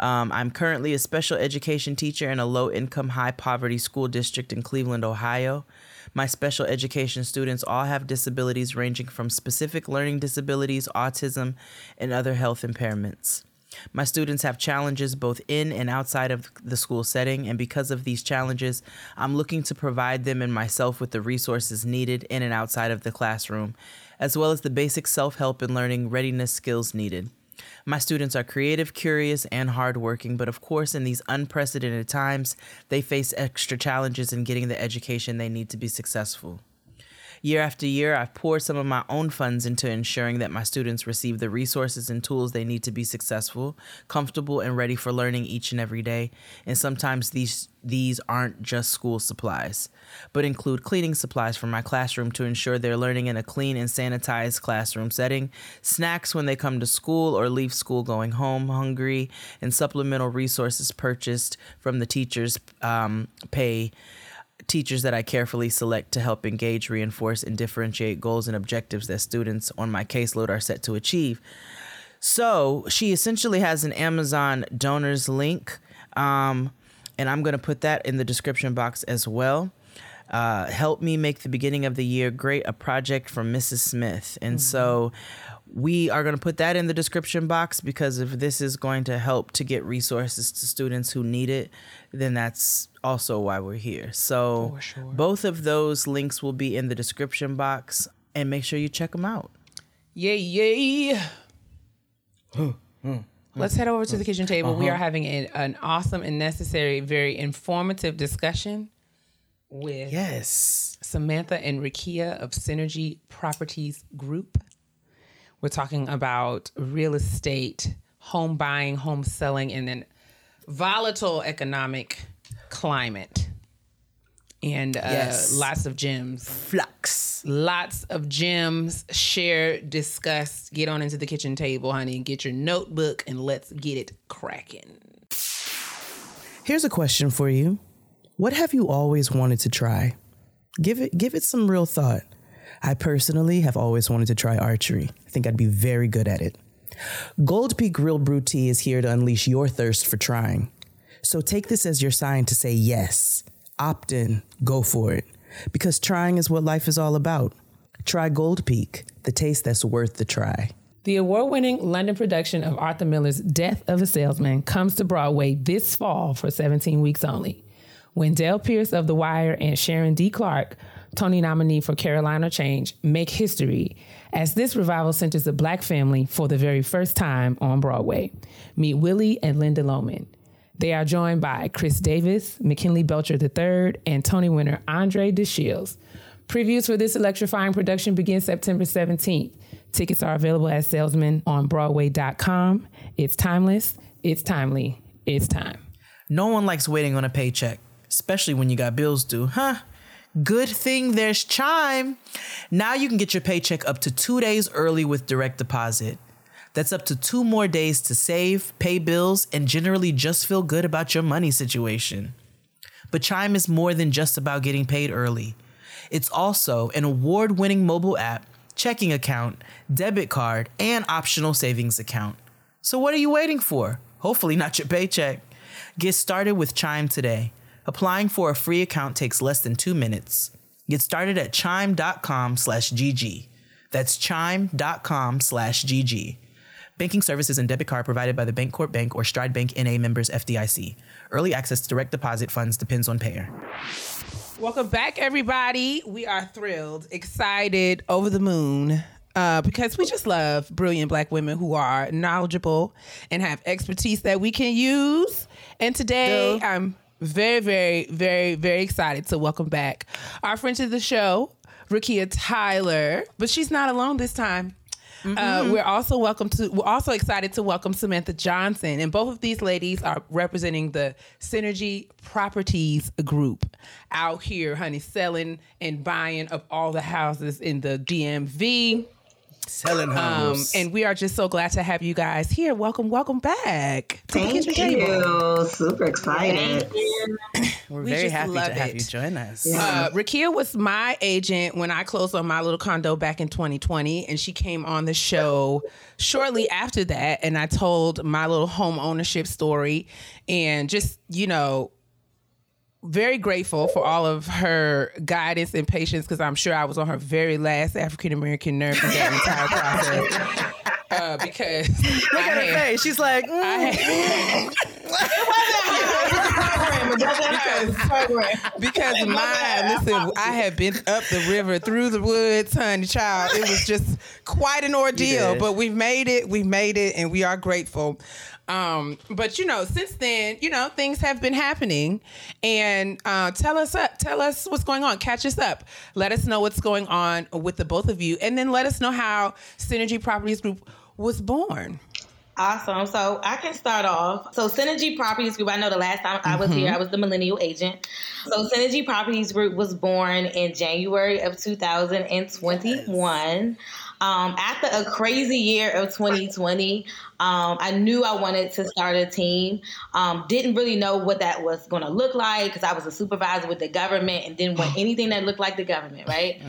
[SPEAKER 1] Um, I'm currently a special education teacher in a low income, high poverty school district in Cleveland, Ohio. My special education students all have disabilities ranging from specific learning disabilities, autism, and other health impairments. My students have challenges both in and outside of the school setting, and because of these challenges, I'm looking to provide them and myself with the resources needed in and outside of the classroom, as well as the basic self help and learning readiness skills needed. My students are creative, curious, and hardworking, but of course, in these unprecedented times, they face extra challenges in getting the education they need to be successful. Year after year, I've poured some of my own funds into ensuring that my students receive the resources and tools they need to be successful, comfortable, and ready for learning each and every day. And sometimes these these aren't just school supplies, but include cleaning supplies for my classroom to ensure they're learning in a clean and sanitized classroom setting, snacks when they come to school or leave school going home hungry, and supplemental resources purchased from the teachers' um, pay teachers that I carefully select to help engage, reinforce, and differentiate goals and objectives that students on my caseload are set to achieve. So she essentially has an Amazon donors link, um, and I'm going to put that in the description box as well. Uh, help me make the beginning of the year great, a project from Mrs. Smith. And so we are going to put that in the description box because if this is going to help to get resources to students who need it, then that's also why we're here. So
[SPEAKER 2] For sure.
[SPEAKER 1] both of those links will be in the description box and make sure you check them out.
[SPEAKER 2] Yay, yay. Hmm. Let's head over to the kitchen table. We are uh-huh. having an, an awesome and necessary, very informative discussion with
[SPEAKER 1] Yes.
[SPEAKER 2] Samantha and Rakia of Synergy Properties Group. We're talking about real estate, home buying, home selling, and an volatile economic climate. And uh,
[SPEAKER 1] Yes.
[SPEAKER 2] lots of gems
[SPEAKER 1] Flux.
[SPEAKER 2] lots of gems share discuss get on into the kitchen table honey and get your notebook and let's get it cracking
[SPEAKER 1] Here's a question for you. What have you always wanted to try? Give it give it some real thought. I personally have always wanted to try archery. I think I'd be very good at it. Gold Peak Grill Brew Tea is here to unleash your thirst for trying. So take this as your sign to say yes. Opt in, go for it. Because trying is what life is all about. Try Gold Peak, the taste that's worth the try.
[SPEAKER 2] the award-winning london production of arthur miller's death of a salesman comes to broadway this fall for 17 weeks only when wendell pierce of the wire and sharon d clark tony nominee for caroline or change make history as this revival centers a black family for the very first time on broadway meet willy and linda loman They are joined by Chris Davis, McKinley Belcher III, and Tony winner Andre DeShields. Previews for this electrifying production begin September 17th. Tickets are available at salesman on Broadway.com. It's timeless, it's timely, it's time.
[SPEAKER 1] No one likes waiting on a paycheck, especially when you got bills due, huh? Good thing there's Chime. Now you can get your paycheck up to two days early with direct deposit. That's up to two more days to save, pay bills, and generally just feel good about your money situation. But Chime is more than just about getting paid early. It's also an award winning mobile app, checking account, debit card, and optional savings account. So what are you waiting for? Hopefully, not your paycheck. Get started with Chime today. Applying for a free account takes less than two minutes. Get started at chime.com slash GG. That's chime.com slash GG. Banking services and debit card provided by the Bancorp Bank or Stride Bank NA members FDIC. Early access to direct deposit funds depends on payer.
[SPEAKER 2] Welcome back, everybody. We are thrilled, excited, over the moon. Uh, because we just love brilliant black women who are knowledgeable and have expertise that we can use. And today
[SPEAKER 1] Duh.
[SPEAKER 2] I'm very, very, very, very excited to welcome back our friend to the show, Rakia Tyler. But she's not alone this time. Uh, we're also welcome to. We're also excited to welcome Samantha Johnson, and both of these ladies are representing the Synergy Properties Group out here, honey, selling and buying of all the houses in the DMV.
[SPEAKER 1] Selling
[SPEAKER 2] Um,
[SPEAKER 1] homes.
[SPEAKER 2] and we are just so glad to have you guys here. Welcome, welcome back
[SPEAKER 4] Thank
[SPEAKER 2] kitchen table.
[SPEAKER 4] you. Super excited.
[SPEAKER 1] We're
[SPEAKER 2] we
[SPEAKER 1] very happy
[SPEAKER 2] love
[SPEAKER 1] to have you join us.
[SPEAKER 2] Uh, Rakia was my agent when I closed on my little condo back in 2020, and she came on the show shortly after that. And I told my little home ownership story, and just you know, very grateful for all of her guidance and patience because I'm sure I was on her very last African American nerve in that entire process. Uh, because
[SPEAKER 1] Look
[SPEAKER 2] I
[SPEAKER 1] at her
[SPEAKER 2] had-
[SPEAKER 1] face. She's like, mm.
[SPEAKER 2] I had- because my listen, I have been up the river through the woods, honey, child. It was just quite an ordeal, but we've made it. We've made it, and we are grateful. Um, but you know, since then, you know, things have been happening, and uh, tell us up, tell us what's going on. Catch us up. Let us know what's going on with the both of you, and then let us know how Synergy Properties Group was born.
[SPEAKER 5] Awesome. So I can start off. So Synergy Properties Group, I know the last time I was
[SPEAKER 2] Mm-hmm.
[SPEAKER 5] here, I was the millennial agent. So Synergy Properties Group was born in January of 2021. Um, after a crazy year of 2020, um, I knew I wanted to start a team. Um, didn't really know what that was going to look like because I was a supervisor with the government and didn't want anything that looked like the government, right?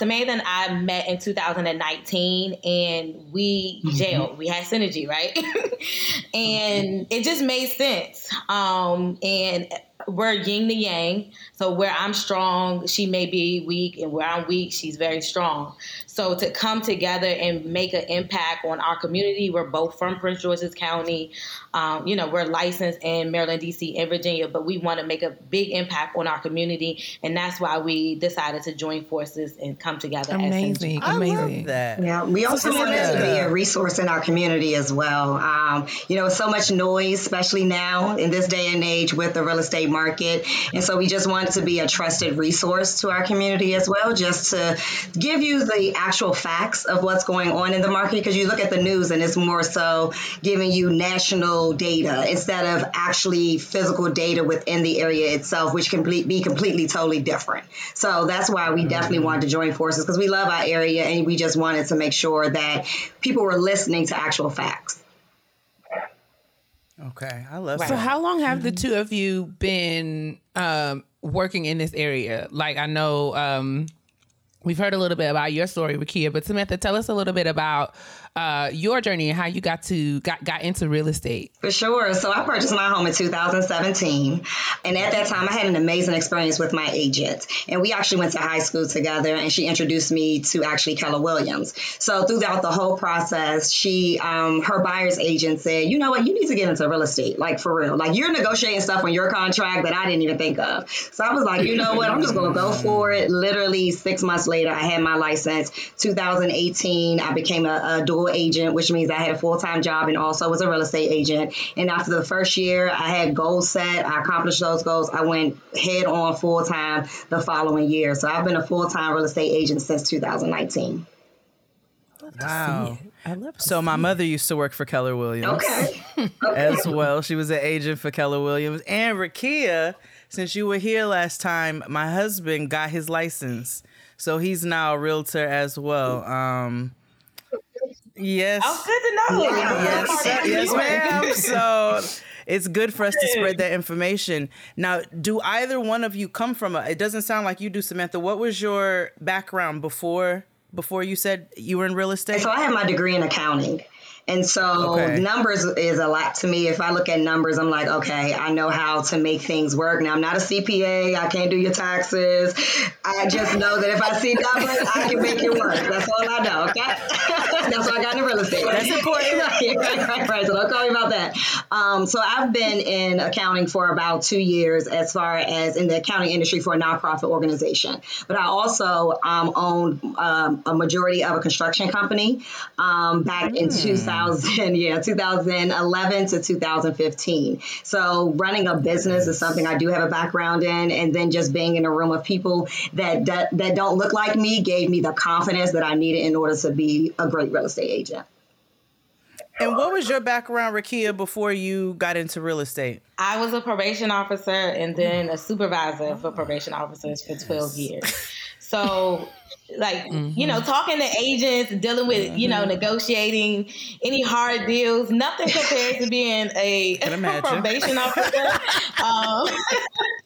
[SPEAKER 5] Samantha and I met in 2019 and we jailed. We had synergy, right? and it just made sense. Um, and we're yin to yang. So where I'm strong, she may be weak, and where I'm weak, she's very strong. So to come together and make an impact on our community, we're both from Prince George's County. Um, you know, we're licensed in Maryland, D.C., and Virginia, but we want to make a big impact on our community, and that's why we decided to join forces and come together. as
[SPEAKER 2] Amazing,
[SPEAKER 1] I
[SPEAKER 2] amazing.
[SPEAKER 1] love that.
[SPEAKER 4] Yeah, we also
[SPEAKER 1] So
[SPEAKER 4] wanted to be a resource in our community as well. Um, you know, so much noise, especially now in this day and age with the real estate market. And so we just wanted to be a trusted resource to our community as well, just to give you the actual facts of what's going on in the market. Because you look at the news and it's more so giving you national data instead of actually physical data within the area itself, which can be completely, totally different. So that's why we definitely wanted to join forces because we love our area and we just wanted to make sure that people were listening to actual facts.
[SPEAKER 1] Okay, I love that.
[SPEAKER 2] So
[SPEAKER 1] that.
[SPEAKER 2] how long have the two of you been um, working in this area? Like I know um, we've heard a little bit about your story, Rakia, but Samantha, tell us a little bit about uh, your journey and how you got to got got into real estate.
[SPEAKER 4] For sure. So I purchased my home in 2017. And at that time, I had an amazing experience with my agent. And we actually went to high school together, and she introduced me to actually Keller Williams. So throughout the whole process, she, um, her buyer's agent said, you know what, you need to get into real estate, like for real. Like you're negotiating stuff on your contract that I didn't even think of. So I was like, you know what, I'm just to go for it. Literally six months later, I had my license. 2018, I became a, a dual agent, which means I had a full time job and also was a real estate agent. And after the first year, I had goals set. I accomplished those goals. I went head on full time the following year. So I've been a full time real estate agent since 2019.
[SPEAKER 1] Wow.
[SPEAKER 2] I love
[SPEAKER 1] So my mother used to work for Keller Williams
[SPEAKER 4] Okay.
[SPEAKER 1] as well. She was an agent for Keller Williams. And Rakia, since you were here last time, my husband got his license. So he's now a realtor as well. Um Yes.
[SPEAKER 5] Oh, good to know.
[SPEAKER 1] Yes, sir. yes, ma'am. So it's good for us to spread that information. Now, do either one of you come from a? It doesn't sound like you do, Samantha. What was your background before? Before you said you were in real estate.
[SPEAKER 4] So I have my degree in accounting. And so
[SPEAKER 1] Okay.
[SPEAKER 4] numbers is a lot to me. If I look at numbers, I'm like, okay, I know how to make things work. Now I'm not a CPA. I can't do your taxes. I just know that if I see numbers, I can make it work. That's all I know. Okay. That's why I got into real estate.
[SPEAKER 1] That's important.
[SPEAKER 4] right, right, right, right. So don't call me about that. Um, so I've been in accounting for about two years, as far as in the accounting industry for a nonprofit organization. But I also um, owned um, a majority of a construction company um, back in 2000, yeah, 2011 to 2015. So running a business is something I do have a background in, and then just being in a room of people that that, that don't look like me gave me the confidence that I needed in order to be a great real estate agent.
[SPEAKER 1] And what was your background, Rakia, before you got into real estate?
[SPEAKER 5] I was a probation officer and then a supervisor for probation officers for 12 years. So, like, you know, talking to agents, dealing with, you know, negotiating any hard deals, nothing compares to being a
[SPEAKER 1] Can
[SPEAKER 5] probation officer. um,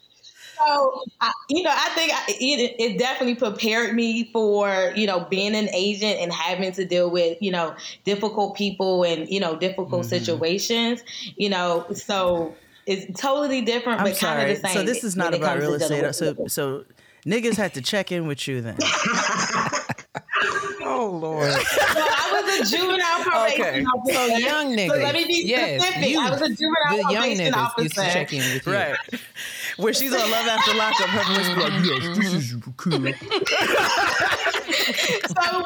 [SPEAKER 5] so, I, you know, I think I, it, it definitely prepared me for, you know, being an agent and having to deal with, you know, difficult people and, you know, difficult mm-hmm. situations, you know, so it's totally different,
[SPEAKER 1] I'm
[SPEAKER 5] but kind of the same.
[SPEAKER 1] So this is not
[SPEAKER 5] when it
[SPEAKER 1] about real estate. So so niggas had to check in with you then.
[SPEAKER 2] Oh Lord.
[SPEAKER 5] So I was a juvenile probation
[SPEAKER 1] Okay.
[SPEAKER 5] officer.
[SPEAKER 2] So young niggas.
[SPEAKER 5] So let me be
[SPEAKER 2] yes,
[SPEAKER 5] specific.
[SPEAKER 2] you,
[SPEAKER 5] I was a juvenile
[SPEAKER 2] the young
[SPEAKER 5] probation
[SPEAKER 2] niggas
[SPEAKER 5] officer.
[SPEAKER 2] used to check in with you.
[SPEAKER 1] Right. Where she's on Love After Lockup, her voice be like, mm-hmm. yes, this is cool.
[SPEAKER 5] so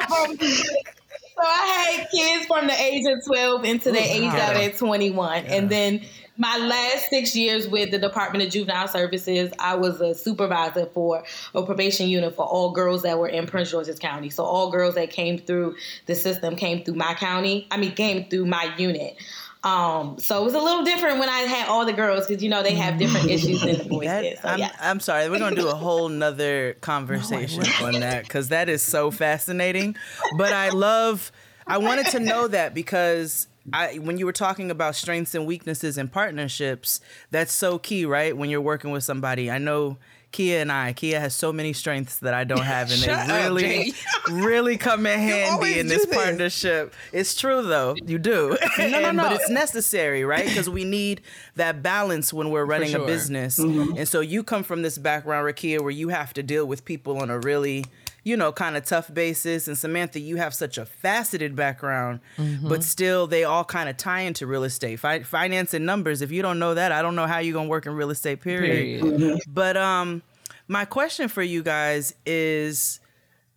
[SPEAKER 5] so I had kids from the age of 12 into the oh, age of at 21. And then my last six years with the Department of Juvenile Services, I was a supervisor for a probation unit for all girls that were in Prince George's County. So all girls that came through the system came through my county. I mean, came through my unit. Um, so it was a little different when I had all the girls because you know they have different issues than the boys
[SPEAKER 1] That-
[SPEAKER 5] did. So
[SPEAKER 1] I'm,
[SPEAKER 5] yeah.
[SPEAKER 1] I'm sorry. We're gonna do a whole nother conversation on that because that is so fascinating. But I love. I wanted to know that because I, when you were talking about strengths and weaknesses in partnerships, that's so key, right? When you're working with somebody, I know. Kia and I, Kia has so many strengths that I don't have, and they really, really come in handy in this
[SPEAKER 2] this.
[SPEAKER 1] partnership. It's true though, you do.
[SPEAKER 2] No, no,
[SPEAKER 1] And- But it's necessary, right? Because we need that balance when we're running
[SPEAKER 2] sure.
[SPEAKER 1] a business. And so you come from this background, Rakia, where you have to deal with people on a really, you know, kind of tough basis. And Samantha, you have such a faceted background, but still they all kind of tie into real estate. Fi- finance and numbers, if you don't know that, I don't know how you're going to work in real estate, period.
[SPEAKER 2] Period.
[SPEAKER 1] But um, my question for you guys is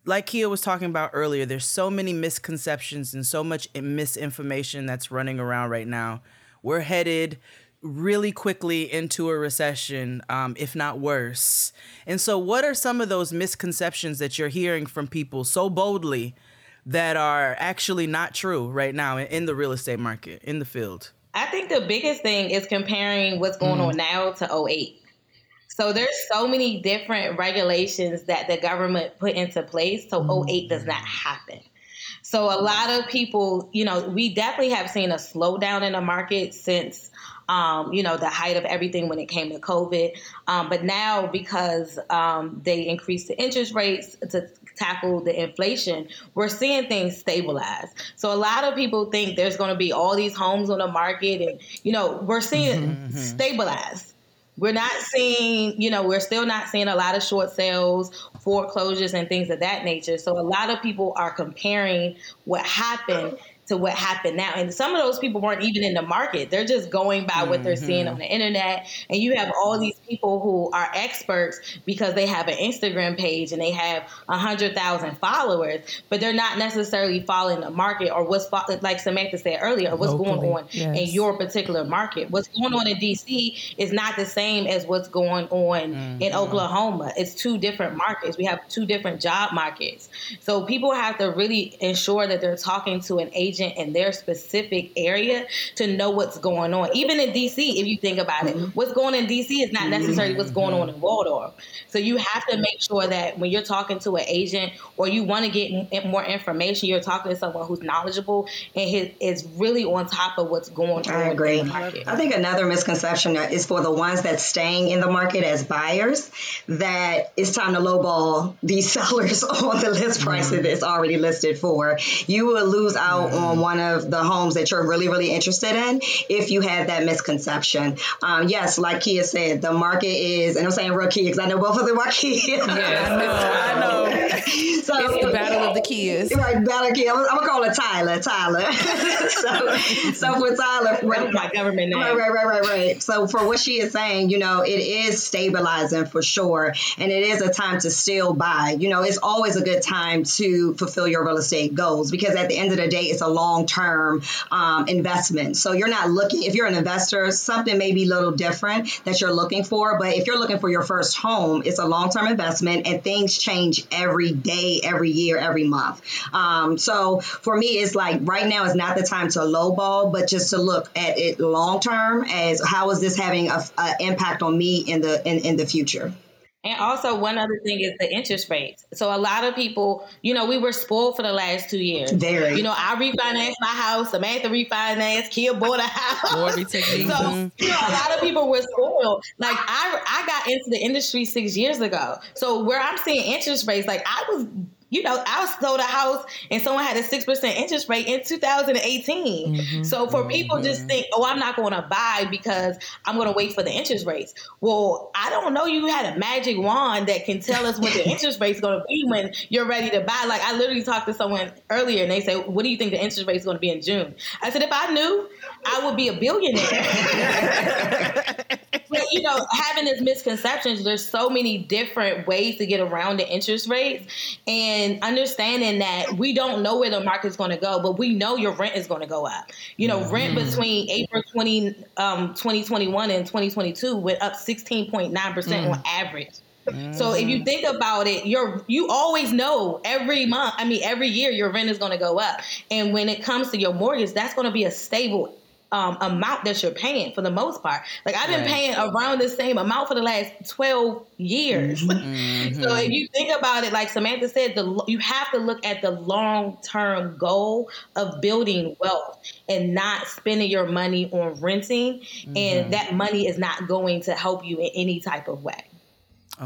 [SPEAKER 1] like Kia was talking about earlier, there's so many misconceptions and so much misinformation that's running around right now. We're headed really quickly into a recession, um, if not worse. And so, what are some of those misconceptions that you're hearing from people so boldly that are actually not true right now in- in the real estate market, in the field?
[SPEAKER 5] I think the biggest thing is comparing what's going on now to 08. So there's so many different regulations that the government put into place so 08 does not happen. So a lot of people, you know, we definitely have seen a slowdown in the market since um, you know, the height of everything when it came to COVID. Um, but now because um, they increased the interest rates to tackle the inflation, we're seeing things stabilize. So a lot of people think there's going to be all these homes on the market, and you know, we're seeing stabilize. We're not seeing, you know, we're still not seeing a lot of short sales, foreclosures, and things of that nature. So a lot of people are comparing what happened to what happened now. And some of those people weren't even in the market. They're just going by what they're seeing mm-hmm. on the internet. And you have all these people who are experts because they have an Instagram page and they have a hundred thousand followers, but they're not necessarily following the market or what's like Samantha said earlier, what's
[SPEAKER 2] Locally,
[SPEAKER 5] going on in your particular market. What's going on in DC is not the same as what's going on in mm-hmm. Oklahoma. It's two different markets. We have two different job markets. So people have to really ensure that they're talking to an agent in their specific area to know what's going on. Even in DC, if you think about it, mm-hmm. what's going on in DC is not mm-hmm. necessarily what's going on in mm-hmm. Waldorf. So you have to make sure that when you're talking to an agent or you want to get more information, you're talking to someone who's knowledgeable and is really on top of what's going on
[SPEAKER 4] I agree.
[SPEAKER 5] in the market.
[SPEAKER 4] I think another misconception is for the ones that's staying in the market as buyers that it's time to lowball these sellers on the list price that it's already listed for. You will lose out on one of the homes that you're really, really interested in if you have that misconception. Um, yes, like Kia said, the market is, and I'm saying real Kia because I know both of them are Kia.
[SPEAKER 1] Yeah I know.
[SPEAKER 4] so,
[SPEAKER 2] It's the battle of the kids.
[SPEAKER 4] Right, Battle Kia. I'm, I'm gonna call it Tyler. Tyler. so, so for Tyler,
[SPEAKER 5] That was my government name.
[SPEAKER 4] Right, right, right, right, right. So for what she is saying, you know, it is stabilizing for sure, and it is a time to still buy. You know, it's always a good time to fulfill your real estate goals because at the end of the day, it's a long term um, investment. So you're not looking, if you're an investor, something may be a little different that you're looking for. But if you're looking for your first home, it's a long term investment and things change every day, every year, every month. Um, so for me, it's like right now is not the time to lowball, but just to look at it long term as how is this having a, a impact on me in the in, in the future.
[SPEAKER 5] And also, one other thing is the interest rates. So, a lot of people, you know, we were spoiled for the last two years.
[SPEAKER 4] Very.
[SPEAKER 5] You know, I refinanced my house, Samantha refinanced, Kia bought a house.
[SPEAKER 1] Lord
[SPEAKER 5] so, you know, a lot of people were spoiled. Like, I, I got into the industry six years ago. So, where I'm seeing interest rates, like, I was you know, I sold a house and someone had a 6% interest rate in 2018.
[SPEAKER 1] Mm-hmm.
[SPEAKER 5] So for people just think, oh, I'm not going to buy because I'm going to wait for the interest rates. Well, I don't know you had a magic wand that can tell us what the interest rate is going to be when you're ready to buy. Like I literally talked to someone earlier and they said, what do you think the interest rate is going to be in June? I said, if I knew, I would be a billionaire. but you know, having this misconceptions, there's so many different ways to get around the interest rates and understanding that we don't know where the market's going to go, but we know your rent is going to go up. You know, rent mm-hmm. between April 20, um, 2021 and 2022 went up 16.9% on mm. average. So if you mm-hmm. think about it, you're you always know every month, I mean every year your rent is going to go up. And when it comes to your mortgage, that's going to be a stable um, amount that you're paying for the most part. Like I've been
[SPEAKER 1] Right.
[SPEAKER 5] paying around the same amount for the last 12 years. Mm-hmm. so mm-hmm. if you think about it, like Samantha said, the you have to look at the long term goal of building wealth and not spending your money on renting, and mm-hmm. that money is not going to help you in any type of way.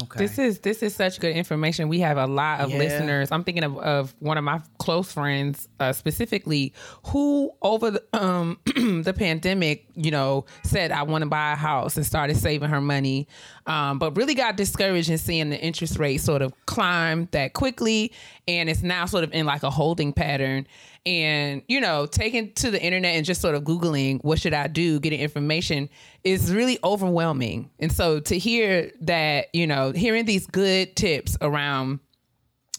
[SPEAKER 1] Okay.
[SPEAKER 2] This is this is such good information. We have a lot of
[SPEAKER 1] Yeah.
[SPEAKER 2] listeners. I'm thinking of, of one of my close friends uh, specifically who over the um the pandemic, you know, said I want to buy a house and started saving her money, um, but really got discouraged in seeing the interest rate sort of climb that quickly, and it's now sort of in like a holding pattern. And you know, taking to the internet and just sort of googling what should I do, getting information is really overwhelming. And so to hear that, you know, hearing these good tips around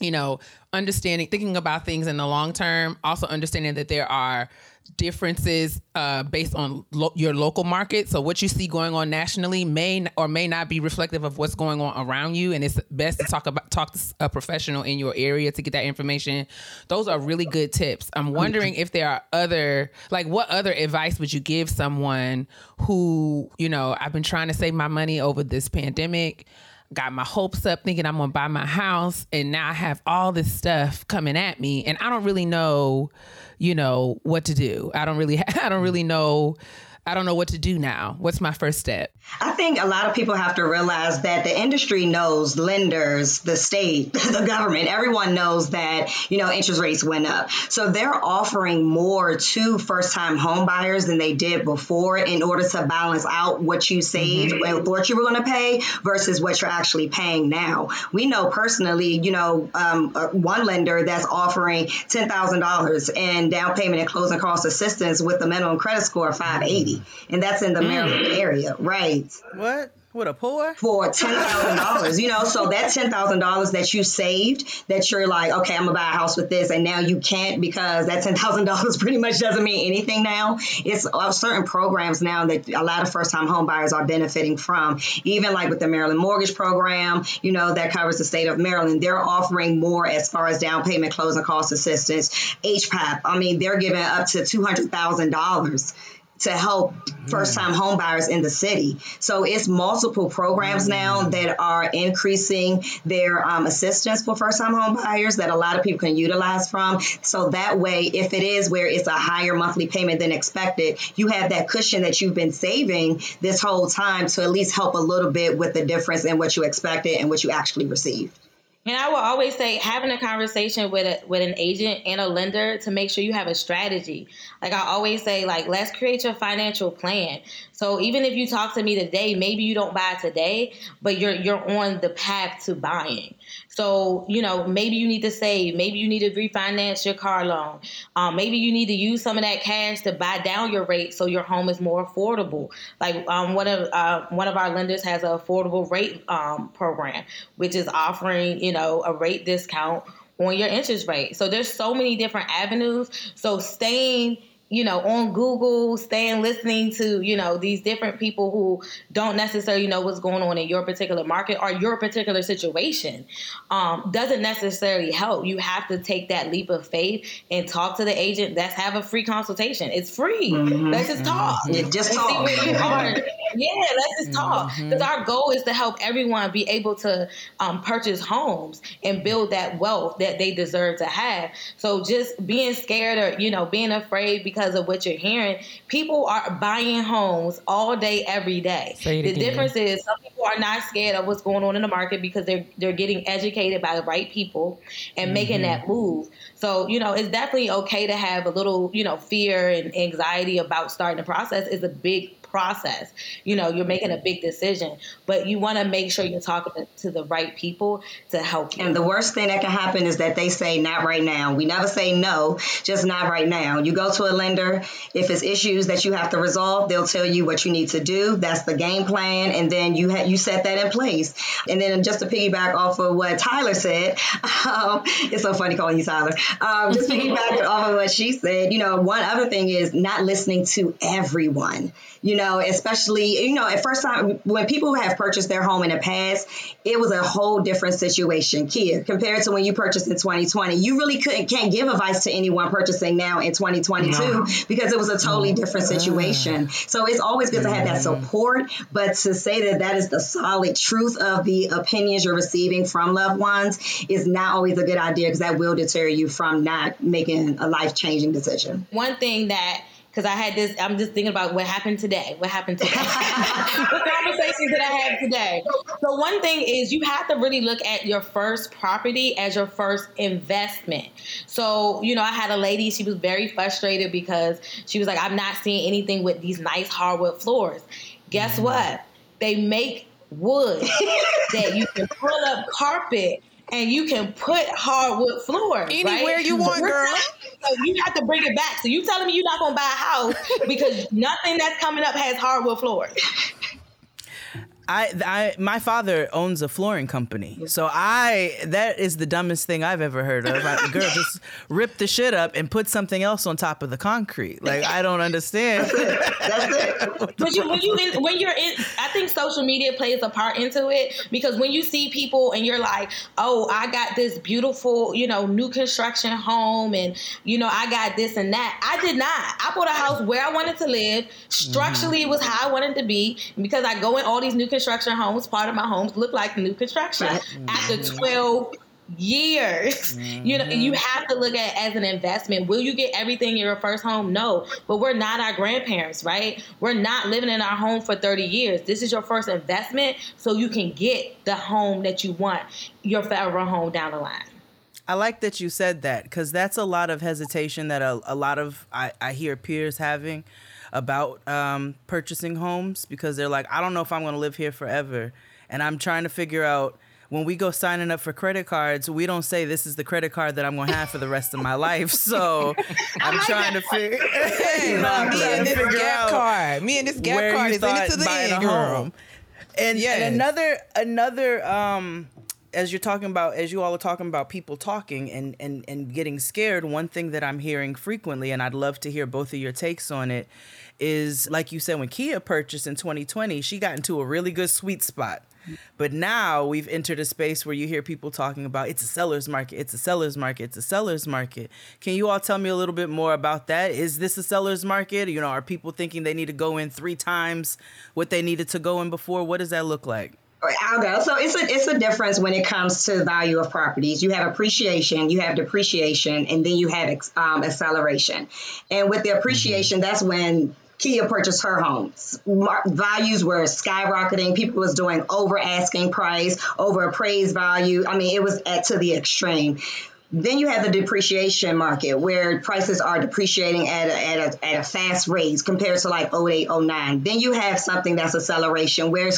[SPEAKER 2] you know, understanding, thinking about things in the long term, also understanding that there are differences uh, based on lo- your local market. So what you see going on nationally may n- or may not be reflective of what's going on around you, and it's best to talk about talk to a professional in your area to get that information. Those are really good tips. I'm wondering if there are other like what other advice would you give someone who you know I've been trying to save my money over this pandemic got my hopes up thinking I'm gonna buy my house and now I have all this stuff coming at me and I don't really know, you know, what to do. I don't really I don't really know I don't know what to do now. What's my first step?
[SPEAKER 4] I think a lot of people have to realize that the industry knows lenders, the state, the government, everyone knows that, you know, interest rates went up. So they're offering more to first time home buyers than they did before in order to balance out what you saved and what you were going to pay versus what you're actually paying now. We know personally, you know, um, uh, one lender that's offering $10,000 in down payment and closing cost assistance with a minimum credit score of 580. And that's in the Maryland area, right?
[SPEAKER 1] what? What a poor?
[SPEAKER 4] for ten thousand dollars. You know, so that ten thousand dollars that you saved, that you're like, okay, I'm gonna buy a house with this, and now you can't because that ten thousand dollars pretty much doesn't mean anything now. It's uh, certain programs now that a lot of first time home buyers are benefiting from. Even like with the Maryland Mortgage Program, you know, that covers the state of Maryland. They're offering more as far as down payment, closing cost assistance, HPAP. I mean, they're giving up to two hundred thousand dollars to help first time home buyers in the city. So it's multiple programs now that are increasing their um, assistance for first time home buyers that a lot of people can utilize from. So that way, if it is where it's a higher monthly payment than expected, you have that cushion that you've been saving this whole time to at least help a little bit with the difference in what you expected and what you actually received.
[SPEAKER 5] And I will always say having a conversation with a, with an agent and a lender to make sure you have a strategy. Like I always say, like let's create your financial plan. So even if you talk to me today, maybe you don't buy today, but you're you're on the path to buying. So you know maybe you need to save, maybe you need to refinance your car loan, um, maybe you need to use some of that cash to buy down your rate so your home is more affordable. Like um, one of uh, one of our lenders has an affordable rate um, program, which is offering you know a rate discount on your interest rate. So there's so many different avenues. So staying you know, on Google, staying listening to, you know, these different people who don't necessarily know what's going on in your particular market or your particular situation um, doesn't necessarily help. You have to take that leap of faith and talk to the agent. Let's have a free consultation. It's free. Let's just talk.
[SPEAKER 4] Yeah, just
[SPEAKER 5] And see
[SPEAKER 4] talk.
[SPEAKER 5] where you are. Yeah, let's just talk. Because our goal is to help everyone be able to um, purchase homes and build that wealth that they deserve to have. So just being scared or, you know, being afraid because of what you're hearing, people are buying homes all day, every day. The
[SPEAKER 2] again.
[SPEAKER 5] difference is some people are not scared of what's going on in the market because they're they're getting educated by the right people and making mm-hmm. that move. So, you know, it's definitely okay to have a little, you know, fear and anxiety about starting the process. It's a big process. You know, you're making a big decision, but you want to make sure you're talking to, the right people to help you.
[SPEAKER 4] And the worst thing that can happen is that they say not right now. We never say no, just not right now. You go to a lender, if it's issues that you have to resolve, they'll tell you what you need to do. That's the game plan, and then you ha- you set that in place. And then just to piggyback off of what Tyler said, um, it's so funny calling you Tyler. Um, just piggyback off of what she said. You know, one other thing is not listening to everyone. You know, especially you know at first time when people have purchased their home in the past, it was a whole different situation. Kia, compared to when you purchased in 2020, you really couldn't can't give advice to anyone purchasing now in 2022 because it was a totally different situation. So it's always good to have that mm-hmm. support, but to say that that is the solid truth of the opinions you're receiving from loved ones is not always a good idea because that will deter you from not making a life changing decision.
[SPEAKER 5] one thing that because I had this, I'm just thinking about what happened today. What happened today? the conversations that I had today. So one thing is you have to really look at your first property as your first investment. So you know, I had a lady. She was very frustrated because she was like, "I'm not seeing anything with these nice hardwood floors." Guess mm-hmm. what? They make wood that you can pull up carpet. And you can put hardwood floors
[SPEAKER 2] Anywhere
[SPEAKER 5] right?
[SPEAKER 2] you want,
[SPEAKER 5] We're
[SPEAKER 2] girl.
[SPEAKER 5] not- so you have to bring it back. So you telling me you're not gonna buy a house because nothing that's coming up has hardwood floors.
[SPEAKER 1] I, I, my father owns a flooring company, so I that is the dumbest thing I've ever heard of. I, girl, just rip the shit up and put something else on top of the concrete. Like I don't understand.
[SPEAKER 4] That's it.
[SPEAKER 5] But you, when you in, when you're in, I think social media plays a part into it because when you see people and you're like, oh, I got this beautiful, you know, new construction home, and you know, I got this and that. I did not. I bought a house where I wanted to live. Structurally, mm-hmm. it was how I wanted to be. Because I go in all these new construction homes, part of my homes look like new construction. After mm-hmm. 12 years. You know, you mm-hmm. have to look at it as an investment. Will you get everything in your first home? No. But we're not our grandparents, right? We're not living in our home for 30 years. This is your first investment so you can get the home that you want, your forever home down the line.
[SPEAKER 1] I like that you said that because that's a lot of hesitation that a, a lot of I, I hear peers having about um, purchasing homes because they're like, I don't know if I'm going to live here forever. And I'm trying to figure out when we go signing up for credit cards, we don't say this is the credit card that I'm going to have for the rest of my life. So I'm trying to figure, you know,
[SPEAKER 2] me
[SPEAKER 1] trying
[SPEAKER 2] and
[SPEAKER 1] to
[SPEAKER 2] this
[SPEAKER 1] figure
[SPEAKER 2] gap
[SPEAKER 1] out
[SPEAKER 2] card. Me and this gap card is in it to the end, girl.
[SPEAKER 1] And,
[SPEAKER 2] Yes.
[SPEAKER 1] and another another um as you're talking about as you all are talking about people talking and and and getting scared one thing that i'm hearing frequently and i'd love to hear both of your takes on it is like you said when kia purchased in 2020 she got into a really good sweet spot but now we've entered a space where you hear people talking about it's a seller's market, it's a seller's market, it's a seller's market. Can you all tell me a little bit more about that? Is this a seller's market? You know, are people thinking they need to go in three times what they needed to go in before? What does that look like?
[SPEAKER 4] I'll go. So it's a it's a difference when it comes to value of properties. You have appreciation, you have depreciation, and then you have ex- um, acceleration. And with the appreciation, that's when Kia purchased her homes. Mar- values were skyrocketing. People was doing over asking price, over appraised value. I mean, it was at to the extreme. Then you have the depreciation market where prices are depreciating at a, at a, at a fast rate compared to like 08, 09. Then you have something that's acceleration where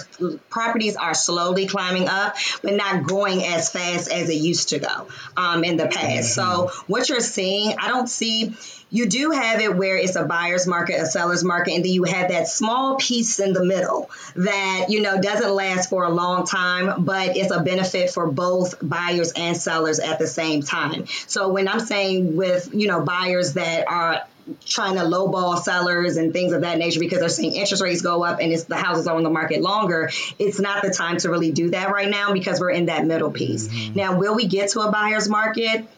[SPEAKER 4] properties are slowly climbing up, but not going as fast as it used to go um, in the past. So what you're seeing, I don't see you do have it where it's a buyer's market, a seller's market, and then you have that small piece in the middle that, you know, doesn't last for a long time, but it's a benefit for both buyers and sellers at the same time. So when I'm saying with, you know, buyers that are trying to lowball sellers and things of that nature because they're seeing interest rates go up and it's the houses are on the market longer. It's not the time to really do that right now because we're in that middle piece. Mm-hmm. Now, will we get to a buyer's market?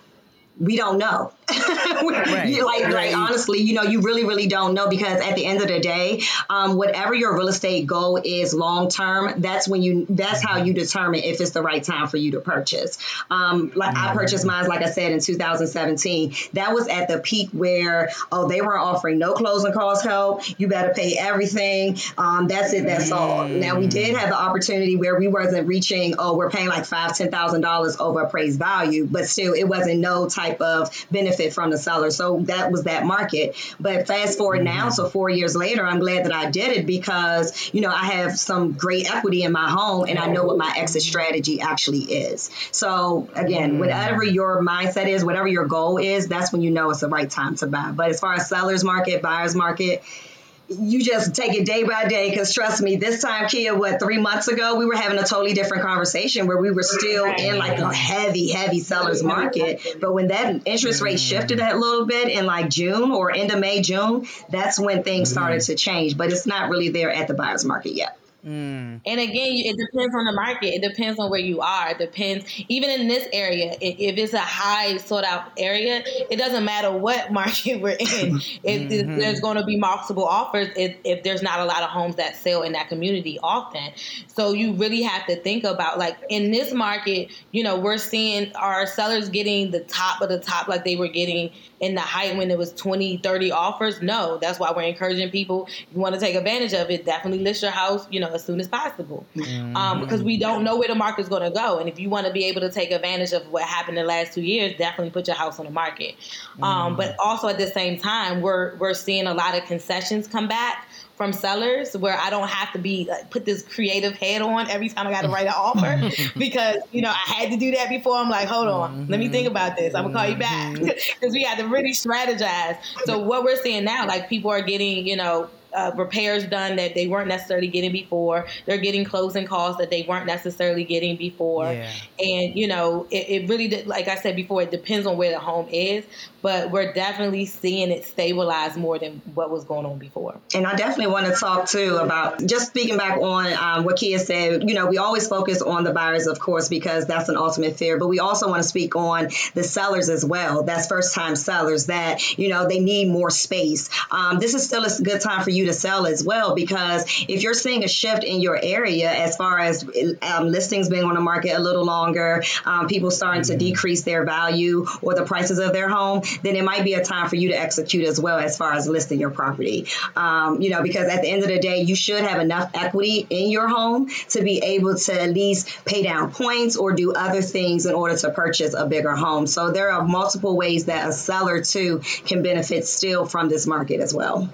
[SPEAKER 4] we don't know.
[SPEAKER 1] Right.
[SPEAKER 4] Like,
[SPEAKER 1] Right.
[SPEAKER 4] like honestly, you know, you really, really don't know because at the end of the day, um, whatever your real estate goal is long term, that's when you, that's how you determine if it's the right time for you to purchase. Um, like I purchased mine, like I said, in 2017. That was at the peak where, oh, they weren't offering no closing cost help. You better pay everything. Um, that's it. That's all. Now we did have the opportunity where we wasn't reaching, oh, we're paying like five, ten thousand dollars over appraised value, but still, it wasn't no type of benefit from the seller. So that was that market. But fast forward now, mm-hmm. so four years later, I'm glad that I did it because you know I have some great equity in my home, and I know what my exit strategy actually is. So again, mm-hmm. whatever your mindset is, whatever your goal is, that's when you know it's the right time to buy. But as far as sellers market, buyers market you just take it day by day because trust me this time kia what three months ago we were having a totally different conversation where we were still in like a heavy heavy sellers market. But when that interest rate mm. shifted that little bit in like june or end of may june that's when things mm. started to change. But it's not really there at the buyers market yet Mm.
[SPEAKER 5] And again, it depends on the market. It depends on where you are. It depends, even in this area, if it's a high sought out area, it doesn't matter what market we're in. If if mm-hmm. there's going to be multiple offers, if, if there's not a lot of homes that sell in that community often. So you really have to think about, like, in this market, you know, we're seeing our sellers getting the top of the top like they were getting in the height when it was 20, 30 offers. No, that's why we're encouraging people. If you want to take advantage of it, definitely list your house, you know, as soon as possible. Um, because we don't know where the market's going to go. And if you want to be able to take advantage of what happened in the last two years, definitely put your house on the market. Um, but also at the same time, we're, we're seeing a lot of concessions come back from sellers where I don't have to be like, put this creative head on every time I got to write an offer because you know I had to do that before. I'm like, hold on, let me think about this. I'm gonna call you back because we had to really strategize. So what we're seeing now, like people are getting you know. Uh, repairs done that they weren't necessarily getting before. They're getting closing costs that they weren't necessarily getting before.
[SPEAKER 1] Yeah.
[SPEAKER 5] And you know, it, it really, de- like I said before, it depends on where the home is. But we're definitely seeing it stabilize more than what was going on before.
[SPEAKER 4] And I definitely want to talk too about just speaking back on um, what Kia said. You know, we always focus on the buyers, of course, because that's an ultimate fear, but we also want to speak on the sellers as well. That's first time sellers that, you know, they need more space. Um, this is still a good time for you to sell as well because if you're seeing a shift in your area as far as um, listings being on the market a little longer, um, people starting to decrease their value or the prices of their home, then it might be a time for you to execute as well as far as listing your property. Um, you know, because at the end of the day, you should have enough equity in your home to be able to at least pay down points or do other things in order to purchase a bigger home. So there are multiple ways that a seller too can benefit still from this market as well.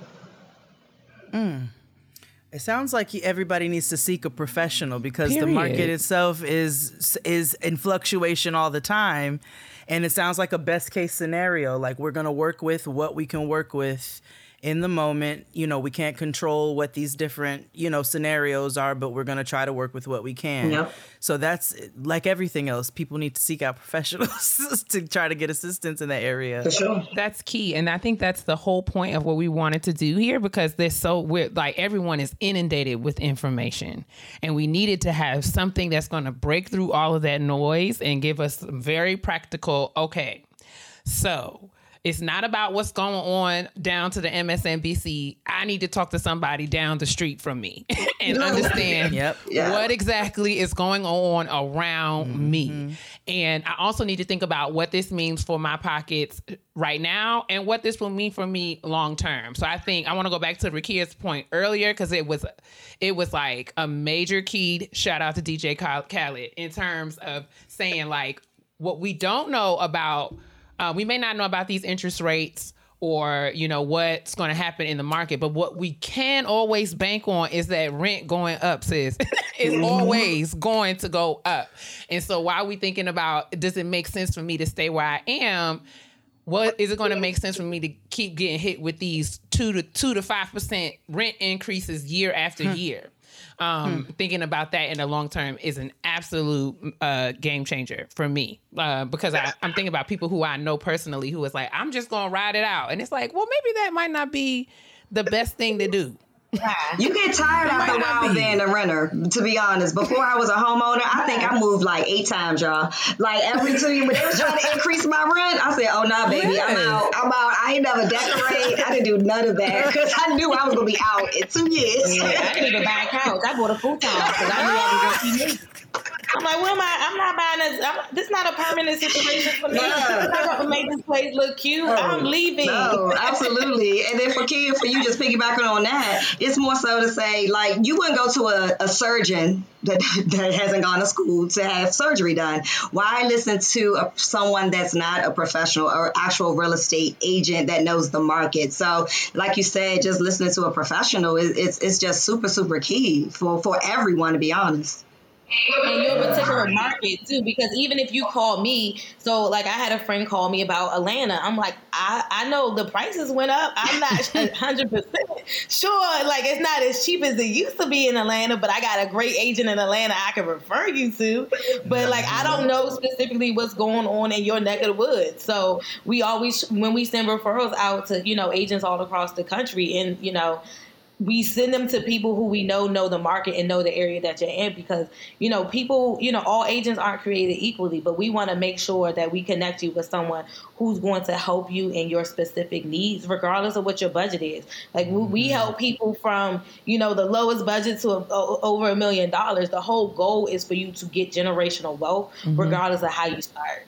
[SPEAKER 1] It sounds like everybody needs to seek a professional because the market itself is is in fluctuation all the time, and it sounds like a best case scenario. Like we're gonna work with what we can work with in the moment. You know, we can't control what these different you know scenarios are, but we're gonna try to work with what we can.
[SPEAKER 4] Yep.
[SPEAKER 1] So that's like everything else. People need to seek out professionals to try to get assistance in that area.
[SPEAKER 4] For sure.
[SPEAKER 2] That's key. And I think that's the whole point of what we wanted to do here because there's so we're like everyone is inundated with information. And we needed to have something that's going to break through all of that noise and give us some very practical, okay. So it's not about what's going on down to the MSNBC. I need to talk to somebody down the street from me and understand
[SPEAKER 1] Yep.
[SPEAKER 4] Yeah.
[SPEAKER 2] what exactly is going on around mm-hmm. me. And I also need to think about what this means for my pockets right now and what this will mean for me long term. So I think I want to go back to Rakia's point earlier because it was it was like a major key shout out to DJ Khal- Khaled in terms of saying like what we don't know about uh, we may not know about these interest rates or you know what's going to happen in the market but what we can always bank on is that rent going up sis. It's always going to go up. And so while we thinking about does it make sense for me to stay where i am? What is it going to make sense for me to keep getting hit with these two to two to five percent rent increases year after year? Um, Thinking about that in the long term is an absolute uh, game changer for me. Uh, because I, I'm thinking about people who I know personally who is like, I'm just going to ride it out, and it's like, well, maybe that might not be the best thing to do.
[SPEAKER 4] You get tired after a while
[SPEAKER 2] be.
[SPEAKER 4] being a renter, to be honest. Before I was a homeowner, I think I moved like eight times, y'all. Like every two years, when they was trying to increase my rent, I said, oh, nah, baby, I'm out. I'm out. I ain't never decorate. I didn't do none of that because I knew I was going to be out in two years.
[SPEAKER 5] Yeah, I didn't even buy a couch. I bought a futon because I knew I was going to keep moving. I'm like, what am I? I'm not buying this. I'm, this is not a permanent situation for me.
[SPEAKER 4] Nah.
[SPEAKER 5] I'm not going to make this place look cute. Oh, I'm leaving.
[SPEAKER 4] No, absolutely. And then for Kim, for you just piggybacking on that, it's more so to say, like, you wouldn't go to a, a surgeon that, that hasn't gone to school to have surgery done. Why listen to a, someone that's not a professional or actual real estate agent that knows the market? So, like you said, just listening to a professional is it's, it's just super, super key for, for everyone, to be honest.
[SPEAKER 5] In your particular market too because even if you call me so like i had a friend call me about atlanta. I'm like i i know the prices went up. I'm not 100% sure like it's not as cheap as it used to be in atlanta but i got a great agent in atlanta i can refer you to. But like i don't know specifically what's going on in your neck of the woods. So we always when we send referrals out to you know agents all across the country and you know we send them to people who we know know the market and know the area that you're in because you know people you know all agents aren't created equally but we want to make sure that we connect you with someone who's going to help you in your specific needs regardless of what your budget is. Like we, we mm-hmm. help people from you know the lowest budget to a, o- over a million dollars. The whole goal is for you to get generational wealth mm-hmm. regardless of how you start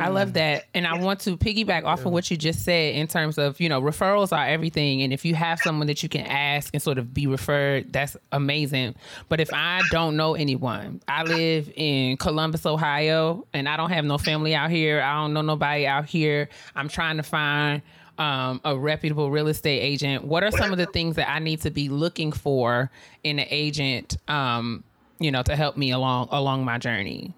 [SPEAKER 2] I love that. And I want to piggyback off of what you just said in terms of, you know, referrals are everything. And if you have someone that you can ask and sort of be referred, that's amazing. But if I don't know anyone, I live in Columbus, Ohio, and I don't have no family out here. I don't know nobody out here. I'm trying to find um, a reputable real estate agent. What are some of the things that I need to be looking for in an agent, um, you know, to help me along along my journey?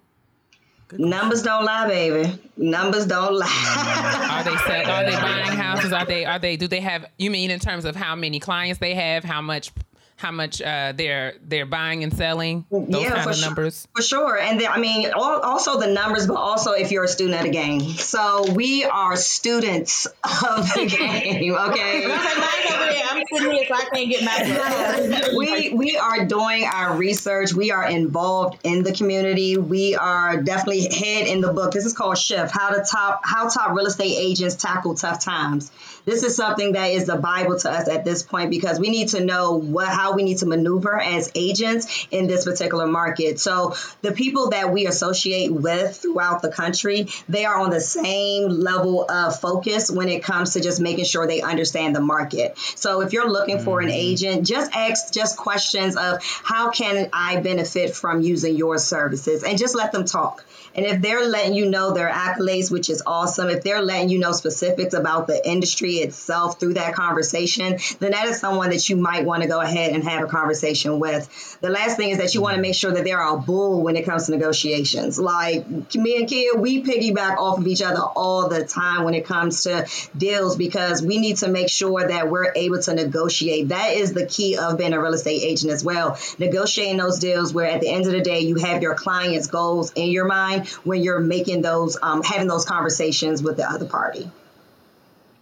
[SPEAKER 4] Numbers don't lie, baby. Numbers don't lie.
[SPEAKER 2] Are they sell, are they buying houses? Are they are they do they have you mean in terms of how many clients they have, how much how much uh, they're they're buying and selling? Those
[SPEAKER 4] Yeah,
[SPEAKER 2] kind
[SPEAKER 4] for
[SPEAKER 2] of
[SPEAKER 4] sure.
[SPEAKER 2] numbers.
[SPEAKER 4] For sure. And then, I mean, al- also the numbers, but also if you're a student at a game. So we are students of the game, okay?
[SPEAKER 5] I'm like, mine's over there. I'm sitting here, so I can't get my.
[SPEAKER 4] we we are doing our research. We are involved in the community. We are definitely head in the book. This is called Shift: How to Top How Top Real Estate Agents Tackle Tough Times. This is something that is the Bible to us at this point because we need to know what how we need to maneuver as agents in this particular market. So the people that we associate with throughout the country, they are on the same level of focus when it comes to just making sure they understand the market. So if you're looking for an mm-hmm. agent, just ask just questions of how can I benefit from using your services and just let them talk. And if they're letting you know their accolades, which is awesome, if they're letting you know specifics about the industry itself through that conversation, then that is someone that you might want to go ahead and have a conversation with. The last thing is that you want to make sure that they're a bull when it comes to negotiations. Like me and Kia, we piggyback off of each other all the time when it comes to deals because we need to make sure that we're able to negotiate. That is the key of being a real estate agent as well. Negotiating those deals where at the end of the day you have your client's goals in your mind when you're making those um, having those conversations with the other party.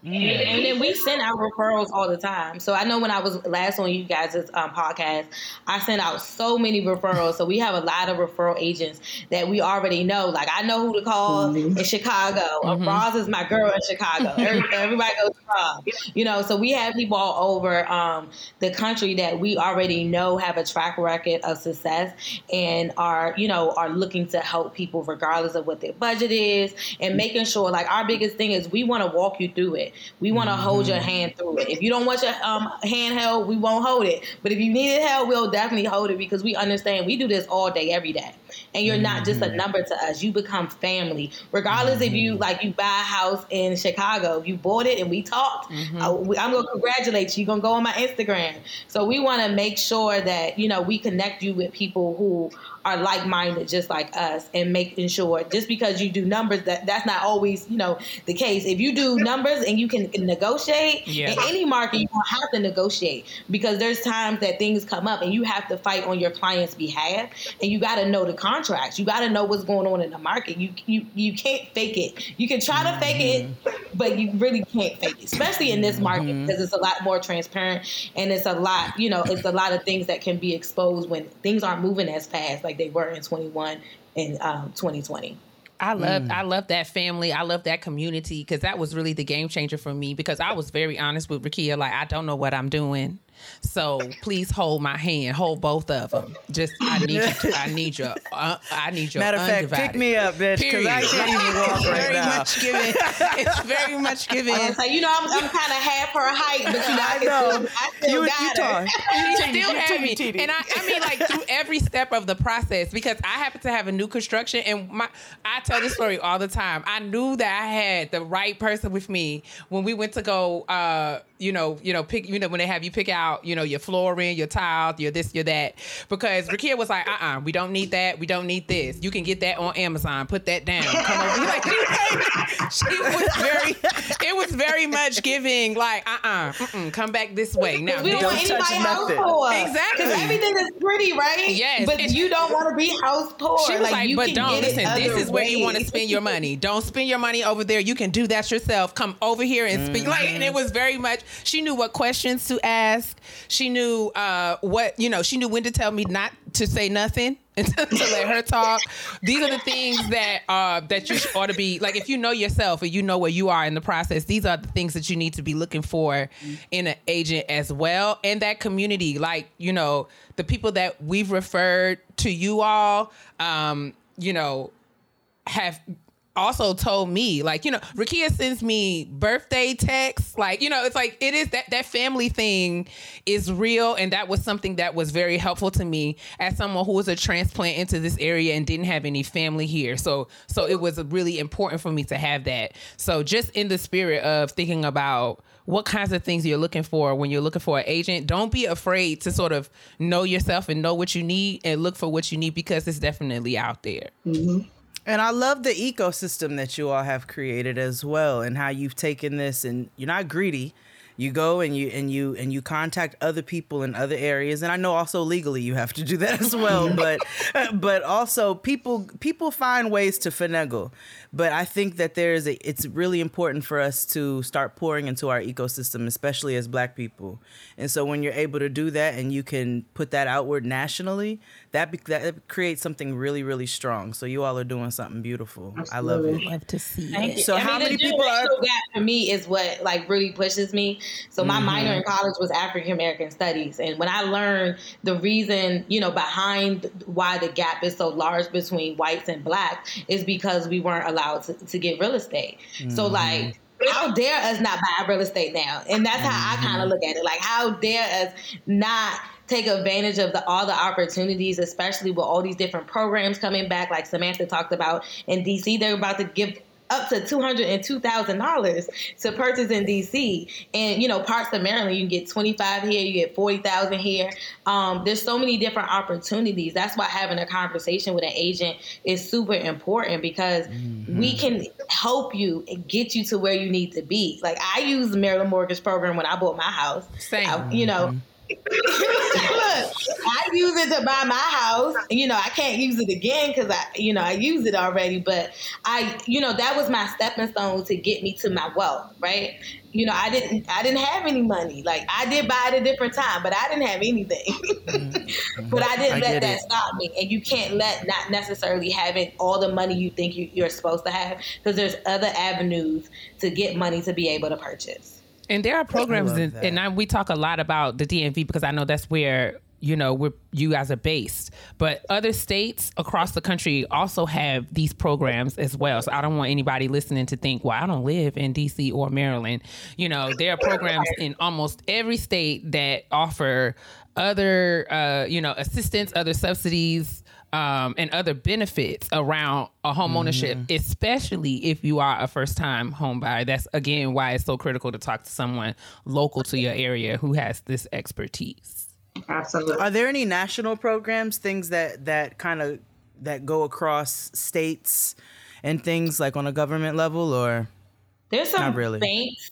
[SPEAKER 5] And then we send out referrals all the time. So I know when I was last on you guys' um, podcast, I sent out so many referrals. So we have a lot of referral agents that we already know. Like I know who to call in Chicago. Uh, Roz is my girl in Chicago. Every, everybody goes to Roz. You know, so we have people all over um, the country that we already know have a track record of success and are, you know, are looking to help people regardless of what their budget is and making sure like our biggest thing is we want to walk you through it. We want to hold your hand through it. If you don't want your um, hand held, we won't hold it. But if you needed help, we'll definitely hold it because we understand we do this all day, every day. and you're not just
[SPEAKER 1] Mm-hmm.
[SPEAKER 5] a number to us. You become family, regardless if you like you buy a house in Chicago, you bought it and we talked.
[SPEAKER 1] Mm-hmm.
[SPEAKER 5] uh, I'm gonna congratulate you. You're gonna go on my Instagram. So we want to make sure that you know we connect you with people who are like-minded just like us and making sure just because you do numbers that that's not always you know the case. If you do numbers and you can negotiate
[SPEAKER 2] Yeah.
[SPEAKER 5] in any market you don't have to negotiate because there's times that things come up and you have to fight on your client's behalf and you got to know the contracts. You got to know what's going on in the market. You you you can't fake it. You can try to fake it mm-hmm. but you really can't fake it especially in this market mm-hmm. because it's a lot more transparent and it's a lot you know it's a lot of things that can be exposed when things aren't moving as fast. Like they were in 21 and um, 2020
[SPEAKER 2] I love
[SPEAKER 1] Mm.
[SPEAKER 2] I love that family. I love that community because that was really the game changer for me because I was very honest with Rakia. Like I don't know what I'm doing. So please hold my hand, hold both of them. Just I need you. To, I need your. Uh, I need your.
[SPEAKER 1] Matter of fact, pick me up, bitch, because I
[SPEAKER 2] Period.
[SPEAKER 1] can't even walk
[SPEAKER 2] It's
[SPEAKER 1] right
[SPEAKER 2] very
[SPEAKER 1] now.
[SPEAKER 2] much given. It's very much given.
[SPEAKER 5] and so you know i'm, I'm kind of half her height but you know i,
[SPEAKER 1] I
[SPEAKER 5] can
[SPEAKER 1] know.
[SPEAKER 5] still, I still
[SPEAKER 1] You, you
[SPEAKER 5] got
[SPEAKER 1] talk.
[SPEAKER 5] her
[SPEAKER 2] She
[SPEAKER 1] Teeny,
[SPEAKER 2] still
[SPEAKER 1] teeny,
[SPEAKER 2] had me,
[SPEAKER 1] teeny.
[SPEAKER 2] and I, I mean, like through every step of the process, because I happen to have a new construction, and my, I tell this story all the time. I knew that I had the right person with me when we went to go, uh, you know, you know, pick, you know, when they have you pick out, you know, your flooring, your tile, your this, your that, because Rakia was like, uh, uh we don't need that, we don't need this. You can get that on Amazon. Put that down. Come over. Like, she was very, it was very much giving, like, uh, uh-uh, uh, come back this way now.
[SPEAKER 5] we don't
[SPEAKER 1] Don't
[SPEAKER 5] want anybody house poor.
[SPEAKER 2] Exactly.
[SPEAKER 5] Because everything is pretty, right?
[SPEAKER 2] Yes.
[SPEAKER 5] But you don't want to be house poor.
[SPEAKER 2] She was like,
[SPEAKER 5] you
[SPEAKER 2] but
[SPEAKER 5] can
[SPEAKER 2] don't
[SPEAKER 5] get
[SPEAKER 2] listen. This is where you want to spend your money. Don't spend your money over there. You can do that yourself. Come over here and speak. Like, and it was very much. She knew what questions to ask. She knew uh, what you know. She knew when to tell me not to say nothing and to, to let her talk. These are the things that uh, that you ought to be like. If you know yourself and you know where you are in the process, these are the things that you need to be looking for in an agent as well, and that community. Like you know, the people that we've referred to you all. Um, you know, have also told me like you know Rakia sends me birthday texts like you know it's like it is that that family thing is real and that was something that was very helpful to me as someone who was a transplant into this area and didn't have any family here. So so it was really important for me to have that. So just in the spirit of thinking about what kinds of things you're looking for when you're looking for an agent don't be afraid to sort of know yourself and know what you need and look for what you need because it's definitely out there mm-hmm.
[SPEAKER 1] And I love the ecosystem that you all have created as well, and how you've taken this and you're not greedy. You go and you and you and you contact other people in other areas, and I know also legally you have to do that as well. but but also people people find ways to finagle. But I think that there's a it's really important for us to start pouring into our ecosystem, especially as Black people. And so when you're able to do that and you can put that outward nationally, that be, that creates something really really strong. So you all are doing something beautiful. I love it.
[SPEAKER 2] love to see
[SPEAKER 5] Thank you.
[SPEAKER 1] So
[SPEAKER 5] I
[SPEAKER 1] how
[SPEAKER 5] mean,
[SPEAKER 1] many people are-
[SPEAKER 5] generational for me is what like really pushes me. So my mm-hmm. minor in college was African American studies, and when I learned the reason, you know, behind why the gap is so large between whites and blacks is because we weren't allowed to, to get real estate. So mm-hmm. like. How dare us not buy real estate now? And that's how I mm-hmm. kind of look at it. Like, how dare us not take advantage of the all the opportunities, especially with all these different programs coming back, like Samantha talked about in DC. They're about to give up to two hundred and two thousand dollars to purchase in DC, and you know parts of Maryland you can get twenty five here, you get forty thousand here. Um, there's so many different opportunities. That's why having a conversation with an agent is super important because we can help you and get you to where you need to be. Like I used the Maryland Mortgage Program when I bought my house.
[SPEAKER 2] Same.
[SPEAKER 5] I- you know. Look, I use it to buy my house. You know, I can't use it again because I, you know, I use it already. But I, you know, that was my stepping stone to get me to my wealth, right? You know, I didn't, I didn't have any money. Like I did buy at a different time, but I didn't have anything. but I didn't
[SPEAKER 1] I
[SPEAKER 5] let that
[SPEAKER 1] it.
[SPEAKER 5] stop me. And you can't let not necessarily having all the money you think you, you're supposed to have because there's other avenues to get money to be able to purchase.
[SPEAKER 2] And there are programs,
[SPEAKER 1] love
[SPEAKER 2] and, I, we talk a lot about the DMV because I know that's where you know we're you guys are based. But other states across the country also have these programs as well. So I don't want anybody listening to think, "Well, I don't live in DC or Maryland." You know, there are programs in almost every state that offer other, uh, you know, assistance, other subsidies, um, and other benefits around a home ownership, especially if you are a first time home buyer. That's again why it's so critical to talk to someone local to your area who has this expertise.
[SPEAKER 4] Absolutely.
[SPEAKER 1] Are there any national programs, things that that kind of that go across states and things like on a government level, or
[SPEAKER 5] There's some
[SPEAKER 1] Not really.
[SPEAKER 5] banks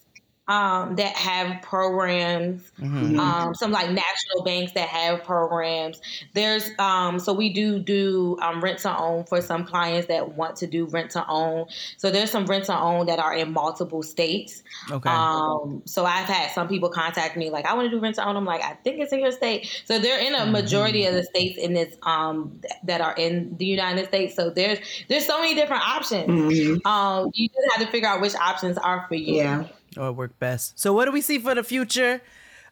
[SPEAKER 5] um, that have programs,
[SPEAKER 1] Mm-hmm.
[SPEAKER 5] um, some like national banks that have programs. There's um, so we do do um, rent to own for some clients that want to do rent to own. So there's some rent to own that are in multiple states.
[SPEAKER 1] okay,
[SPEAKER 5] Um, so I've had some people contact me like, I want to do rent to own. I'm like, I think it's in your state. So they're in a majority of the states in this um th- that are in the United States. So there's there's so many different options. Um, you just have to figure out which options are for you.
[SPEAKER 4] Yeah.
[SPEAKER 1] Or work best. So, what do we see for the future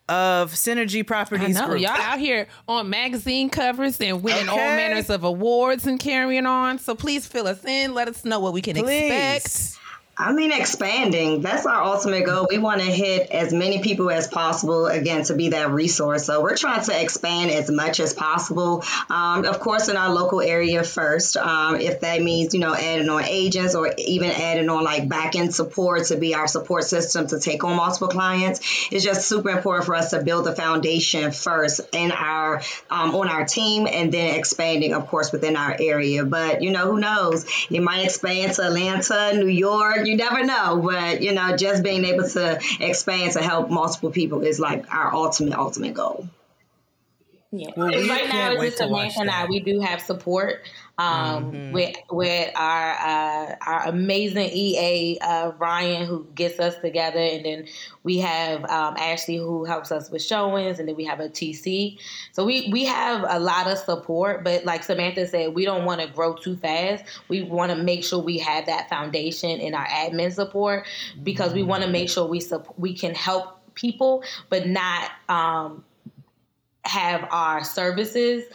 [SPEAKER 1] of Synergy Properties.
[SPEAKER 2] I know
[SPEAKER 1] Group?
[SPEAKER 2] y'all out here on magazine covers and winning all manners of awards and carrying on. So please fill us in. Let us know what we can expect.
[SPEAKER 4] I mean, expanding. That's our ultimate goal. We want to hit as many people as possible, again, to be that resource. So we're trying to expand as much as possible. Um, of course, in our local area first, um, if that means, you know, adding on agents or even adding on like back end support to be our support system to take on multiple clients, it's just super important for us to build the foundation first in our, um, on our team and then expanding, of course, within our area. But, you know, who knows? It might expand to Atlanta, New York, you never know. But, you know, just being able to expand to help multiple people is like our ultimate, ultimate goal.
[SPEAKER 5] Yeah.
[SPEAKER 1] Well, we
[SPEAKER 5] right now, it's just
[SPEAKER 1] to watch
[SPEAKER 5] and I. We do have support um, with with our uh, our amazing EA uh, Ryan who gets us together, and then we have um, Ashley who helps us with showings, and then we have a TC. So we we have a lot of support, but like Samantha said, we don't want to grow too fast. We want to make sure we have that foundation in our admin support because we want to make sure we sup- we can help people, but not. Um, have our services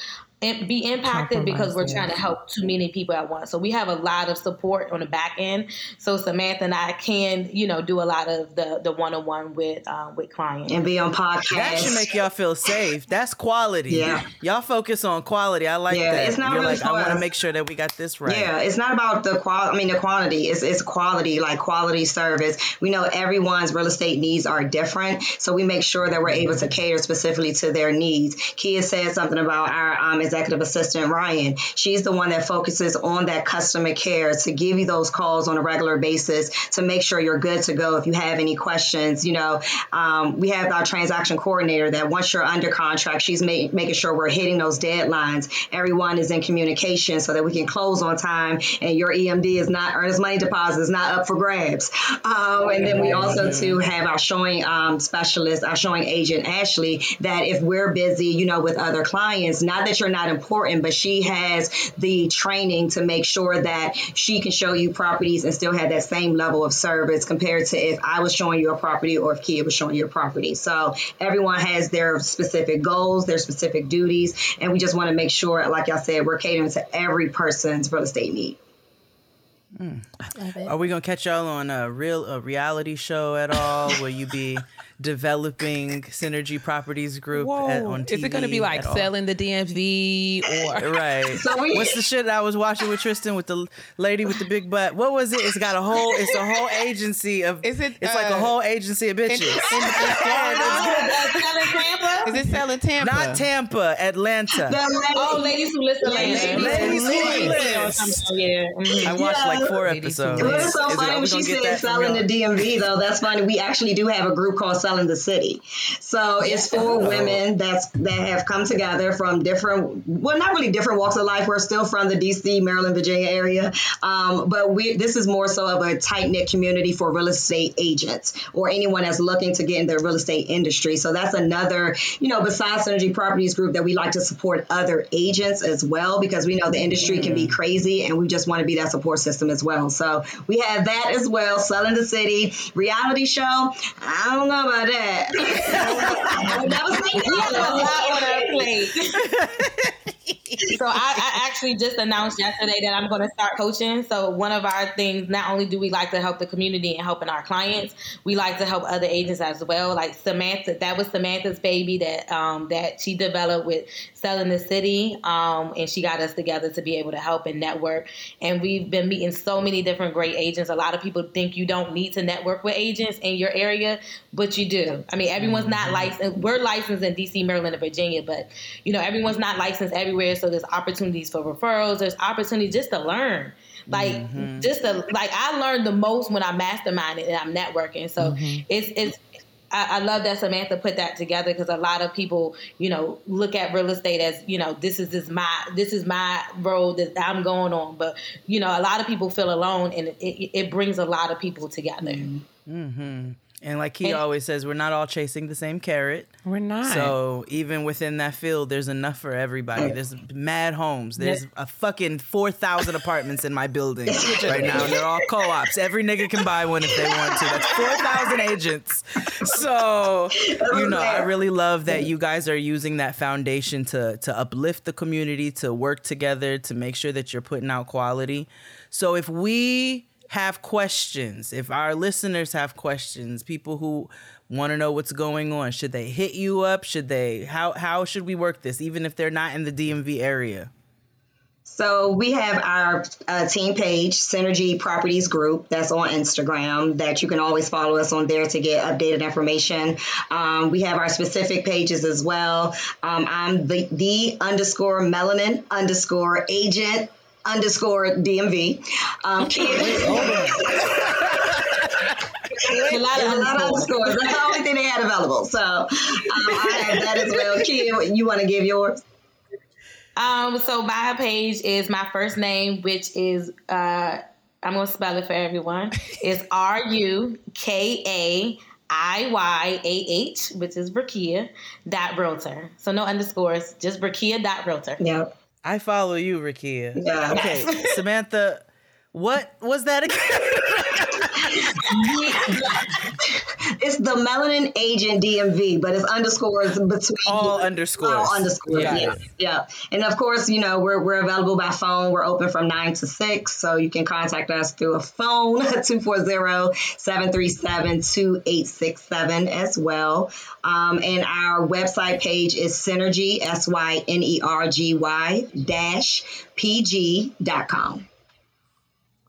[SPEAKER 5] be impacted because we're trying to help too many people at once. So we have a lot of support on the back end. So Samantha and I can, you know, do a lot of the the one on one with uh, with clients.
[SPEAKER 4] And be on podcasts.
[SPEAKER 1] That should make y'all feel safe. That's quality.
[SPEAKER 4] Yeah.
[SPEAKER 1] Y'all focus on quality. I like
[SPEAKER 4] Yeah,
[SPEAKER 1] that.
[SPEAKER 4] it's not
[SPEAKER 1] You're
[SPEAKER 4] really
[SPEAKER 1] like, I want to make sure that we got this right.
[SPEAKER 4] Yeah, it's not about the qual. I mean, the quantity. It's it's quality, like quality service. We know everyone's real estate needs are different, so we make sure that we're able to cater specifically to their needs. Kia said something about our um, executive assistant Ryan. She's the one that focuses on that customer care to give you those calls on a regular basis to make sure you're good to go if you have any questions. You know, um, we have our transaction coordinator that once you're under contract, she's ma- making sure we're hitting those deadlines. Everyone is in communication so that we can close on time and your EMD is not earnest money deposit is not up for grabs. Um, and then we also too have our showing um, specialist, our showing agent Ashley, that if we're busy, you know, with other clients, not that you're not important, but she has the training to make sure that she can show you properties and still have that same level of service compared to if I was showing you a property or if Kia was showing you a property. So everyone has their specific goals, their specific duties, and we just want to make sure, like I said, we're catering to every person's real estate need. Hmm.
[SPEAKER 1] Are we gonna catch y'all on a real a reality show at all? Will you be developing Synergy Properties Group at, on TV?
[SPEAKER 2] Is it going to be like
[SPEAKER 1] at all?
[SPEAKER 2] selling the DMV or
[SPEAKER 1] Right.
[SPEAKER 4] So we-
[SPEAKER 1] What's the shit I was watching with Tristan with the lady with the big butt? What was it? It's got a whole. It's a whole agency of.
[SPEAKER 2] Is it,
[SPEAKER 1] It's like a
[SPEAKER 2] uh,
[SPEAKER 1] whole agency of bitches.
[SPEAKER 2] in- in Florida?
[SPEAKER 5] Selling Tampa?
[SPEAKER 2] is it selling Tampa?
[SPEAKER 1] Not Tampa, Atlanta.
[SPEAKER 5] Oh, ladies who listen later.
[SPEAKER 1] Ladies who listen.
[SPEAKER 5] Yeah. mhm.
[SPEAKER 1] I watched like four
[SPEAKER 2] Ladies
[SPEAKER 1] episodes.
[SPEAKER 2] listen.
[SPEAKER 4] Well, it's so funny when she said selling the? DMV though. That's funny. We actually do have a group called Selling the City. So it's for women that's that have come together from different, well, not really different walks of life. We're still from the DC, Maryland, Virginia area, um, but we this is more so of a tight knit community for real estate agents or anyone that's looking to get in the real estate industry. So that's another, you know, besides Synergy Properties Group, that we like to support other agents as well because we know the industry can be crazy and we just want to be that support system as well. So we have that as well. Selling the City reality show. I don't know about that. Never seen
[SPEAKER 5] We have a
[SPEAKER 4] that.
[SPEAKER 5] lot on our plate. so I, I actually just announced yesterday that I'm going to start coaching. So one of our things, not only do we like to help the community and helping our clients, we like to help other agents as well. Like Samantha, that was Samantha's baby that um, that she developed with selling the city, um, and she got us together to be able to help and network. And we've been meeting so many different great agents. A lot of people think you don't need to network with agents in your area, but you do. I mean, everyone's not licensed. We're licensed in DC, Maryland, and Virginia, but you know, everyone's not licensed everywhere. So there's opportunities for referrals. There's opportunities just to learn. Like mm-hmm. just to like, I learned the most when I'm masterminding and I'm networking. So mm-hmm. it's it's. I, I love that Samantha put that together because a lot of people, you know, look at real estate as, you know, this is this my this is my road that I'm going on. But you know, a lot of people feel alone, and it, it, brings a lot of people together. Mm-hmm.
[SPEAKER 1] And like he
[SPEAKER 5] And-
[SPEAKER 1] always says, we're not all chasing the same carrot.
[SPEAKER 2] We're not.
[SPEAKER 1] So even within that field, there's enough for everybody. There's mad homes. There's a fucking four thousand apartments in my building right now, and they're all co-ops. Every nigga can buy one if they want to. That's four thousand agents. So you know, I really love that you guys are using that foundation to to uplift the community, to work together, to make sure that you're putting out quality. So if we have questions, if our listeners have questions, people who want to know what's going on, should they hit you up? Should they how how should we work this even if they're not in the DMV area?
[SPEAKER 4] So we have our uh, team page, Synergy Properties Group, that's on Instagram. That you can always follow us on there to get updated information. Um, we have our specific pages as well. Um, I'm the the underscore melanin underscore agent underscore DMV. Um,
[SPEAKER 5] A lot of
[SPEAKER 4] There's a lot of
[SPEAKER 5] underscores.
[SPEAKER 4] underscores. That's the only thing they had available. So um, I have that as well. Kim, you want to give yours?
[SPEAKER 5] Um, so my page is my first name, which is uh, I'm gonna spell it for everyone. It's R U K A I Y A H, which is Brakia dot realtor. So no underscores, just Brakia dot realtor.
[SPEAKER 4] Yep.
[SPEAKER 1] I follow you, Rakia.
[SPEAKER 4] Yeah.
[SPEAKER 1] Okay, Samantha, what was that again?
[SPEAKER 4] It's the melanin agent DMV, but it's underscores between
[SPEAKER 1] All underscores.
[SPEAKER 4] All underscores.
[SPEAKER 1] Got
[SPEAKER 4] Yeah.
[SPEAKER 1] it.
[SPEAKER 4] Yeah. And of course, you know, we're we're available by phone. We're open from nine to six. So you can contact us through a phone, 240-737-2867 as well. Um, and our website page is synergy, S Y N E R G Y dash PG dot com.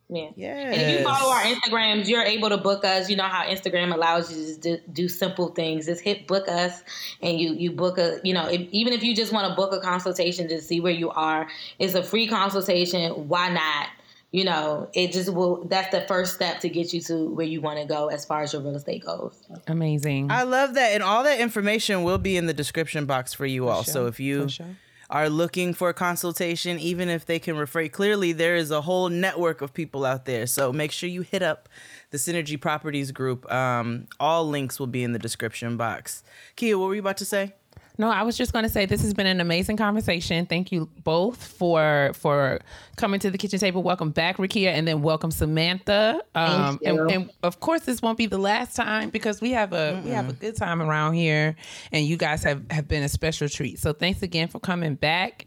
[SPEAKER 5] Yeah.
[SPEAKER 1] Yes.
[SPEAKER 5] And if you follow our Instagrams, you're able to book us. You know how Instagram allows you to do, do simple things. Just hit book us, and you you book a. You know, if, even if you just want to book a consultation to see where you are, it's a free consultation. Why not? You know, it just will. That's the first step to get you to where you want to go as far as your real estate goes.
[SPEAKER 2] Amazing.
[SPEAKER 1] I love that. And all that information will be in the description box for you all. So
[SPEAKER 2] sure.
[SPEAKER 1] if you
[SPEAKER 2] For sure.
[SPEAKER 1] Are looking for consultation, even if they can refer, clearly there is a whole network of people out there. So make sure you hit up the Synergy Properties group. Um, all links will be in the description box. Kia, what were you about to say?
[SPEAKER 2] No, I was just going to say this has been an amazing conversation. Thank you both for for coming to the kitchen table. Welcome back, Rakia, and then welcome Samantha. Um, and, and of course, this won't be the last time because we have a we have a good time around here, and you guys have have been a special treat. So thanks again for coming back.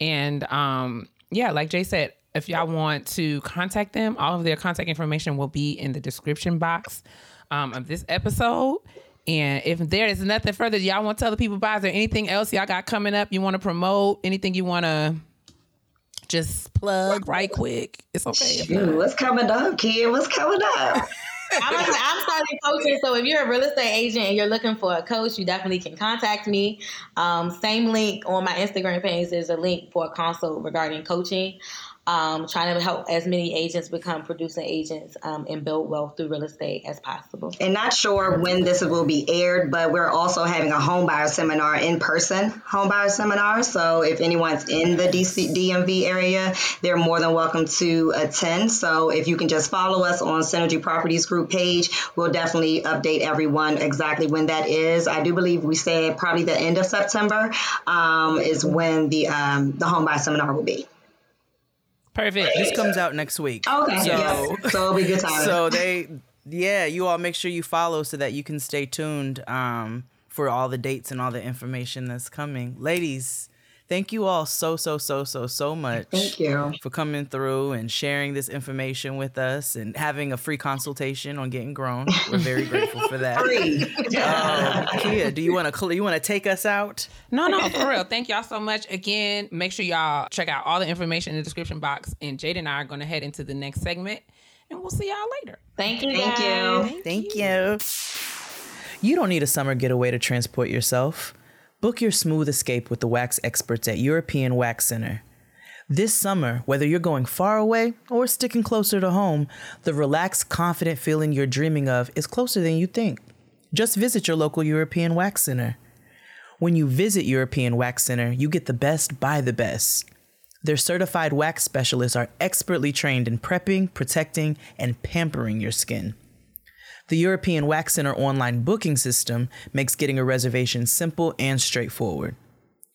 [SPEAKER 2] And um, yeah, like Jay said, if y'all want to contact them, all of their contact information will be in the description box um, of this episode. And if there is nothing further y'all want to tell the people about, is there anything else y'all got coming up you want to promote? Anything you want to just plug right quick? It's okay. if not.
[SPEAKER 4] Ooh, what's coming up, kid? What's coming up?
[SPEAKER 5] I'm, I'm starting coaching, so if you're a real estate agent and you're looking for a coach, you definitely can contact me. Um, same link on my Instagram page. There's a link for a consult regarding coaching. Um, trying to help as many agents become producing agents um, and build wealth through real estate as possible.
[SPEAKER 4] and not sure when this will be aired, but we're also having a home buyer seminar in person home buyer seminar. So if anyone's in the DC DMV area, they're more than welcome to attend. So if you can just follow us on Synergy Properties Group page, we'll definitely update everyone exactly when that is. I do believe we said probably the end of September um, is when the um, the home buyer seminar will be.
[SPEAKER 2] Perfect.
[SPEAKER 1] This comes out next week.
[SPEAKER 4] Okay,
[SPEAKER 1] So,
[SPEAKER 4] yes. so it'll be a good time.
[SPEAKER 1] so they, yeah, you all make sure you follow so that you can stay tuned um, for all the dates and all the information that's coming. Ladies, Thank you all so, so, so, so, so much.
[SPEAKER 4] Thank you.
[SPEAKER 1] For coming through and sharing this information with us and having a free consultation on getting grown. We're very grateful for that.
[SPEAKER 4] Free.
[SPEAKER 1] Um, Kia, do you want to you want to take us out?
[SPEAKER 2] No, no, for real. Thank y'all so much. Again, make sure y'all check out all the information in the description box. And Jade and I are going to head into the next segment, and we'll see y'all later.
[SPEAKER 5] Thank you.
[SPEAKER 4] Thank
[SPEAKER 5] guys.
[SPEAKER 4] you.
[SPEAKER 1] Thank you. You don't need a summer getaway to transport yourself. Book your smooth escape with the wax experts at European Wax Center. This summer, whether you're going far away or sticking closer to home, the relaxed, confident feeling you're dreaming of is closer than you think. Just visit your local European Wax Center. When you visit European Wax Center, you get the best by the best. Their certified wax specialists are expertly trained in prepping, protecting, and pampering your skin. The European Wax Center online booking system makes getting a reservation simple and straightforward.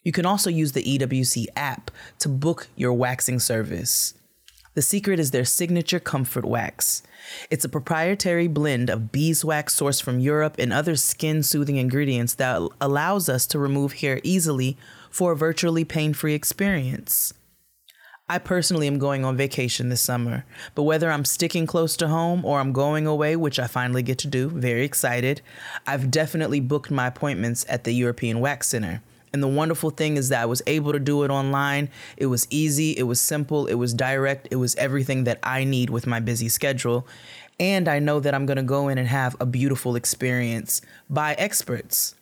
[SPEAKER 1] You can also use the EWC app to book your waxing service. The secret is their signature comfort wax. It's a proprietary blend of beeswax sourced from Europe and other skin soothing ingredients that allows us to remove hair easily for a virtually pain free experience. I personally am going on vacation this summer, but whether I'm sticking close to home or I'm going away, which I finally get to do, very excited, I've definitely booked my appointments at the European Wax Center. And the wonderful thing is that I was able to do it online. It was easy, it was simple, it was direct, it was everything that I need with my busy schedule. And I know that I'm gonna go in and have a beautiful experience by experts.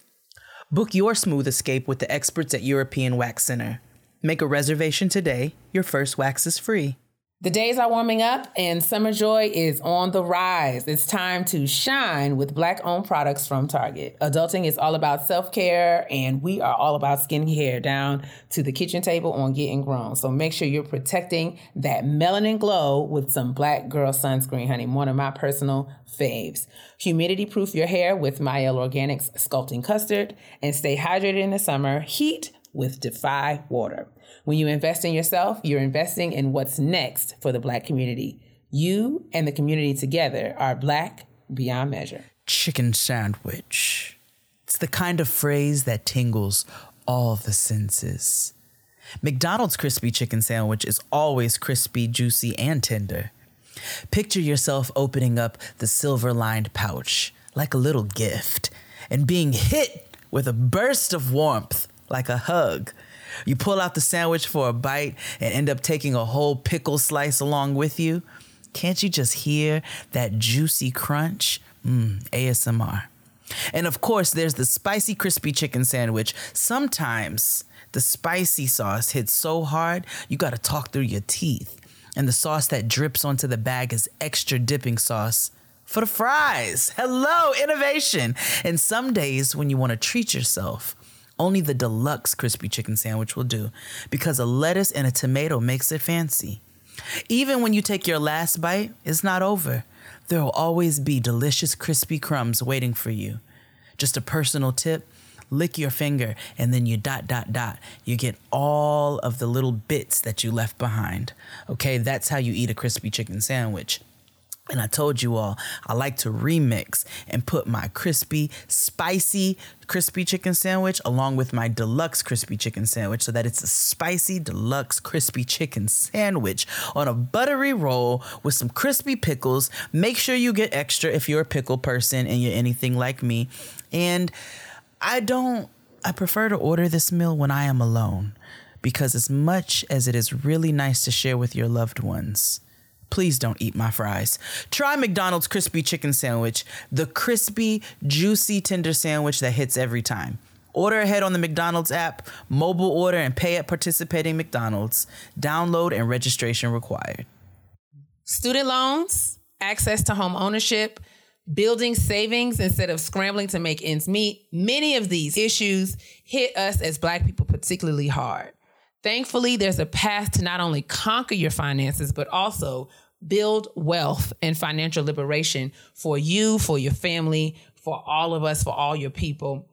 [SPEAKER 1] Book your smooth escape with the experts at European Wax Center. Make a reservation today. Your first wax is free.
[SPEAKER 2] The days are warming up and summer joy is on the rise. It's time to shine with black owned products from Target. Adulting is all about self care, and we are all about skincare down to the kitchen table on getting grown. So make sure you're protecting that melanin glow with some black girl sunscreen, honey. One of my personal faves. Humidity proof your hair with Mielle Organics Sculpting Custard and stay hydrated in the summer. Heat with Defy Water. When you invest in yourself, you're investing in what's next for the Black community. You and the community together are Black beyond measure.
[SPEAKER 1] Chicken sandwich. It's the kind of phrase that tingles all the senses. McDonald's crispy chicken sandwich is always crispy, juicy, and tender. Picture yourself opening up the silver lined pouch like a little gift and being hit with a burst of warmth like a hug. You pull out the sandwich for a bite and end up taking a whole pickle slice along with you. Can't you just hear that juicy crunch? Mmm, ASMR. And of course, there's the spicy crispy chicken sandwich. Sometimes the spicy sauce hits so hard, you gotta talk through your teeth. And the sauce that drips onto the bag is extra dipping sauce for the fries. Hello, innovation. And some days when you wanna treat yourself, only the deluxe crispy chicken sandwich will do because a lettuce and a tomato makes it fancy. Even when you take your last bite, it's not over. There will always be delicious crispy crumbs waiting for you. Just a personal tip lick your finger and then you dot, dot, dot. You get all of the little bits that you left behind. Okay, that's how you eat a crispy chicken sandwich. And I told you all, I like to remix and put my crispy, spicy crispy chicken sandwich along with my deluxe crispy chicken sandwich so that it's a spicy, deluxe crispy chicken sandwich on a buttery roll with some crispy pickles. Make sure you get extra if you're a pickle person and you're anything like me. And I don't, I prefer to order this meal when I am alone because, as much as it is really nice to share with your loved ones, please don't eat my fries. Try McDonald's crispy chicken sandwich, the crispy, juicy, tender sandwich that hits every time. Order ahead on the McDonald's app, mobile order, and pay at participating McDonald's. Download and registration required.
[SPEAKER 2] Student loans, access to home ownership, building savings instead of scrambling to make ends meet. Many of these issues hit us as Black people particularly hard. Thankfully, there's a path to not only conquer your finances, but also build wealth and financial liberation for you, for your family, for all of us, for all your people.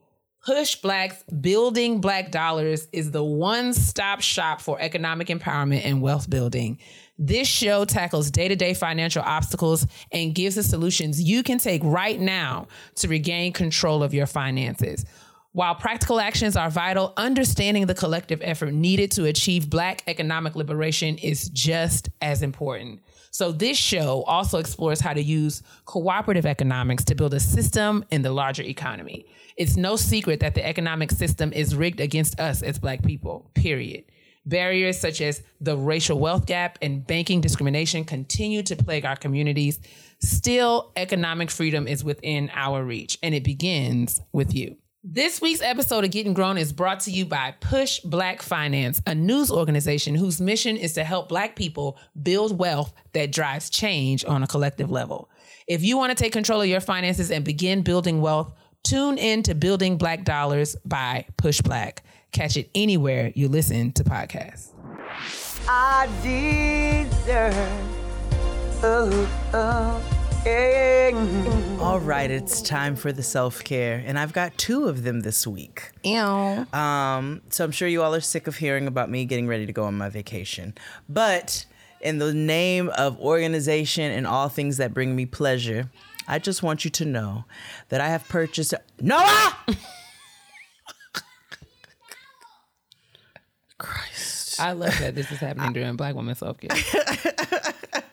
[SPEAKER 2] Push Blacks Building Black Dollars is the one stop shop for economic empowerment and wealth building. This show tackles day to day financial obstacles and gives the solutions you can take right now to regain control of your finances. While practical actions are vital, understanding the collective effort needed to achieve Black economic liberation is just as important. So, this show also explores how to use cooperative economics to build a system in the larger economy. It's no secret that the economic system is rigged against us as Black people, period. Barriers such as the racial wealth gap and banking discrimination continue to plague our communities. Still, economic freedom is within our reach, and it begins with you. This week's episode of Getting Grown is brought to you by Push Black Finance, a news organization whose mission is to help Black people build wealth that drives change on a collective level. If you want to take control of your finances and begin building wealth, tune in to Building Black Dollars by Push Black. Catch it anywhere you listen to podcasts.
[SPEAKER 6] I deserve. Oh, oh.
[SPEAKER 1] All right, it's time for the self care, and I've got two of them this week.
[SPEAKER 2] Ew.
[SPEAKER 1] Um, so I'm sure you all are sick of hearing about me getting ready to go on my vacation. But in the name of organization and all things that bring me pleasure, I just want you to know that I have purchased Noah. Christ.
[SPEAKER 2] I love that this is happening during Black Women's Self Care.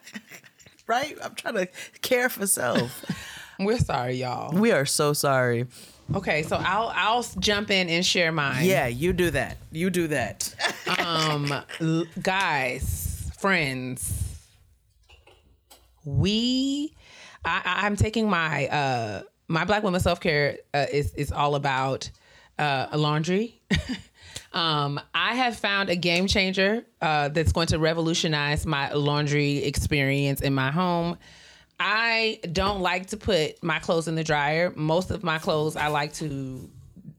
[SPEAKER 1] Right? I'm trying to care for self.
[SPEAKER 2] We're sorry, y'all.
[SPEAKER 1] we are so sorry.
[SPEAKER 2] Okay, so I'll I'll jump in and share mine.
[SPEAKER 1] Yeah, you do that. You do that.
[SPEAKER 2] um guys friends we I, i'm taking my uh my black woman self-care uh, is is all about uh laundry um i have found a game changer uh that's going to revolutionize my laundry experience in my home. I don't like to put my clothes in the dryer. Most of my clothes i like to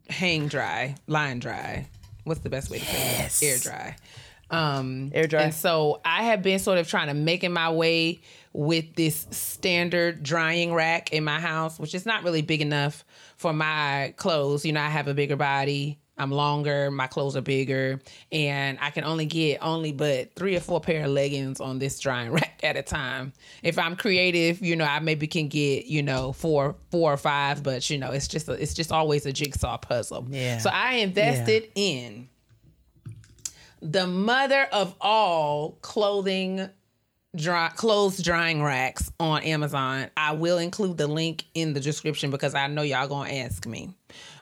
[SPEAKER 2] hang dry line dry. What's the best way to say it? Air dry. Um
[SPEAKER 1] Air dry.
[SPEAKER 2] and so i have been sort of trying to making my way with this standard drying rack in my house which is not really big enough for my clothes. You know i have a bigger body i'm longer my clothes are bigger and i can only get only but three or four pair of leggings on this drying rack at a time if i'm creative you know i maybe can get you know four four or five but you know it's just a, it's just always a jigsaw puzzle
[SPEAKER 1] Yeah.
[SPEAKER 2] so i invested in the mother of all clothing dry clothes drying racks on Amazon. I will include the link in the description because I know y'all gonna ask me.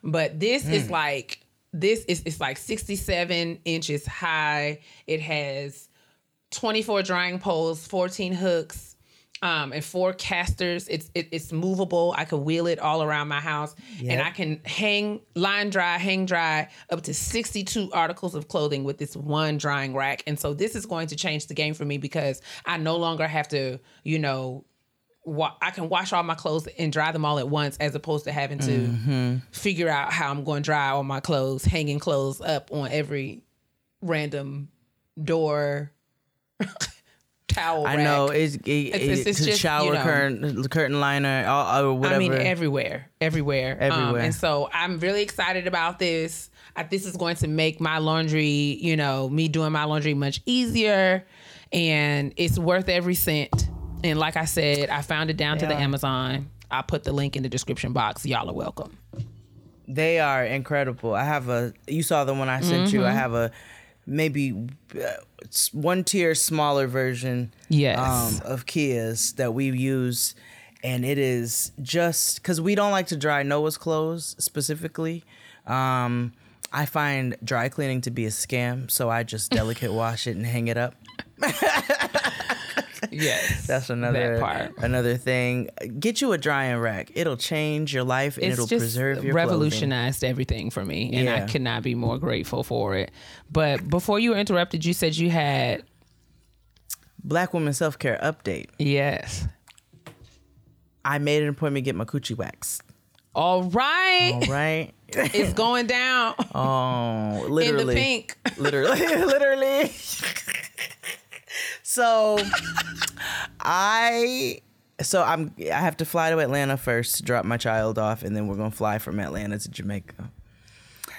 [SPEAKER 2] But this is mm. like this is it's like 67 inches high. It has 24 drying poles, 14 hooks, um, and four casters. It's it, it's movable. I can wheel it all around my house, and I can hang line dry, hang dry up to 62 articles of clothing with this one drying rack. And so this is going to change the game for me because I no longer have to, you know, wa- I can wash all my clothes and dry them all at once, as opposed to having to figure out how I'm going to dry all my clothes, hanging clothes up on every random door, towel.
[SPEAKER 1] I
[SPEAKER 2] rack.
[SPEAKER 1] know it's, it,
[SPEAKER 2] it's-
[SPEAKER 1] it-
[SPEAKER 2] it's just,
[SPEAKER 1] shower
[SPEAKER 2] you know.
[SPEAKER 1] curtain curtain liner or, or whatever.
[SPEAKER 2] I mean, everywhere, everywhere, Um,
[SPEAKER 1] Everywhere.
[SPEAKER 2] and so I'm really excited about this. I, this is going to make my laundry, you know, me doing my laundry much easier, and it's worth every cent. And like I said, I found it down to the. Amazon. I'll put the link in the description box. Y'all are welcome.
[SPEAKER 1] They are incredible. I have a. You saw the one I sent you. I
[SPEAKER 2] Mm-hmm.
[SPEAKER 1] have a maybe uh, one tier smaller version.
[SPEAKER 2] Yes.
[SPEAKER 1] Um, of Kia's that we use, and it is just because we don't like to dry Noah's clothes specifically. Um, I find dry cleaning to be a scam, so I just delicate wash it and hang it up.
[SPEAKER 2] Yes,
[SPEAKER 1] That's another
[SPEAKER 2] that part.
[SPEAKER 1] another thing. Get you a drying rack. It'll change your life and
[SPEAKER 2] it's
[SPEAKER 1] it'll preserve your clothing.
[SPEAKER 2] revolutionized everything for me, and I
[SPEAKER 1] Yeah.
[SPEAKER 2] could not be more grateful for it. But before you were interrupted, you said you had
[SPEAKER 1] Black woman self care update.
[SPEAKER 2] yes.
[SPEAKER 1] I made an appointment to get my coochie waxed.
[SPEAKER 2] All right,
[SPEAKER 1] All right.
[SPEAKER 2] it's going down
[SPEAKER 1] Oh,
[SPEAKER 2] in
[SPEAKER 1] literally.
[SPEAKER 2] the pink.
[SPEAKER 1] Literally. literally. So I so I'm I have to fly to Atlanta first, to drop my child off, and then we're gonna fly from Atlanta to Jamaica.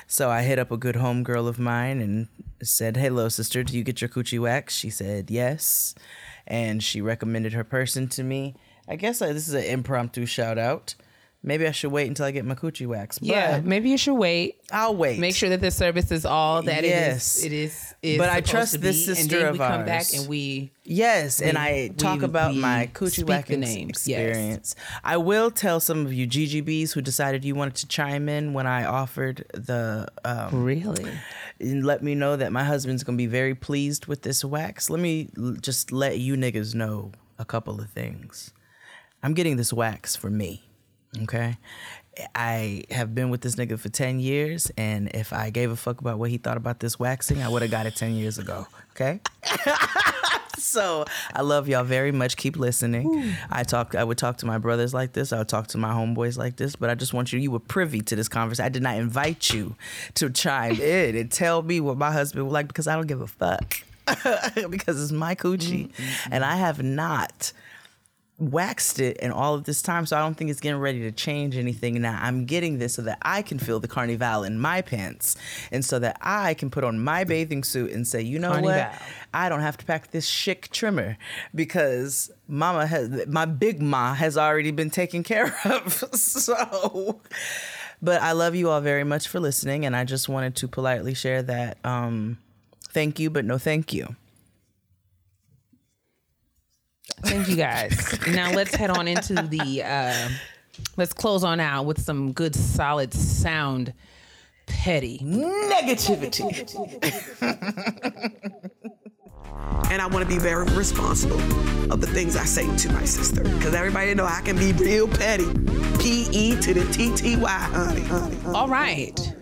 [SPEAKER 1] So I hit up a good homegirl of mine and said, Hello, sister, do you get your coochie wax? She said, Yes. And she recommended her person to me. I guess uh, this is an impromptu shout out. Maybe I should wait until I get my coochie wax. But
[SPEAKER 2] Yeah, maybe you should wait.
[SPEAKER 1] I'll wait.
[SPEAKER 2] Make sure that the service is all that it is.
[SPEAKER 1] Yes.
[SPEAKER 2] it is. It is. is
[SPEAKER 1] But I trust this
[SPEAKER 2] be,
[SPEAKER 1] sister
[SPEAKER 2] and then
[SPEAKER 1] of
[SPEAKER 2] we come back and we
[SPEAKER 1] Yes, and
[SPEAKER 2] We-
[SPEAKER 1] I talk
[SPEAKER 2] we-
[SPEAKER 1] about my coochie
[SPEAKER 2] the
[SPEAKER 1] whacking
[SPEAKER 2] yes.
[SPEAKER 1] experience. I will tell some of you GGBs who decided you wanted to chime in when I offered the um,
[SPEAKER 2] really.
[SPEAKER 1] and let me know that my husband's gonna be very pleased with this wax. Let me just let you niggas know a couple of things. I'm getting this wax for me. Okay. I have been with this nigga for 10 years, and if I gave a fuck about what he thought about this waxing, I would have got it 10 years ago. Okay. so I love y'all very much. Keep listening. I talk I would talk to my brothers like this. I would talk to my homeboys like this, but I just want you you were privy to this conversation. I did not invite you to chime in and tell me what my husband would like because I don't give a fuck. because it's my coochie. Mm-hmm. And I have not waxed it in all of this time, so I don't think it's getting ready to change anything now. I'm getting this so that I can feel the carnival in my pants, and so that I can put on my bathing suit and say, you know
[SPEAKER 2] Carnival.
[SPEAKER 1] what? I don't have to pack this chic trimmer because Mama has my big ma has already been taken care of. so. But I love you all very much for listening, and I just wanted to politely share that. Um, thank you, but no thank you.
[SPEAKER 2] Thank you guys. now let's head on into the. Uh, let's close on out with some good, solid sound. Petty.
[SPEAKER 1] Negativity.
[SPEAKER 7] and I want to be very responsible of the things I say to my sister. Because everybody know I can be real petty. P E to the T T Y, honey, honey. honey.
[SPEAKER 2] All right.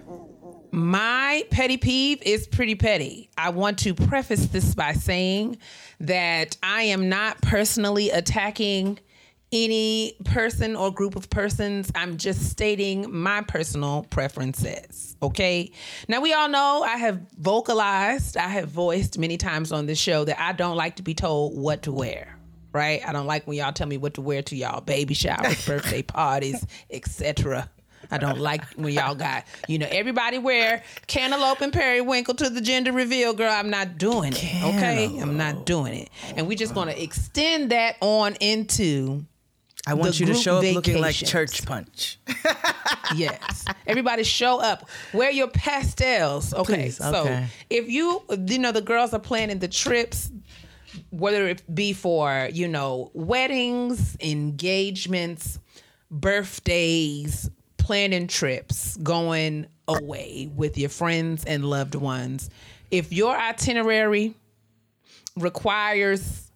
[SPEAKER 2] My petty peeve is pretty petty. I want to preface this by saying that I am not personally attacking any person or group of persons. I'm just stating my personal preferences. Okay. Now, we all know I have vocalized, I have voiced many times on this show that I don't like to be told what to wear. Right? I don't like when y'all tell me what to wear to y'all baby showers, birthday parties, etc. I don't like when y'all got, you know, everybody wear cantaloupe and periwinkle to the gender reveal, girl. I'm not doing it. Okay? I'm not doing it. And we're just gonna extend that on into
[SPEAKER 1] I want you to show up looking like
[SPEAKER 2] vacations.
[SPEAKER 1] church punch.
[SPEAKER 2] yes. Everybody show up. Wear your pastels. Okay.
[SPEAKER 1] Please,
[SPEAKER 2] So
[SPEAKER 1] okay.
[SPEAKER 2] if you you know the girls are planning the trips, whether it be for, you know, weddings, engagements, birthdays, planning trips, going away with your friends and loved ones. If your itinerary requires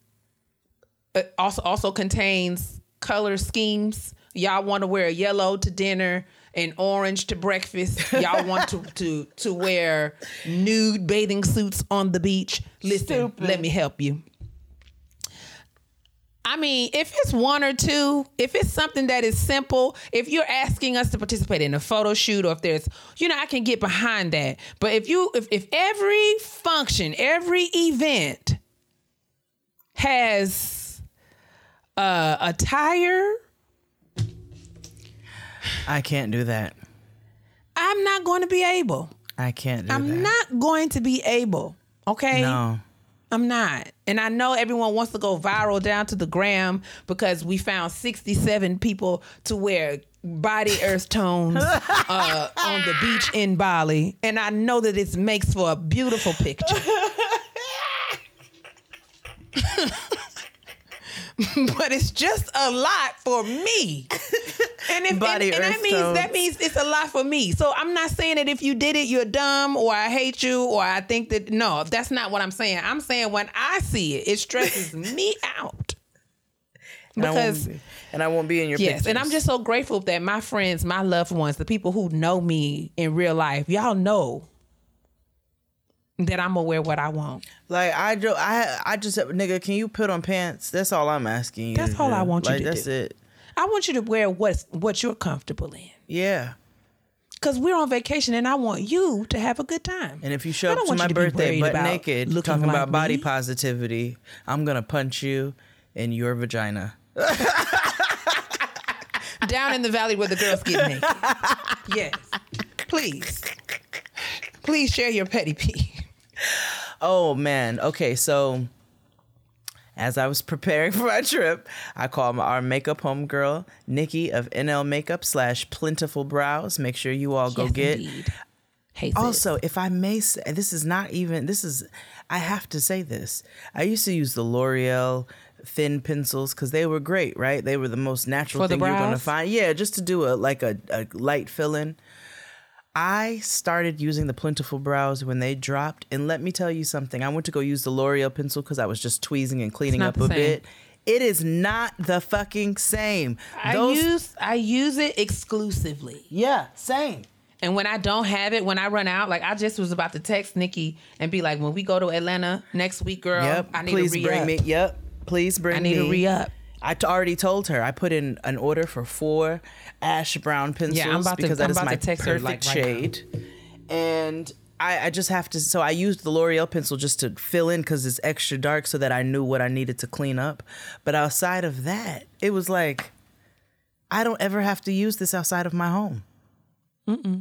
[SPEAKER 2] uh, also also contains color schemes. Y'all want to wear yellow to dinner and orange to breakfast. Y'all want to to to wear nude bathing suits on the beach. Listen, let me help you. I mean, if it's one or two, if it's something that is simple, if you're asking us to participate in a photo shoot or if there's, you know, I can get behind that. But if you if if every function, every event has uh, attire,
[SPEAKER 1] I can't do that.
[SPEAKER 2] I'm not going to be able.
[SPEAKER 1] I can't do
[SPEAKER 2] I'm
[SPEAKER 1] that.
[SPEAKER 2] not going to be able. Okay?
[SPEAKER 1] No.
[SPEAKER 2] I'm not. And I know everyone wants to go viral down to the gram because we found 67 people to wear body earth tones uh, on the beach in Bali. And I know that it makes for a beautiful picture. but it's just a lot for me. And if
[SPEAKER 1] Body
[SPEAKER 2] and, and that means that means it's a lot for me. So I'm not saying that if you did it, you're dumb or I hate you or I think that no, that's not what I'm saying. I'm saying when I see it, it stresses me out.
[SPEAKER 1] And I
[SPEAKER 2] Because
[SPEAKER 1] be- and I won't be in your
[SPEAKER 2] yes, and I'm just so grateful that my friends, my loved ones, the people who know me in real life, y'all know that I'm gonna wear what I want.
[SPEAKER 1] like I jo- I I just nigga, can you put on pants? That's all I'm asking you.
[SPEAKER 2] That's all
[SPEAKER 1] do.
[SPEAKER 2] I want you
[SPEAKER 1] like,
[SPEAKER 2] to
[SPEAKER 1] that's
[SPEAKER 2] do.
[SPEAKER 1] it.
[SPEAKER 2] I want you to wear what's what you're comfortable in.
[SPEAKER 1] Yeah.
[SPEAKER 2] Cause we're on vacation and I want you to have a good time.
[SPEAKER 1] And if you show up to my
[SPEAKER 2] to
[SPEAKER 1] birthday butt naked, talking
[SPEAKER 2] like
[SPEAKER 1] about body
[SPEAKER 2] me.
[SPEAKER 1] positivity, I'm gonna punch you in your vagina.
[SPEAKER 2] Down in the valley where the girls get naked. yes. Please. Please share your petty peeve.
[SPEAKER 1] Oh man. Okay, so as I was preparing for my trip, I called our makeup homegirl, Nikki of NL Makeup slash Plentiful Brows. Make sure you all go
[SPEAKER 2] Yes,
[SPEAKER 1] get.
[SPEAKER 2] indeed. Hey, sis.
[SPEAKER 1] Also, if I may say, this is not even, this is, I have to say this. I used to use the L'Oreal thin pencils because they were great, right? They were the most natural
[SPEAKER 2] For
[SPEAKER 1] thing you're going to find. Yeah, just to do a like a, a light fill in. I started using the Plentiful Brows when they dropped. And let me tell you something. I went to go use the L'Oreal pencil because I was just tweezing and cleaning up a
[SPEAKER 2] same.
[SPEAKER 1] bit. It is not the fucking same.
[SPEAKER 2] I use I use it exclusively.
[SPEAKER 1] yeah, same.
[SPEAKER 2] And when I don't have it, when I run out, like I just was about to text Nikki and be like, when we go to Atlanta next week, girl,
[SPEAKER 1] Yep.
[SPEAKER 2] I need
[SPEAKER 1] Please
[SPEAKER 2] to re
[SPEAKER 1] bring me. Yep. Please bring me.
[SPEAKER 2] I need
[SPEAKER 1] me.
[SPEAKER 2] to re up.
[SPEAKER 1] I t- already told her I put in an order for four ash brown pencils
[SPEAKER 2] I'm about to-
[SPEAKER 1] because that
[SPEAKER 2] I'm
[SPEAKER 1] is my
[SPEAKER 2] to text her,
[SPEAKER 1] perfect
[SPEAKER 2] like, right now.
[SPEAKER 1] shade. And I, I just have to. So I used the L'Oreal pencil just to fill in because it's extra dark, so that I knew what I needed to clean up. But outside of that, it was like I don't ever have to use this outside of my home.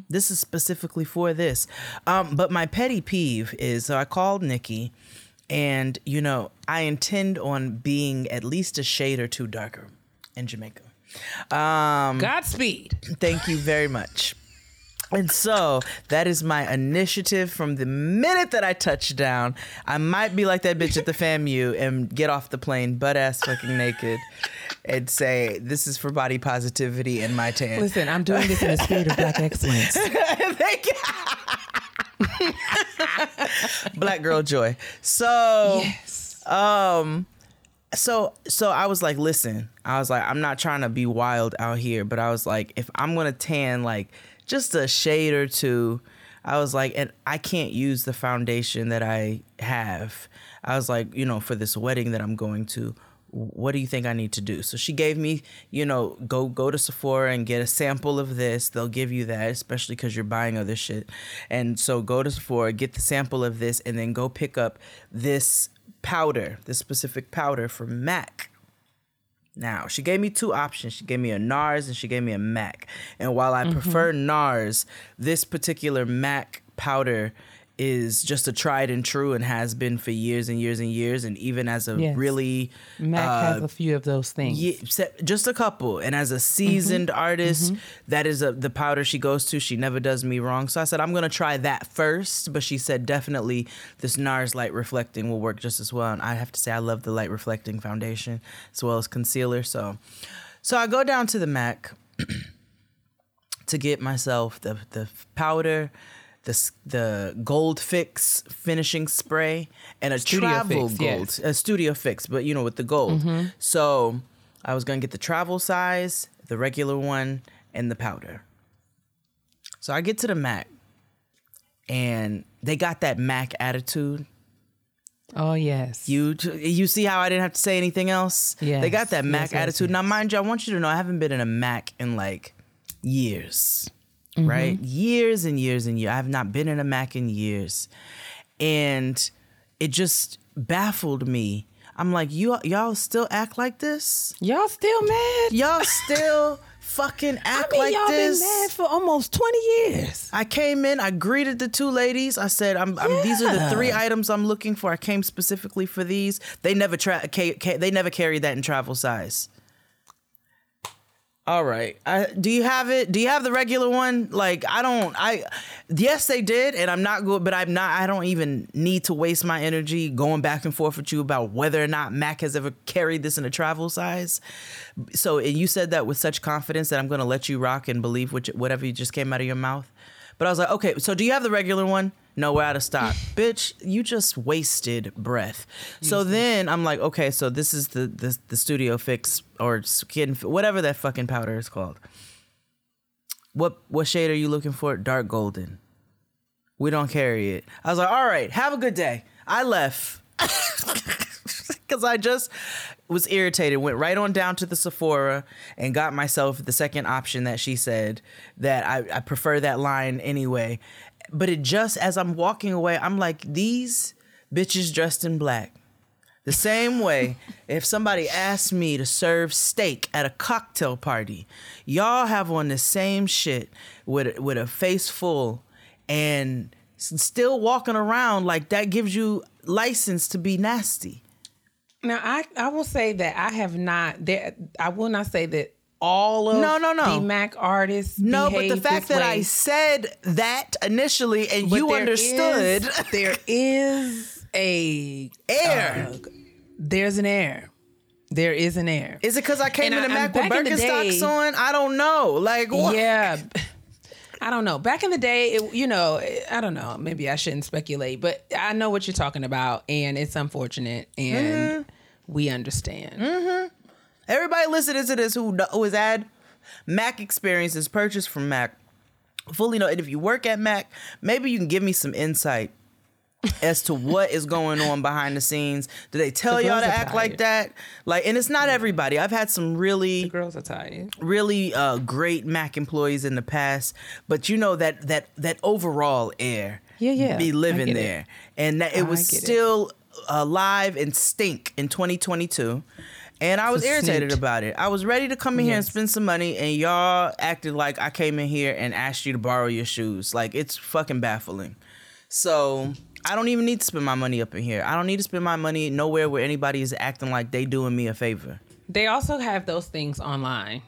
[SPEAKER 1] This is specifically for this. Um, but my petty peeve is so I called Nikki, and you know I intend on being at least a shade or two darker in Jamaica. Um,
[SPEAKER 2] Godspeed.
[SPEAKER 1] Thank you very much. And so that is my initiative from the minute that I touch down. I might be like that bitch at the FAMU and get off the plane butt ass fucking naked and say, This is for body positivity and my tan.
[SPEAKER 2] Listen, I'm doing this in the spirit of black excellence.
[SPEAKER 1] Thank you. Black girl joy. So
[SPEAKER 2] Yes.
[SPEAKER 1] Um, so so I was like, listen, I was like, I'm not trying to be wild out here, but I was like, if I'm gonna tan like just a shade or two, I was like, and I can't use the foundation that I have. I was like, you know, for this wedding that I'm going to, what do you think I need to do? So she gave me, you know, go go to Sephora and get a sample of this. They'll give you that, especially because you're buying other shit. And so go to Sephora, get the sample of this, and then go pick up this powder, this specific powder from MAC. Now, she gave me two options. She gave me a NARS and she gave me a MAC. And while I mm-hmm. prefer NARS, this particular MAC powder is just a tried and true and has been for years and years and years. And even as a
[SPEAKER 2] Yes.
[SPEAKER 1] really
[SPEAKER 2] Mac
[SPEAKER 1] uh,
[SPEAKER 2] has a few of those things.
[SPEAKER 1] yeah, just a couple. And as a seasoned artist, that is a, the powder she goes to. She never does me wrong. So I said, I'm going to try that first. But she said, definitely this NARS light reflecting will work just as well. And I have to say, I love the light reflecting foundation as well as concealer. So, so I go down to the MAC to get myself the, the powder. The, the gold fix finishing spray and a
[SPEAKER 2] Studio
[SPEAKER 1] travel
[SPEAKER 2] Fix,
[SPEAKER 1] gold
[SPEAKER 2] yes.
[SPEAKER 1] a studio fix, but you know, with the gold. Mm-hmm. So I was gonna get the travel size, the regular one, and the powder. So I get to the Mac, and they got that Mac attitude.
[SPEAKER 2] Oh yes.
[SPEAKER 1] You you see how I didn't have to say anything else?
[SPEAKER 2] Yeah.
[SPEAKER 1] They got that Mac
[SPEAKER 2] yes, yes,
[SPEAKER 1] attitude. Now, mind you, I want you to know I haven't been in a Mac in like years, right? Mm-hmm. Years and years and years. I have not been in a Mac in years, and it just baffled me. I'm like, you y'all still act like this?
[SPEAKER 2] y'all still mad?
[SPEAKER 1] Y'all still fucking act I
[SPEAKER 2] mean,
[SPEAKER 1] like
[SPEAKER 2] y'all
[SPEAKER 1] this?
[SPEAKER 2] been mad for almost 20 years.
[SPEAKER 1] I came in, I greeted the two ladies. I said, I'm, I'm these are the three items I'm looking for. I came specifically for these. They never tra- ca- ca- they never carried that in travel size. All right. I, do you have it? Do you have the regular one? Like I don't. I yes, they did, and I'm not good, but I'm not. I don't even need to waste my energy going back and forth with you about whether or not Mac has ever carried this in a travel size. So and you said that with such confidence that I'm going to let you rock and believe which, whatever you just came out of your mouth. But I was like, okay, so do you have the regular one? No, we're out of stock. Bitch, you just wasted breath. So then I'm like, okay, so this is the the, the studio fix or skin whatever that fucking powder is called. What what shade are you looking for? Dark golden. We don't carry it. I was like, all right, have a good day. I left. Because I just was irritated. Went right on down to the Sephora and got myself the second option that she said that I, I prefer that line anyway. But it just, as I'm walking away, I'm like, these bitches dressed in black. The same way, if somebody asked me to serve steak at a cocktail party, y'all have on the same shit with with a face full and still walking around like that gives you license to be nasty.
[SPEAKER 2] Now I I will say that I have not that I will not say that all of
[SPEAKER 1] No, no, no.
[SPEAKER 2] the Mac artists.
[SPEAKER 1] No, but the fact that I said that initially and
[SPEAKER 2] But
[SPEAKER 1] you
[SPEAKER 2] there
[SPEAKER 1] understood
[SPEAKER 2] is- there is a
[SPEAKER 1] air.
[SPEAKER 2] uh, there's an air. There is an air.
[SPEAKER 1] Is it because I came
[SPEAKER 2] And
[SPEAKER 1] in the Mac with Birkenstocks on? I don't know. Like what?
[SPEAKER 2] Yeah. I don't know. Back in the day, it, you know, I don't know. Maybe I shouldn't speculate, but I know what you're talking about, and it's unfortunate, and
[SPEAKER 1] Mm-hmm.
[SPEAKER 2] we understand.
[SPEAKER 1] Everybody listening to this who who has had Mac experiences purchased from Mac fully know. And if you work at Mac, maybe you can give me some insight as to what is going on behind the scenes. Do they tell
[SPEAKER 2] The
[SPEAKER 1] y'all to act like that? Like, and it's not everybody. I've had some really
[SPEAKER 2] The girls are tired.
[SPEAKER 1] really uh, great Mac employees in the past, but you know that that that overall air,
[SPEAKER 2] Yeah, yeah,
[SPEAKER 1] be living
[SPEAKER 2] get it.
[SPEAKER 1] there, and that it was
[SPEAKER 2] get it.
[SPEAKER 1] still alive and stink in 2022. And I was irritated about it. I was ready to come in here and spend some money, and y'all acted like I came in here and asked you to borrow your shoes. Like it's fucking baffling. So I don't even need to spend my money up in here. I don't need to spend my money nowhere where anybody is acting like they doing me a favor.
[SPEAKER 2] They also have those things online.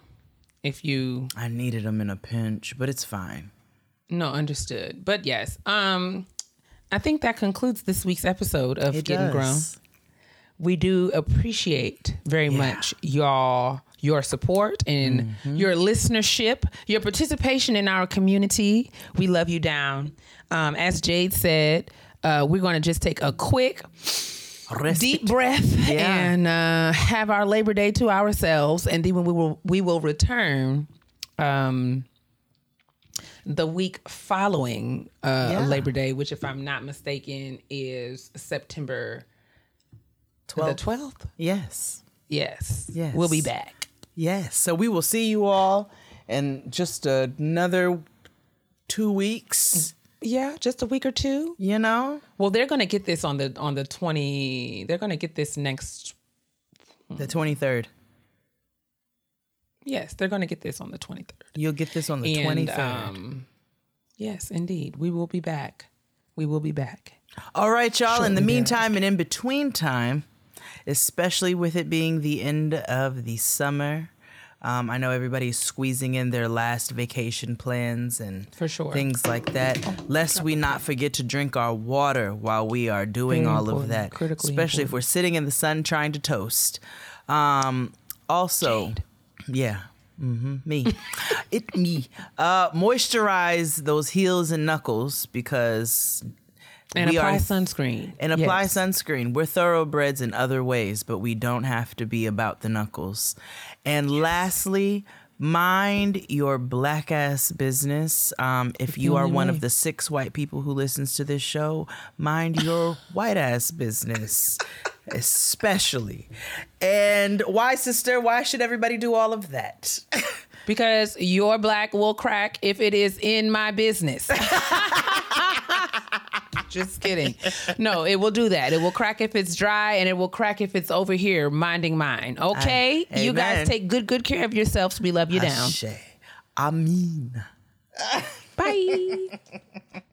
[SPEAKER 2] If you
[SPEAKER 1] I needed them in a pinch, but it's fine.
[SPEAKER 2] no understood, but yes, um, I think that concludes this week's episode of
[SPEAKER 1] It
[SPEAKER 2] Getting Grown. We do appreciate very much y'all your support and
[SPEAKER 1] Mm-hmm.
[SPEAKER 2] your listenership your participation in our community we love you down um, as jade said uh, we're going to just take a quick deep breath
[SPEAKER 1] Yeah.
[SPEAKER 2] and uh, have our labor day to ourselves and then we will we will return um, the week following uh,
[SPEAKER 1] Yeah.
[SPEAKER 2] labor day which if i'm not mistaken is september
[SPEAKER 1] 12.
[SPEAKER 2] the 12th?
[SPEAKER 1] Yes.
[SPEAKER 2] Yes.
[SPEAKER 1] Yes.
[SPEAKER 2] We'll be back.
[SPEAKER 1] Yes. So we will see you all in just another two weeks,
[SPEAKER 2] Yeah, just a week or two.
[SPEAKER 1] you know?
[SPEAKER 2] Well, they're going to get this on the on the 20 They're going to get this next
[SPEAKER 1] The 23rd.
[SPEAKER 2] Yes, they're going to get this on the 23rd.
[SPEAKER 1] You'll get this on the 23rd.
[SPEAKER 2] um yes, indeed. We will be back. We will be back.
[SPEAKER 1] all right, y'all. in the
[SPEAKER 2] shortly
[SPEAKER 1] meantime and in between time, especially with it being the end of the summer, um, I know everybody's squeezing in their last vacation plans and
[SPEAKER 2] For sure.
[SPEAKER 1] things like that. Lest we not forget to drink our water while we are doing
[SPEAKER 2] Very
[SPEAKER 1] all of that.
[SPEAKER 2] critically
[SPEAKER 1] especially if we're sitting in the sun trying to toast. Um, also,
[SPEAKER 2] Jade.
[SPEAKER 1] yeah. hmm me, it me. Uh, moisturize those heels and knuckles because
[SPEAKER 2] And
[SPEAKER 1] we
[SPEAKER 2] apply
[SPEAKER 1] are-
[SPEAKER 2] sunscreen.
[SPEAKER 1] and apply
[SPEAKER 2] Yes.
[SPEAKER 1] sunscreen. We're thoroughbreds in other ways, but we don't have to be about the knuckles. And lastly, mind your black ass business. Um, if you are one of the six white people who listens to this show, mind your white ass business, especially. And why, sister? Why should everybody do all of that?
[SPEAKER 2] Because your black will crack if it is in my business. Just kidding. No, it will do that. It will crack if it's dry and it will crack if it's over here minding mine. Okay?
[SPEAKER 1] I-
[SPEAKER 2] you guys take good, good care of yourselves. We love you down.
[SPEAKER 1] Ashe. I mean.
[SPEAKER 2] Bye.